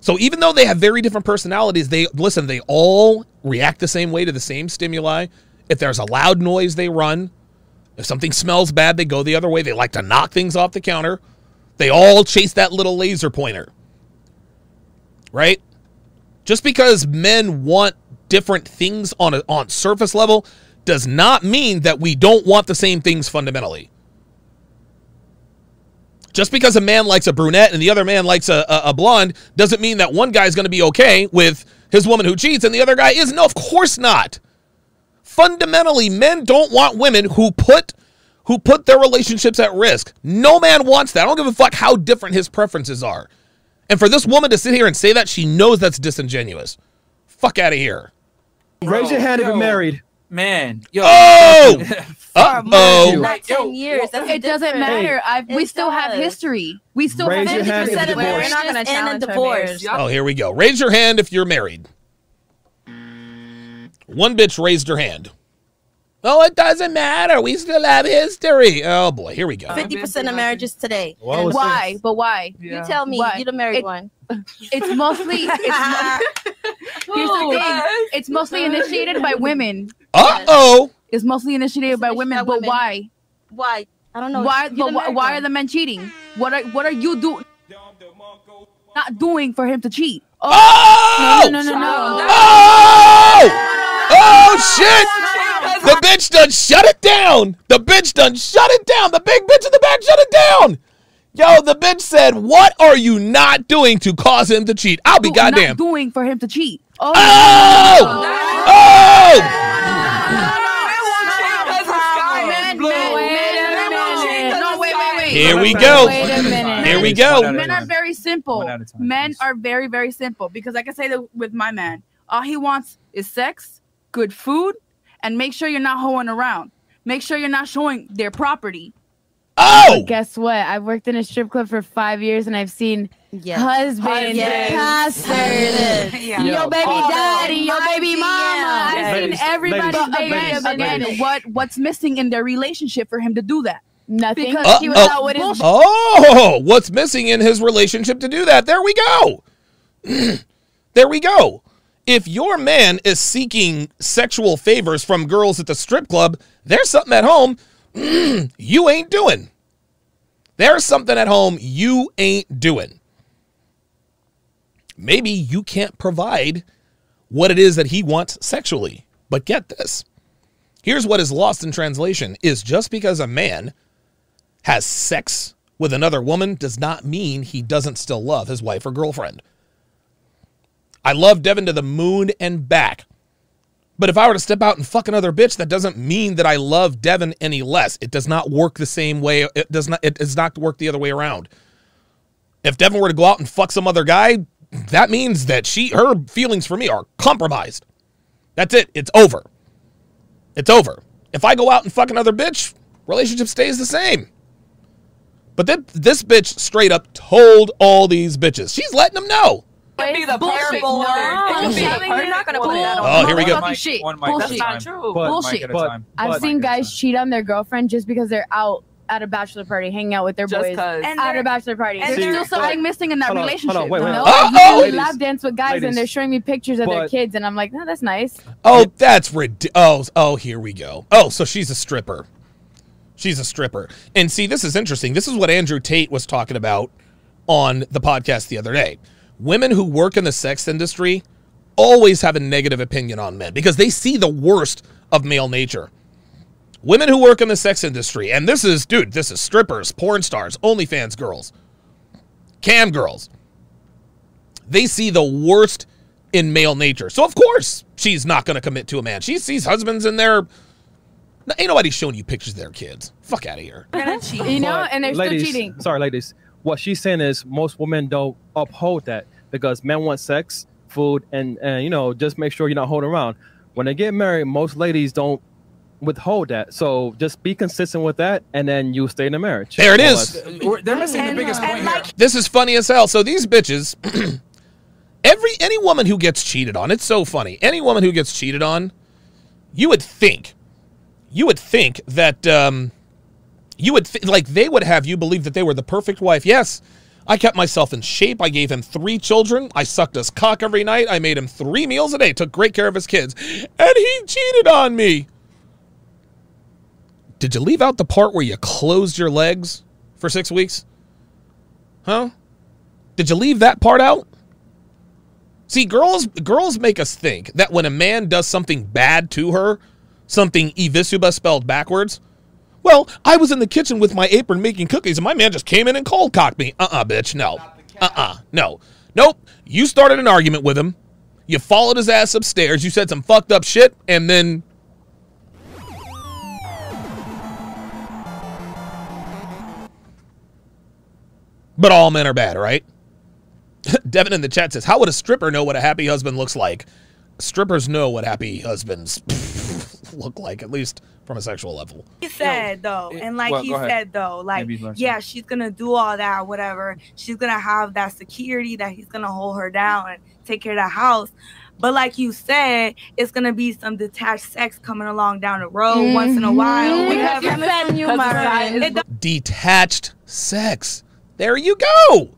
So even though they have very different personalities, they listen, they all react the same way to the same stimuli. If there's a loud noise, they run. If something smells bad, they go the other way. They like to knock things off the counter. They all chase that little laser pointer. Right? Just because men want different things on a on surface level does not mean that we don't want the same things fundamentally. Just because a man likes a brunette and the other man likes a, a, a blonde doesn't mean that one guy is going to be okay with his woman who cheats and the other guy isn't. No, of course not. Fundamentally, men don't want women who put who put their relationships at risk. No man wants that. I don't give a fuck how different his preferences are. And for this woman to sit here and say that, she knows that's disingenuous. Fuck out of here. Raise your hand if you're married. Man, yo. Oh! <laughs> Uh oh. Not ten years. That's it doesn't different. matter. I've, we It still have history. We still Raise have your hand if 50% you're of divorced. marriages We're not gonna end in challenge her divorce. Oh, here we go. Raise your hand if you're married. One bitch raised her hand. Oh, it doesn't matter. We still have history. Oh boy, here we go. Fifty percent of marriages today. What was Why? But why? You tell me. Why? You the married It- one. <laughs> It's mostly. It's mo- <laughs> here's the thing. It's mostly initiated by women. Uh oh. It's mostly initiated by women. by But women. why? Why? I don't know. Why? You But why, why are the men cheating? What are What are you doing? Not doing for him to cheat. Oh! no, no, no, no, no. Oh! Oh shit! The bitch done shut it down. The bitch done shut it down. The big bitch in the back shut it down. Yo, the bitch said, "What are you not doing to cause him to cheat?" I'll be Do- goddamn. Not doing for him to cheat. Oh! Oh! Oh! Men, men, men, no, wait, wait, wait. Here we go. Wait a. Here we go. Men are very simple. One at a time, Men are very, very simple because I can say that with my man, all he wants is sex, good food, and make sure you're not hoeing around. Make sure you're not showing their property. Oh! But guess what? I've worked in a strip club for five years and I've seen Yes. husbands, Yes. pastors, <laughs> Yeah. your baby Oh, daddy, your baby mama. yeah. I've Ladies, seen everybody's ladies, baby. Again, again, what what's missing in their relationship for him to do that? Nothing. Because Uh, he was oh. out with his Oh, what's missing in his relationship to do that? There we go. <clears throat> there we go. If your man is seeking sexual favors from girls at the strip club, there's something at home <clears throat> you ain't doing. There's something at home you ain't doing. Maybe you can't provide what it is that he wants sexually. But get this. Here's what is lost in translation is just because a man has sex with another woman does not mean he doesn't still love his wife or girlfriend. I love Devin to the moon and back. But if I were to step out and fuck another bitch, that doesn't mean that I love Devin any less. It does not work the same way. It does not it does not work the other way around. If Devin were to go out and fuck some other guy, that means that she her feelings for me are compromised. That's it. It's over. It's over. If I go out and fuck another bitch, relationship stays the same. But then this bitch straight up told all these bitches. She's letting them know. Could be the parable. You're not gonna put that on. Oh, here we go. Motherfucking shit. One mic at a Bullshit. True. One Bullshit. mic at a But- I've One seen mic at a guys cheat on their girlfriend just because they're out at a bachelor party, hanging out with their Just boys. 'cause. And At a bachelor party. And See, there's still but- something missing in that on, relationship. on, wait, wait, no, wait. Uh-oh. they oh, lap dance with guys Ladies. and they're showing me pictures of their kids, and I'm like, no, that's nice. Oh, that's ridiculous. Oh, oh, here we go. Oh, so she's a stripper. She's a stripper. And see, this is interesting. This is what Andrew Tate was talking about on the podcast the other day. Women who work in the sex industry always have a negative opinion on men because they see the worst of male nature. Women who work in the sex industry, and this is, dude, this is strippers, porn stars, OnlyFans girls, cam girls. They see the worst in male nature. So of course she's not going to commit to a man. She sees husbands in their. Ain't nobody showing you pictures of their kids. Fuck out of here. You know, and they're ladies, still cheating. Sorry, ladies. What she's saying is most women don't uphold that because men want sex, food, and and you know just make sure you're not holding around. When they get married, most ladies don't withhold that. So just be consistent with that, and then you stay in the marriage. There it More or is. less. They're missing the biggest point here. This is funny as hell. So these bitches, <clears throat> every any woman who gets cheated on, it's so funny. Any woman who gets cheated on, you would think, you would think that, um, you would th- like they would have you believe that they were the perfect wife. Yes, I kept myself in shape. I gave him three children. I sucked his cock every night. I made him three meals a day. Took great care of his kids, and he cheated on me. Did you leave out the part where you closed your legs for six weeks? Huh? Did you leave that part out? See, girls girls make us think that when a man does something bad to her, something evisuba spelled backwards, well, I was in the kitchen with my apron making cookies and my man just came in and cold cocked me. Uh-uh, bitch. No. Uh-uh. No. Nope. You started an argument with him. You followed his ass upstairs. You said some fucked up shit and then But all men are bad, right? <laughs> Devin in the chat says, How would a stripper know what a happy husband looks like? Strippers know what happy husbands <laughs> look like, at least from a sexual level. he said though, and like well, he go ahead. said though, like Maybe learn yeah, she's gonna do all that, whatever. She's gonna have that security that he's gonna hold her down and take care of the house. But like you said, it's gonna be some detached sex coming along down the road once in a while. Mhm. whatever. Because you're feeling you, Mariah. It Detached sex. There you go.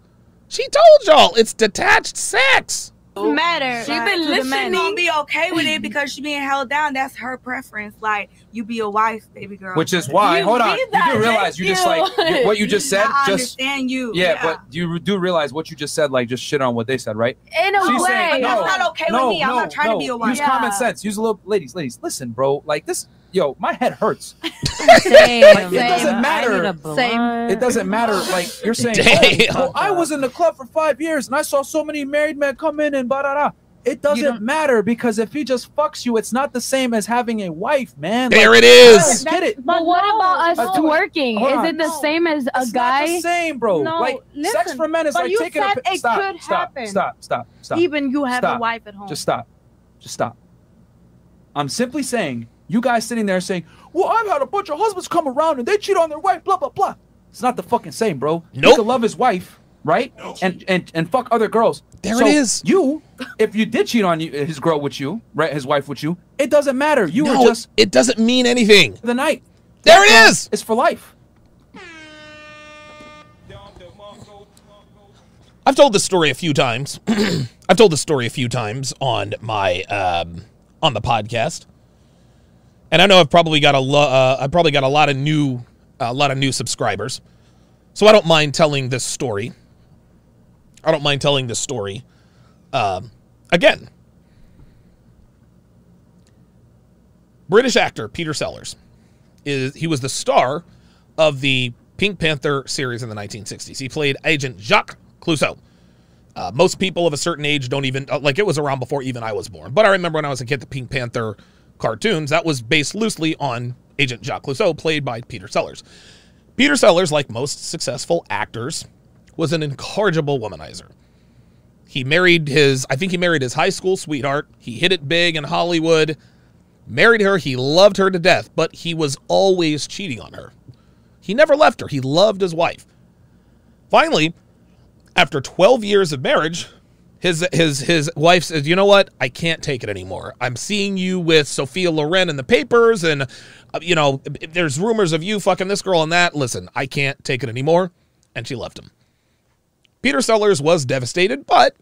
She told y'all it's detached sex. matter. She like, been to the listening. men. Gonna be okay with it <clears throat> because she being held down. That's her preference. Like you be a wife, baby girl. Which is why, You hold on, be you do realize you just like you- what you just said. <laughs> I just understand you. Yeah, but you do realize what you just said, like just shit on what they said, right? In a She's way. saying, But that's no, not okay with no, me. I'm not trying to be a wife. Use Yeah. common sense. Use a little, ladies, ladies, listen, bro. Like this, yo, my head hurts. <laughs> Same. Like, it doesn't matter. need a blunt. It doesn't matter. Like you're saying, <laughs> Damn. oh, well, I was in the club for five years and I saw so many married men come in and blah blah blah. It doesn't matter because if he just fucks you, it's not the same as having a wife, man. There Like, it is. I Get it? But what about us do it. twerking? Hold Is on. it the same as a It's guy? not the same, bro. No, like sex listen, for men is but like you taking said a pi- it stop, could stop, happen. stop, stop, stop. Even you have a wife at home. Just stop. Just stop. I'm simply saying, you guys sitting there saying, "Well, I've had a bunch of husbands come around and they cheat on their wife." Blah blah blah. It's not the fucking same, bro. Nope. He could love his wife, right? And and and fuck other girls. There So it is. You, if you did cheat on you, his girl with you, right? His wife with you. It doesn't matter. You no, were just it doesn't mean anything. the night. There it That is. It's for life. I've told this story a few times. <clears throat> I've told this story a few times on my um, on the podcast, and I know I've probably got a lo- uh, I've probably got a lot of new a lot of new subscribers, so I don't mind telling this story. I don't mind telling this story um, again. British actor Peter Sellers is he was the star of the Pink Panther series in the 1960s. He played Agent Jacques Clouseau. Uh, most people of a certain age don't even uh, like it was around before even I was born. But I remember when I was a kid, the Pink Panther cartoons that was based loosely on Agent Jacques Clouseau, played by Peter Sellers. Peter Sellers, like most successful actors, was an incorrigible womanizer. He married his, I think he married his high school sweetheart. He hit it big in Hollywood, married her. He loved her to death, but he was always cheating on her. He never left her. He loved his wife. Finally, after 12 years of marriage, his his his wife says, "You know what? I can't take it anymore. I'm seeing you with Sophia Loren in the papers, and uh, you know, there's rumors of you fucking this girl and that. Listen, I can't take it anymore." And she left him. Peter Sellers was devastated, but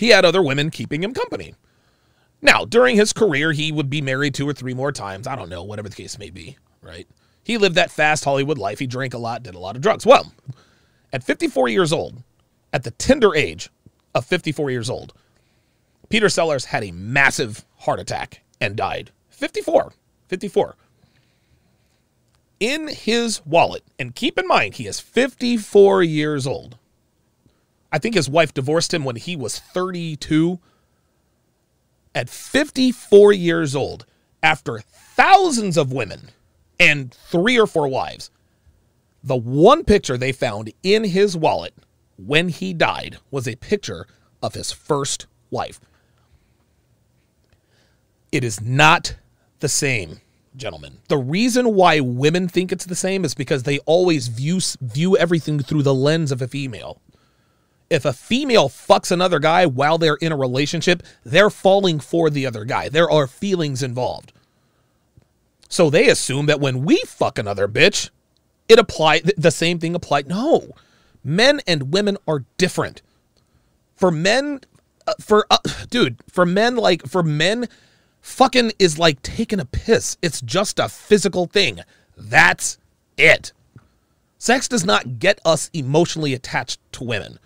he had other women keeping him company. Now, during his career, he would be married two or three more times. I don't know, whatever the case may be, right? He lived that fast Hollywood life. He drank a lot, did a lot of drugs. Well, at 54 years old, at the tender age of 54 years old, Peter Sellers had a massive heart attack and died. 54. 54. In his wallet, and keep in mind, he is 54 years old. I think his wife divorced him when he was 32. at 54 years old, after thousands of women and three or four wives, the one picture they found in his wallet when he died was a picture of his first wife. It is not the same, gentlemen. The reason why women think it's the same is because they always view view everything through the lens of a female. If a female fucks another guy while they're in a relationship, they're falling for the other guy. There are feelings involved. So they assume that when we fuck another bitch, it apply the same thing applied. No. Men and women are different. For men uh, for uh, <sighs> dude, for men like for men fucking is like taking a piss. It's just a physical thing. That's it. Sex does not get us emotionally attached to women.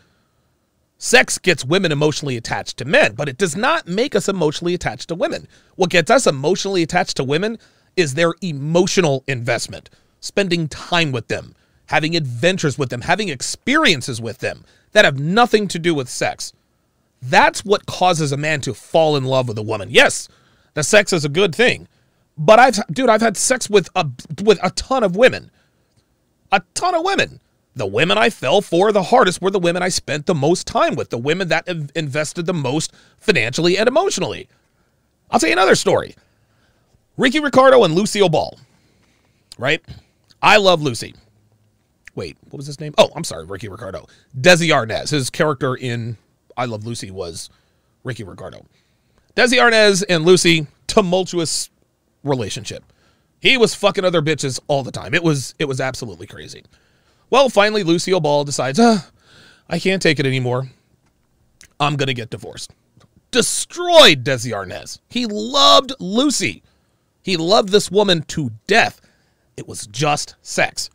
Sex gets women emotionally attached to men, but it does not make us emotionally attached to women. What gets us emotionally attached to women is their emotional investment, spending time with them, having adventures with them, having experiences with them that have nothing to do with sex. That's what causes a man to fall in love with a woman. Yes, the sex is a good thing, but I've dude, I've had sex with a with a ton of women. A ton of women. The women I fell for the hardest were the women I spent the most time with, the women that invested the most financially and emotionally. I'll tell you another story. Ricky Ricardo and Lucille Ball. Right? I love Lucy. Wait, what was his name? Oh, I'm sorry, Ricky Ricardo. Desi Arnaz. His character in I Love Lucy was Ricky Ricardo. Desi Arnaz and Lucy, tumultuous relationship. He was fucking other bitches all the time. It was it was absolutely crazy. Well, finally, Lucille Ball decides, uh, I can't take it anymore. I'm gonna get divorced. Destroyed Desi Arnaz. He loved Lucy. He loved this woman to death. It was just sex.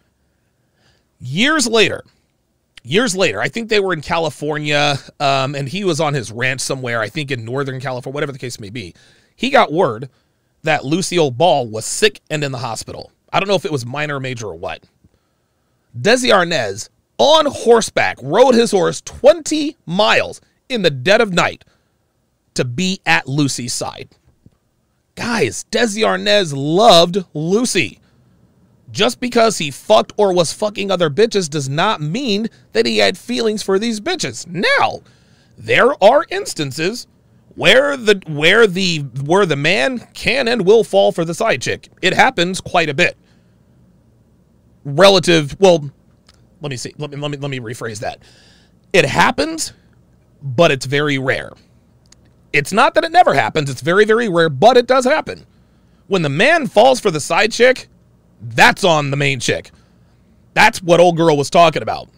Years later, years later, I think they were in California, um, and he was on his ranch somewhere, I think in Northern California, whatever the case may be. He got word that Lucille Ball was sick and in the hospital. I don't know if it was minor major or what. Desi Arnaz, on horseback, rode his horse 20 miles in the dead of night to be at Lucy's side. Guys, Desi Arnaz loved Lucy. Just because he fucked or was fucking other bitches does not mean that he had feelings for these bitches. Now, there are instances where the where the where the man can and will fall for the side chick. It happens quite a bit. Relative, well, let me see. Let me let me let me rephrase that. It happens, but it's very rare. It's not that it never happens, it's very very rare, but it does happen. When the man falls for the side chick, that's on the main chick. That's what old girl was talking about.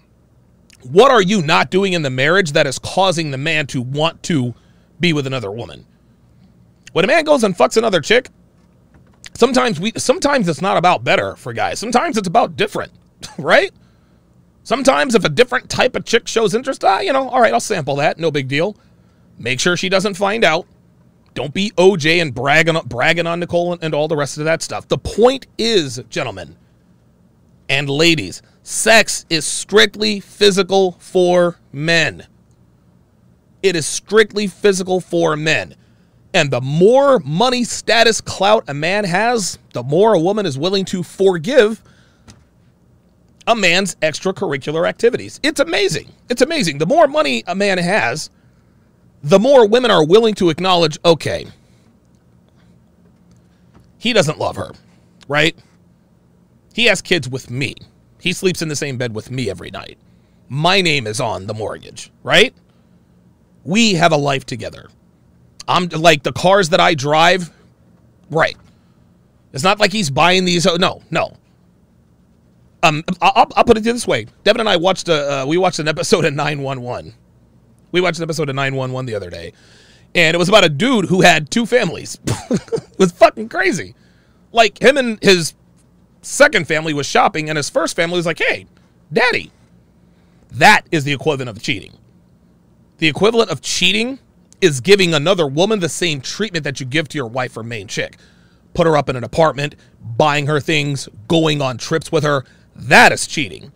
What are you not doing in the marriage that is causing the man to want to be with another woman? When a man goes and fucks another chick, sometimes we sometimes it's not about better for guys. Sometimes it's about different, <laughs> right? Sometimes if a different type of chick shows interest, ah, you know, all right, I'll sample that, no big deal. Make sure she doesn't find out. Don't be OJ and bragging bragging on Nicole and, and all the rest of that stuff. The point is, gentlemen and ladies, sex is strictly physical for men. It is strictly physical for men. And the more money, status, clout a man has, the more a woman is willing to forgive a man's extracurricular activities. It's amazing. It's amazing. The more money a man has, the more women are willing to acknowledge, okay, he doesn't love her, right? He has kids with me. He sleeps in the same bed with me every night. My name is on the mortgage, right? We have a life together. I'm like the cars that I drive, right? It's not like he's buying these. oh, No, no. Um, I'll, I'll put it this way. Devin and I watched a uh, we watched an episode of 911. We watched an episode of 911 the other day, and it was about a dude who had two families. <laughs> it was fucking crazy. Like him and his second family was shopping, and his first family was like, "Hey, daddy." That is the equivalent of cheating. The equivalent of cheating is giving another woman the same treatment that you give to your wife or main chick. Put her up in an apartment, buying her things, going on trips with her. That is cheating.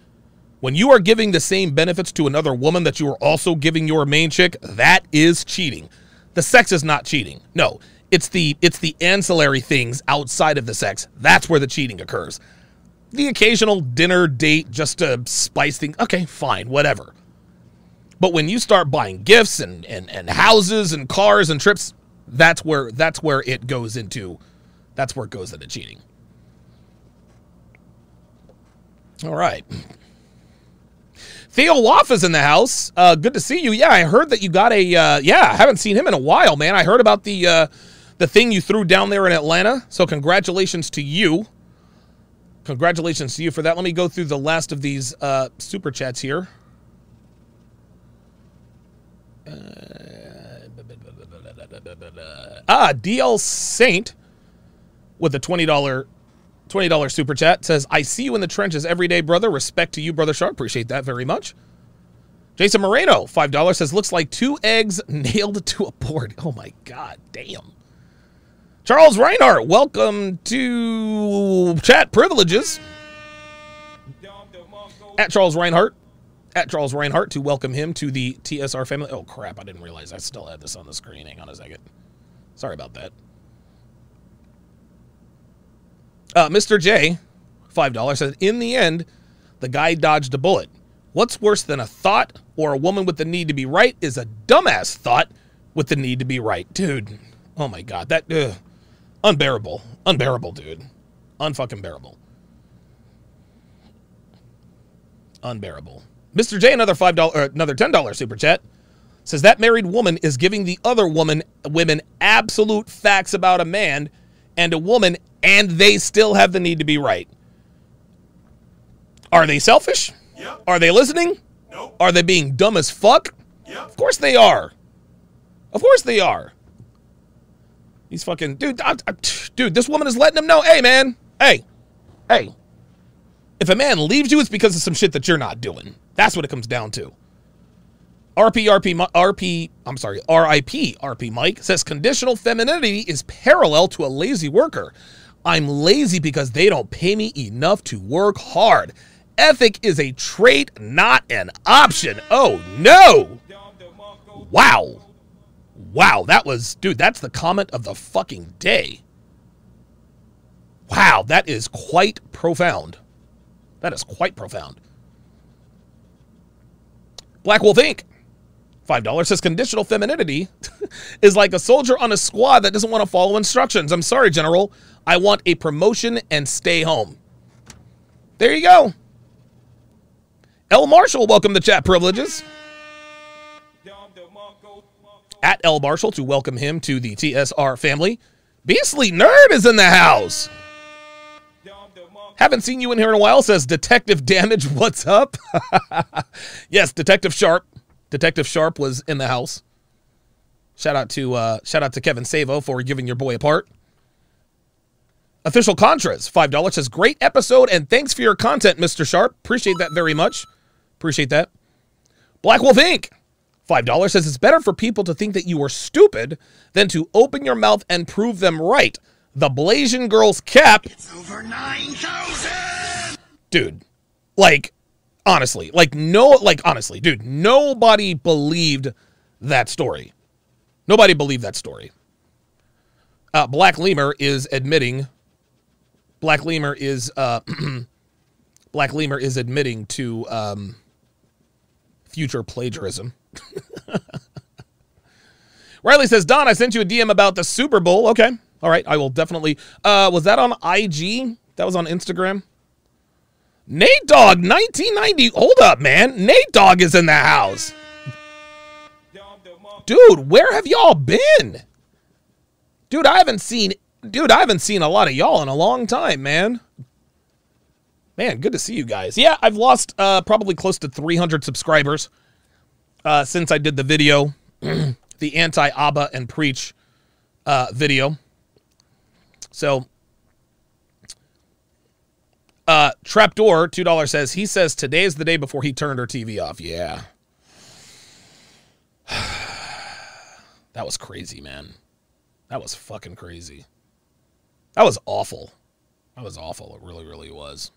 When you are giving the same benefits to another woman that you are also giving your main chick, that is cheating. the sex is not cheating. No, it's the it's the ancillary things outside of the sex. That's where the cheating occurs. The occasional dinner date just to spice things. Okay, fine, whatever. But when you start buying gifts and, and, and houses and cars and trips, that's where that's where it goes into that's where it goes into cheating. All right. Theo Waff is in the house. Uh, good to see you. Yeah, I heard that you got a. Uh, yeah, I haven't seen him in a while, man. I heard about the uh, the thing you threw down there in Atlanta. So congratulations to you. Congratulations to you for that. Let me go through the last of these uh, super chats here. Ah, DL Saint with a twenty dollar twenty dollar super chat says, "I see you in the trenches every day, brother. Respect to you, brother Shark. Appreciate that very much." Jason Moreno, five dollars says, "Looks like two eggs <laughs> nailed to a board." Oh my god, damn. Charles Reinhardt, welcome to chat privileges. At Charles Reinhardt, at Charles Reinhardt to welcome him to the TSR family. Oh crap, I didn't realize I still had this on the screen. Hang on a second. Sorry about that. Uh, Mr. J, $5, says, In the end, the guy dodged a bullet. What's worse than a thought or a woman with the need to be right is a dumbass thought with the need to be right. Dude, oh my God. That, ugh, unbearable. Unbearable, dude. Unfucking bearable. Unbearable. Mr. J, another $5, another $10 super chat says that married woman is giving the other woman women absolute facts about a man and a woman and they still have the need to be right are they selfish Yep. are they listening Nope. are they being dumb as fuck Yep. of course they are of course they are he's fucking dude I, I- dude this woman is letting him know hey man hey hey if a man leaves you it's because of some shit that you're not doing that's what it comes down to RP, RP, RP, I'm sorry, RIP, RP Mike says conditional femininity is parallel to a lazy worker. I'm lazy because they don't pay me enough to work hard. Ethic is a trait, not an option. Oh no! Wow. Wow, that was, dude, that's the comment of the fucking day. Wow, that is quite profound. That is quite profound. Black Wolf Inc. $5 says conditional femininity <laughs> is like a soldier on a squad that doesn't want to follow instructions. I'm sorry, General. I want a promotion and stay home. There you go. L. Marshall, welcome to chat privileges. At L. Marshall to welcome him to the TSR family. Beastly Nerd is in the house. Haven't seen you in here in a while, says Detective Damage. What's up? <laughs> yes, Detective Sharp. Detective Sharp was in the house. Shout out to uh, shout out to Kevin Savo for giving your boy a part. Official Contras, five dollars says great episode and thanks for your content, Mr. Sharpe. Appreciate that very much. Appreciate that. Black Wolf Inc. Five dollars says it's better for people to think that you are stupid than to open your mouth and prove them right. The Blasian Girls cap Over 9,000! dude like honestly like no like honestly dude nobody believed that story. Nobody believed that story. Uh black lemur is admitting black lemur is uh <clears throat> black lemur is admitting to um future plagiarism. <laughs> Riley says don i sent you a dm about the super bowl. Okay all right i will definitely uh was that on ig that was on instagram Nate Dog 1990. Hold up, man. Nate Dog is in the house. Dude, where have y'all been? Dude, I haven't seen dude, I haven't seen a lot of y'all in a long time, man. Man, good to see you guys. Yeah, I've lost uh probably close to 300 subscribers uh since I did the video, <clears throat> the anti-Aba and preach uh video. So, Uh, Trapdoor, two dollars says he says today is the day before he turned her TV off. Yeah, <sighs> that was crazy, man. That was fucking crazy. That was awful. That was awful. It really, really was.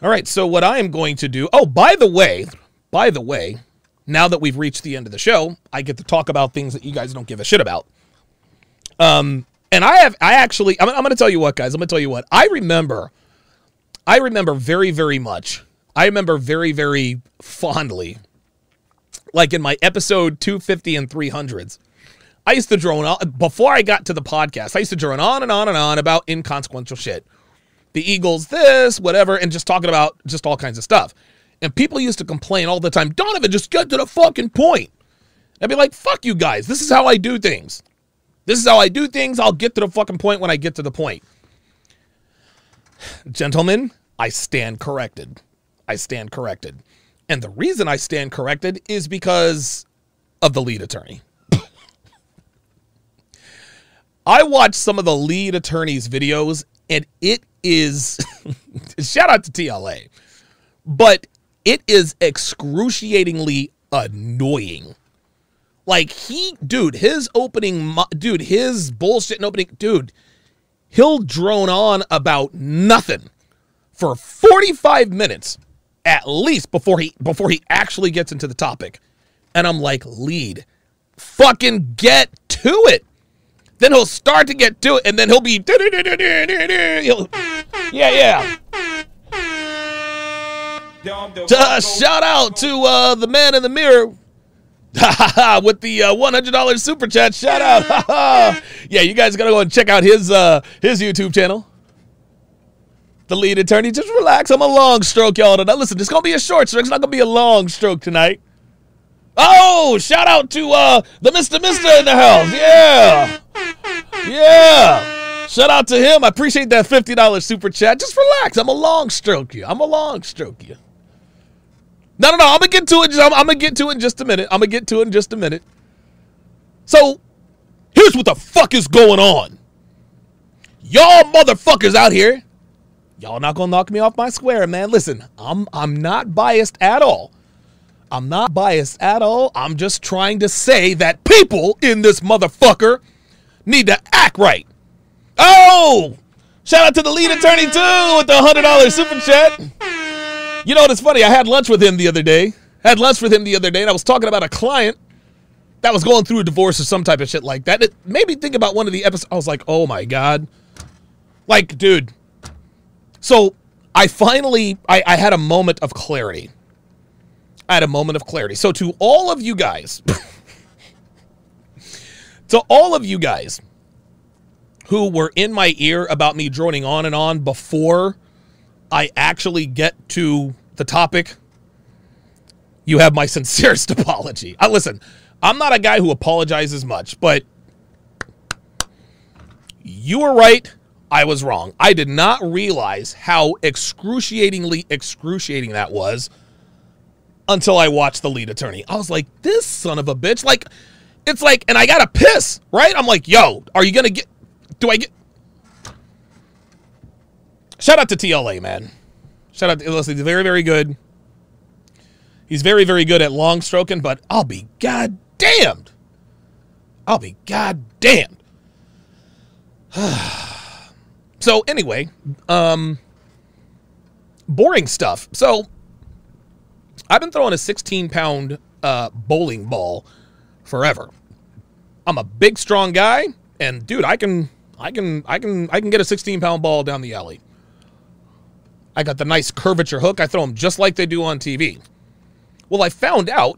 All right, so what I am going to do. Oh, by the way, by the way, now that we've reached the end of the show, I get to talk about things that you guys don't give a shit about. Um, and I have, I actually, I'm, I'm going to tell you what, guys. I'm going to tell you what. I remember, I remember very, very much. I remember very, very fondly, like in my episode 250 and 300s. I used to drone on before I got to the podcast. I used to drone on and on and on about inconsequential shit. The Eagles, this, whatever, and just talking about just all kinds of stuff. And people used to complain all the time, Donovan, just get to the fucking point. I'd be like, fuck you guys. This is how I do things. This is how I do things. I'll get to the fucking point when I get to the point. Gentlemen, I stand corrected. I stand corrected. And the reason I stand corrected is because of the lead attorney. I watched some of the lead attorney's videos, and it is <laughs> shout out to TLA, but it is excruciatingly annoying. Like he, dude, his opening, dude, his bullshit and opening, dude, he'll drone on about nothing for 45 minutes at least before he before he actually gets into the topic. And I'm like, lead, fucking get to it. Then he'll start to get to it, and then he'll be, he'll, yeah, yeah. Uh, shout out to uh, the man in the mirror <laughs> with the uh, $100 super chat. Shout out. <laughs> yeah, you guys gotta go and check out his uh, his YouTube channel. The lead attorney, just relax. I'm a long stroke, y'all. Tonight. Listen, it's gonna be a short stroke. It's not gonna be a long stroke tonight. Oh, shout out to uh, the Mr. Mister in the house. Yeah. Yeah. Shout out to him. I appreciate that $50 super chat. Just relax. I'm a long stroke you. I'm a long stroke you. No, no, no. I'm gonna get to it. I'm, I'm gonna get to it in just a minute. I'm gonna get to it in just a minute. So, here's what the fuck is going on. Y'all motherfuckers out here, y'all not gonna knock me off my square, man. Listen, I'm I'm not biased at all. I'm not biased at all. I'm just trying to say that people in this motherfucker need to act right. Oh, shout out to the lead attorney too with the hundred dollars super chat. You know what's funny? I had lunch with him the other day. Had lunch with him the other day, and I was talking about a client that was going through a divorce or some type of shit like that. It made me think about one of the episodes. I was like, oh my god, like, dude. So I finally, I, I had a moment of clarity. I had a moment of clarity. So to all of you guys, <laughs> to all of you guys who were in my ear about me droning on and on before I actually get to the topic, you have my <laughs> sincerest apology. I listen, I'm not a guy who apologizes much, but you were right. I was wrong. I did not realize how excruciatingly excruciating that was until I watched the lead attorney. I was like, this son of a bitch. Like, it's like, and I gotta piss, right? I'm like, yo, are you gonna get, do I get, shout out to TLA, man. Shout out to, listen, he's very, very good. He's very, very good at long stroking, but I'll be goddamned. I'll be goddamned. <sighs> so anyway, um, boring stuff. So I've been throwing a 16 pound uh, bowling ball forever. I'm a big, strong guy, and dude, I can, I can, I can, I can get a 16 pound ball down the alley. I got the nice curvature hook. I throw them just like they do on TV. Well, I found out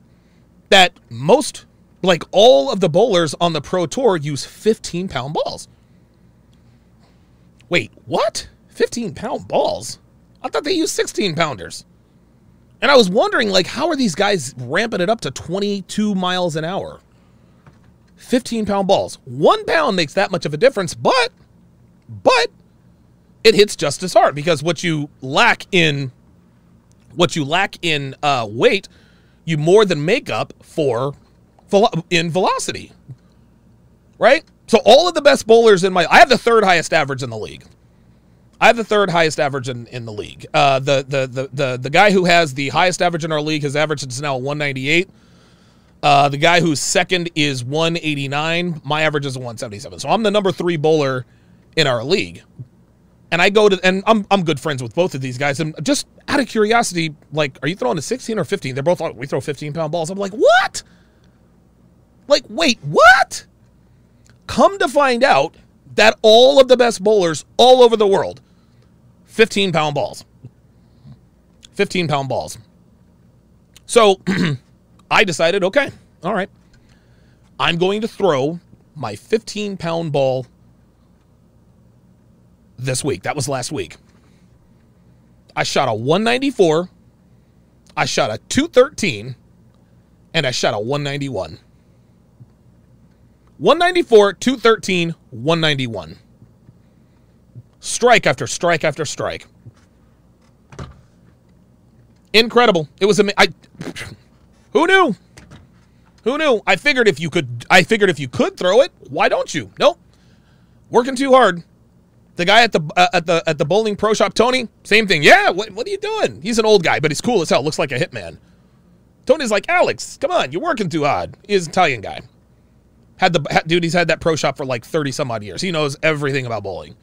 that most, like all of the bowlers on the Pro Tour, use 15 pound balls. Wait, what? 15 pound balls? I thought they used 16 pounders. And I was wondering, like, how are these guys ramping it up to 22 miles an hour? 15 pound balls. One pound makes that much of a difference, but, but it hits just as hard because what you lack in, what you lack in uh, weight, you more than make up for in velocity. Right? So all of the best bowlers in my, I have the third highest average in the league. I have the third highest average in, in the league. Uh, the, the the the the guy who has the highest average in our league, his average is now 198. Uh, the guy who's second is 189. My average is 177. So I'm the number three bowler in our league. And I go to and I'm I'm good friends with both of these guys. And just out of curiosity, like, are you throwing a 16 or 15? They're both like, we throw 15 pound balls. I'm like, what? Like, wait, what? Come to find out that all of the best bowlers all over the world, 15 pound balls. 15 pound balls. So <clears throat> I decided, okay, all right. I'm going to throw my 15 pound ball this week. That was last week. I shot a 194, I shot a 213, and I shot a 191. 194, 213, 191. Strike after strike after strike. Incredible. It was ama- I <clears throat> Who knew? Who knew? I figured if you could I figured if you could throw it, why don't you? Nope. Working too hard. The guy at the uh, at the at the bowling pro shop, Tony, same thing. Yeah, what, what are you doing? He's an old guy, but he's cool as hell. Looks like a hitman. Tony's like, Alex, come on, you're working too hard. He's an Italian guy. Had the dude, he's had that pro shop for like thirty some odd years. He knows everything about bowling.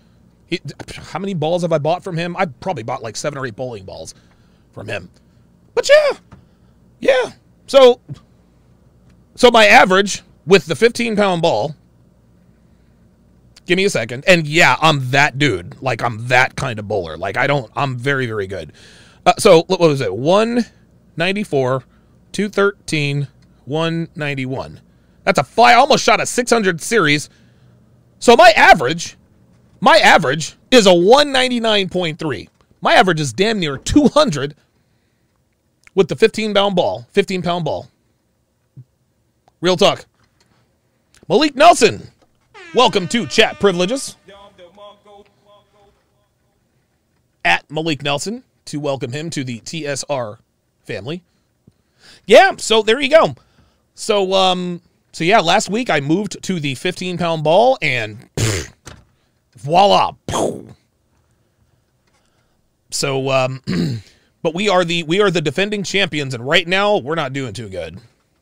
He, <clears throat> how many balls have I bought from him? I probably bought like seven or eight bowling balls from him. But yeah, yeah. So, so my average with the 15 pound ball. Give me a second. And yeah, I'm that dude. Like I'm that kind of bowler. Like I don't. I'm very very good. Uh, so what was it? 194, 213, 191. That's a fly. I almost shot a 600 series. So my average, my average is a 199.3. My average is damn near 200 with the 15 pound ball. 15 pound ball. Real talk. Malik Nelson, welcome to Chat Privileges. At Malik Nelson to welcome him to the TSR family. Yeah, so there you go. So um so yeah, last week I moved to the 15 pound ball and pfft, <laughs> voila. So um <clears throat> but we are the we are the defending champions and right now we're not doing too good.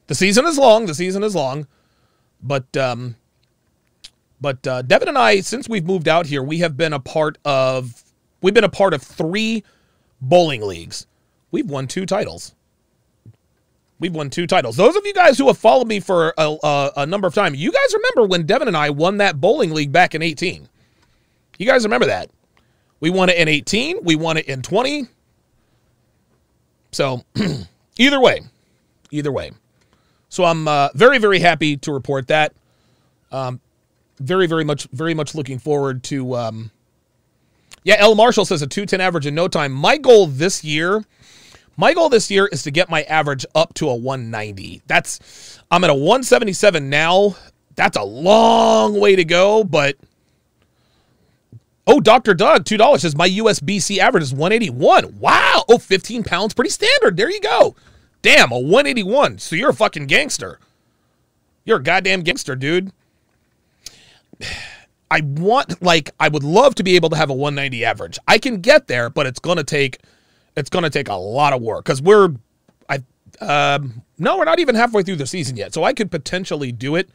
The season is long, the season is long. But um but uh, Devin and I, since we've moved out here, we have been a part of we've been a part of three bowling leagues. We've won two titles. We've won two titles. Those of you guys who have followed me for a, a, a number of times, you guys remember when Devin and I won that bowling league back in 18. You guys remember that? We won it in 18. We won it in 20. So <clears throat> either way, either way. So I'm uh, very, very happy to report that. Um, very, very much, very much looking forward to. Um, yeah, L. Marshall says a 210 average in no time. My goal this year, my goal this year is to get my average up to a 190. That's, I'm at a 177 now. That's a long way to go, but. Oh, Dr. Doug, $2 says my USBC average is 181. Wow. Oh, 15 pounds, pretty standard. There you go. Damn, a 181. So you're a fucking gangster. You're a goddamn gangster, dude. I want like I would love to be able to have a 190 average. I can get there, but it's gonna take it's gonna take a lot of work because we're I um no, we're not even halfway through the season yet, so I could potentially do it.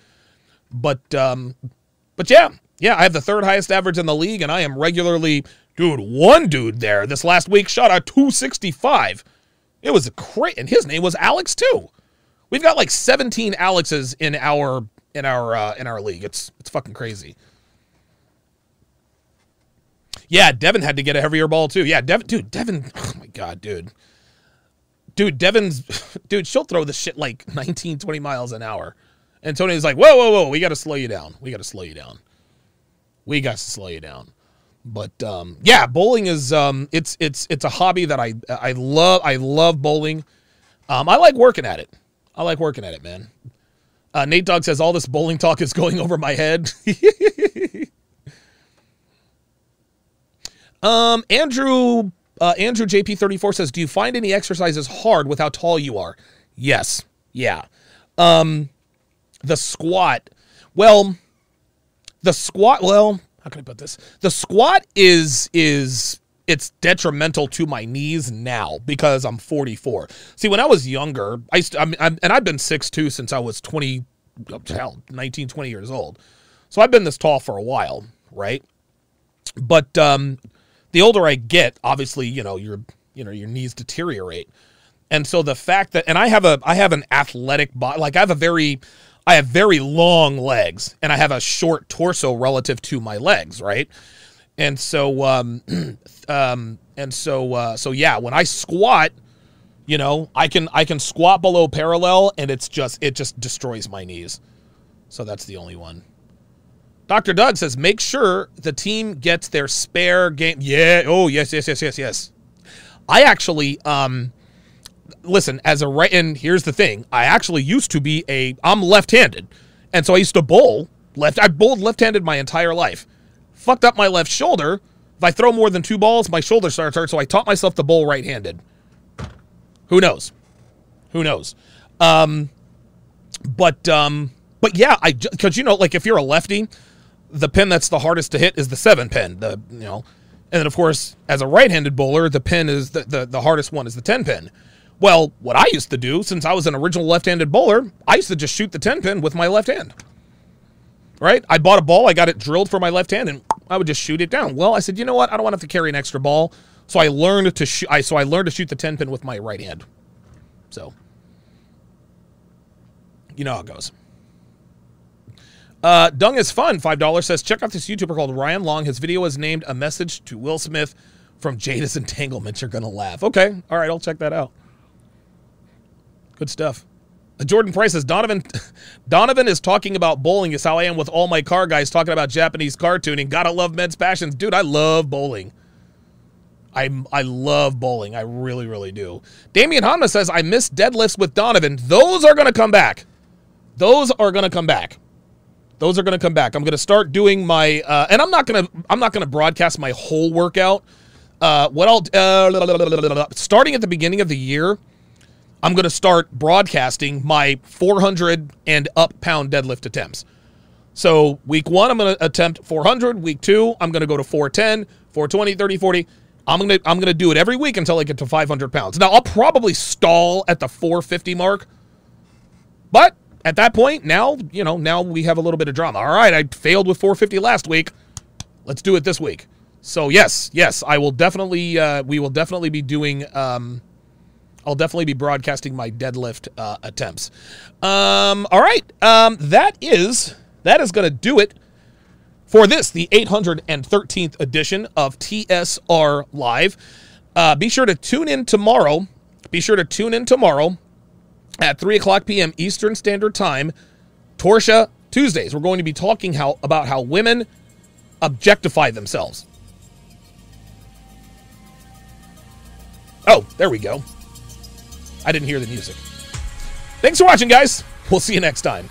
But um, but yeah, yeah, I have the third highest average in the league, and I am regularly, dude. One dude there this last week shot a 265. It was a great, and his name was Alex too. We've got like 17 Alexes in our in our uh, in our league. It's it's fucking crazy. Yeah, Devin had to get a heavier ball too. Yeah, Devin, dude, Devin. <sighs> Oh my god, dude, dude, Devin's, <laughs> dude, she'll throw this shit like <laughs> 19, 20 miles an hour, and Tony's like, whoa, whoa, whoa, we got to slow you down. We got to slow you down. We got to slow you down. But um, yeah, bowling is um, it's it's it's a hobby that I I love. I love bowling. Um, I like working at it. I like working at it, man. Uh, Nate Dogg says all this bowling talk is going over my head. <laughs> um, Andrew uh, Andrew JP34 says, "Do you find any exercises hard with how tall you are?" Yes. Yeah. Um, the squat. Well, the squat. Well, how can I put this? The squat is is it's detrimental to my knees now because I'm 44. See, when I was younger, I used to, I'm, and I've been 6'2 since I was 20, hell, 19, 20 years old. So I've been this tall for a while, right? But um, the older I get, obviously, you know, you're you know your knees deteriorate. And so the fact that and I have a I have an athletic body like I have a very I have very long legs and I have a short torso relative to my legs, right? And so um <clears throat> um and so uh so yeah, when I squat, you know, I can I can squat below parallel and it's just it just destroys my knees. So that's the only one. Dr. Doug says make sure the team gets their spare game. Yeah, oh yes, yes, yes, yes, yes. I actually um listen, as a right and here's the thing. I actually used to be a I'm left-handed. And so I used to bowl left I bowled left-handed my entire life. Fucked up my left shoulder. If I throw more than two balls, my shoulder starts hurt, so I taught myself to bowl right-handed. Who knows? Who knows? Um but um but yeah, I cuz you know like if you're a lefty, the pin that's the hardest to hit is the 7 pin, the you know. And then of course, as a right-handed bowler, the pin is the the, the hardest one is the 10 pin. Well, what I used to do, since I was an original left-handed bowler, I used to just shoot the 10 pin with my left hand. Right? I bought a ball, I got it drilled for my left hand, and I would just shoot it down. Well, I said, you know what? I don't want to have to carry an extra ball. So I learned to shoot I so I learned to shoot the 10 pin with my right hand. So you know how it goes. Uh, Dung is fun. Five dollars says check out this YouTuber called Ryan Long. His video is named "A Message to Will Smith from Jada's Entanglement." You're gonna laugh. Okay, all right, I'll check that out. Good stuff. Jordan Price says Donovan. <laughs> Donovan is talking about bowling. Is how I am with all my car guys talking about Japanese car tuning. Gotta love men's passions, dude. I love bowling. I I love bowling. I really really do. Damian Honda says I miss deadlifts with Donovan. Those are gonna come back. Those are gonna come back. Those are to come back. I'm to start doing my, uh, and I'm not to, I'm not to broadcast my whole workout. Uh, what I'll, uh, starting at the beginning of the year, I'm going to start broadcasting my 400 and up pound deadlift attempts. So week one, I'm going to attempt 400. Week two, I'm going to go to 410, 420, 30, 40. I'm going to, I'm going to do it every week until I get to 500 pounds. Now I'll probably stall at the 450 mark, but at that point, now, you know, now we have a little bit of drama. All right, I failed with 450 last week. Let's do it this week. So yes, yes, I will definitely, uh, we will definitely be doing, um, I'll definitely be broadcasting my deadlift uh, attempts. Um, all right, um, that is, that is going to do it for this, the 813th edition of TSR Live. Uh, be sure to tune in tomorrow. Be sure to tune in tomorrow at 3 o'clock p.m. Eastern Standard Time, Torsha Tuesdays. We're going to be talking how about how women objectify themselves. Oh, there we go. I didn't hear the music. Thanks for watching, guys. We'll see you next time.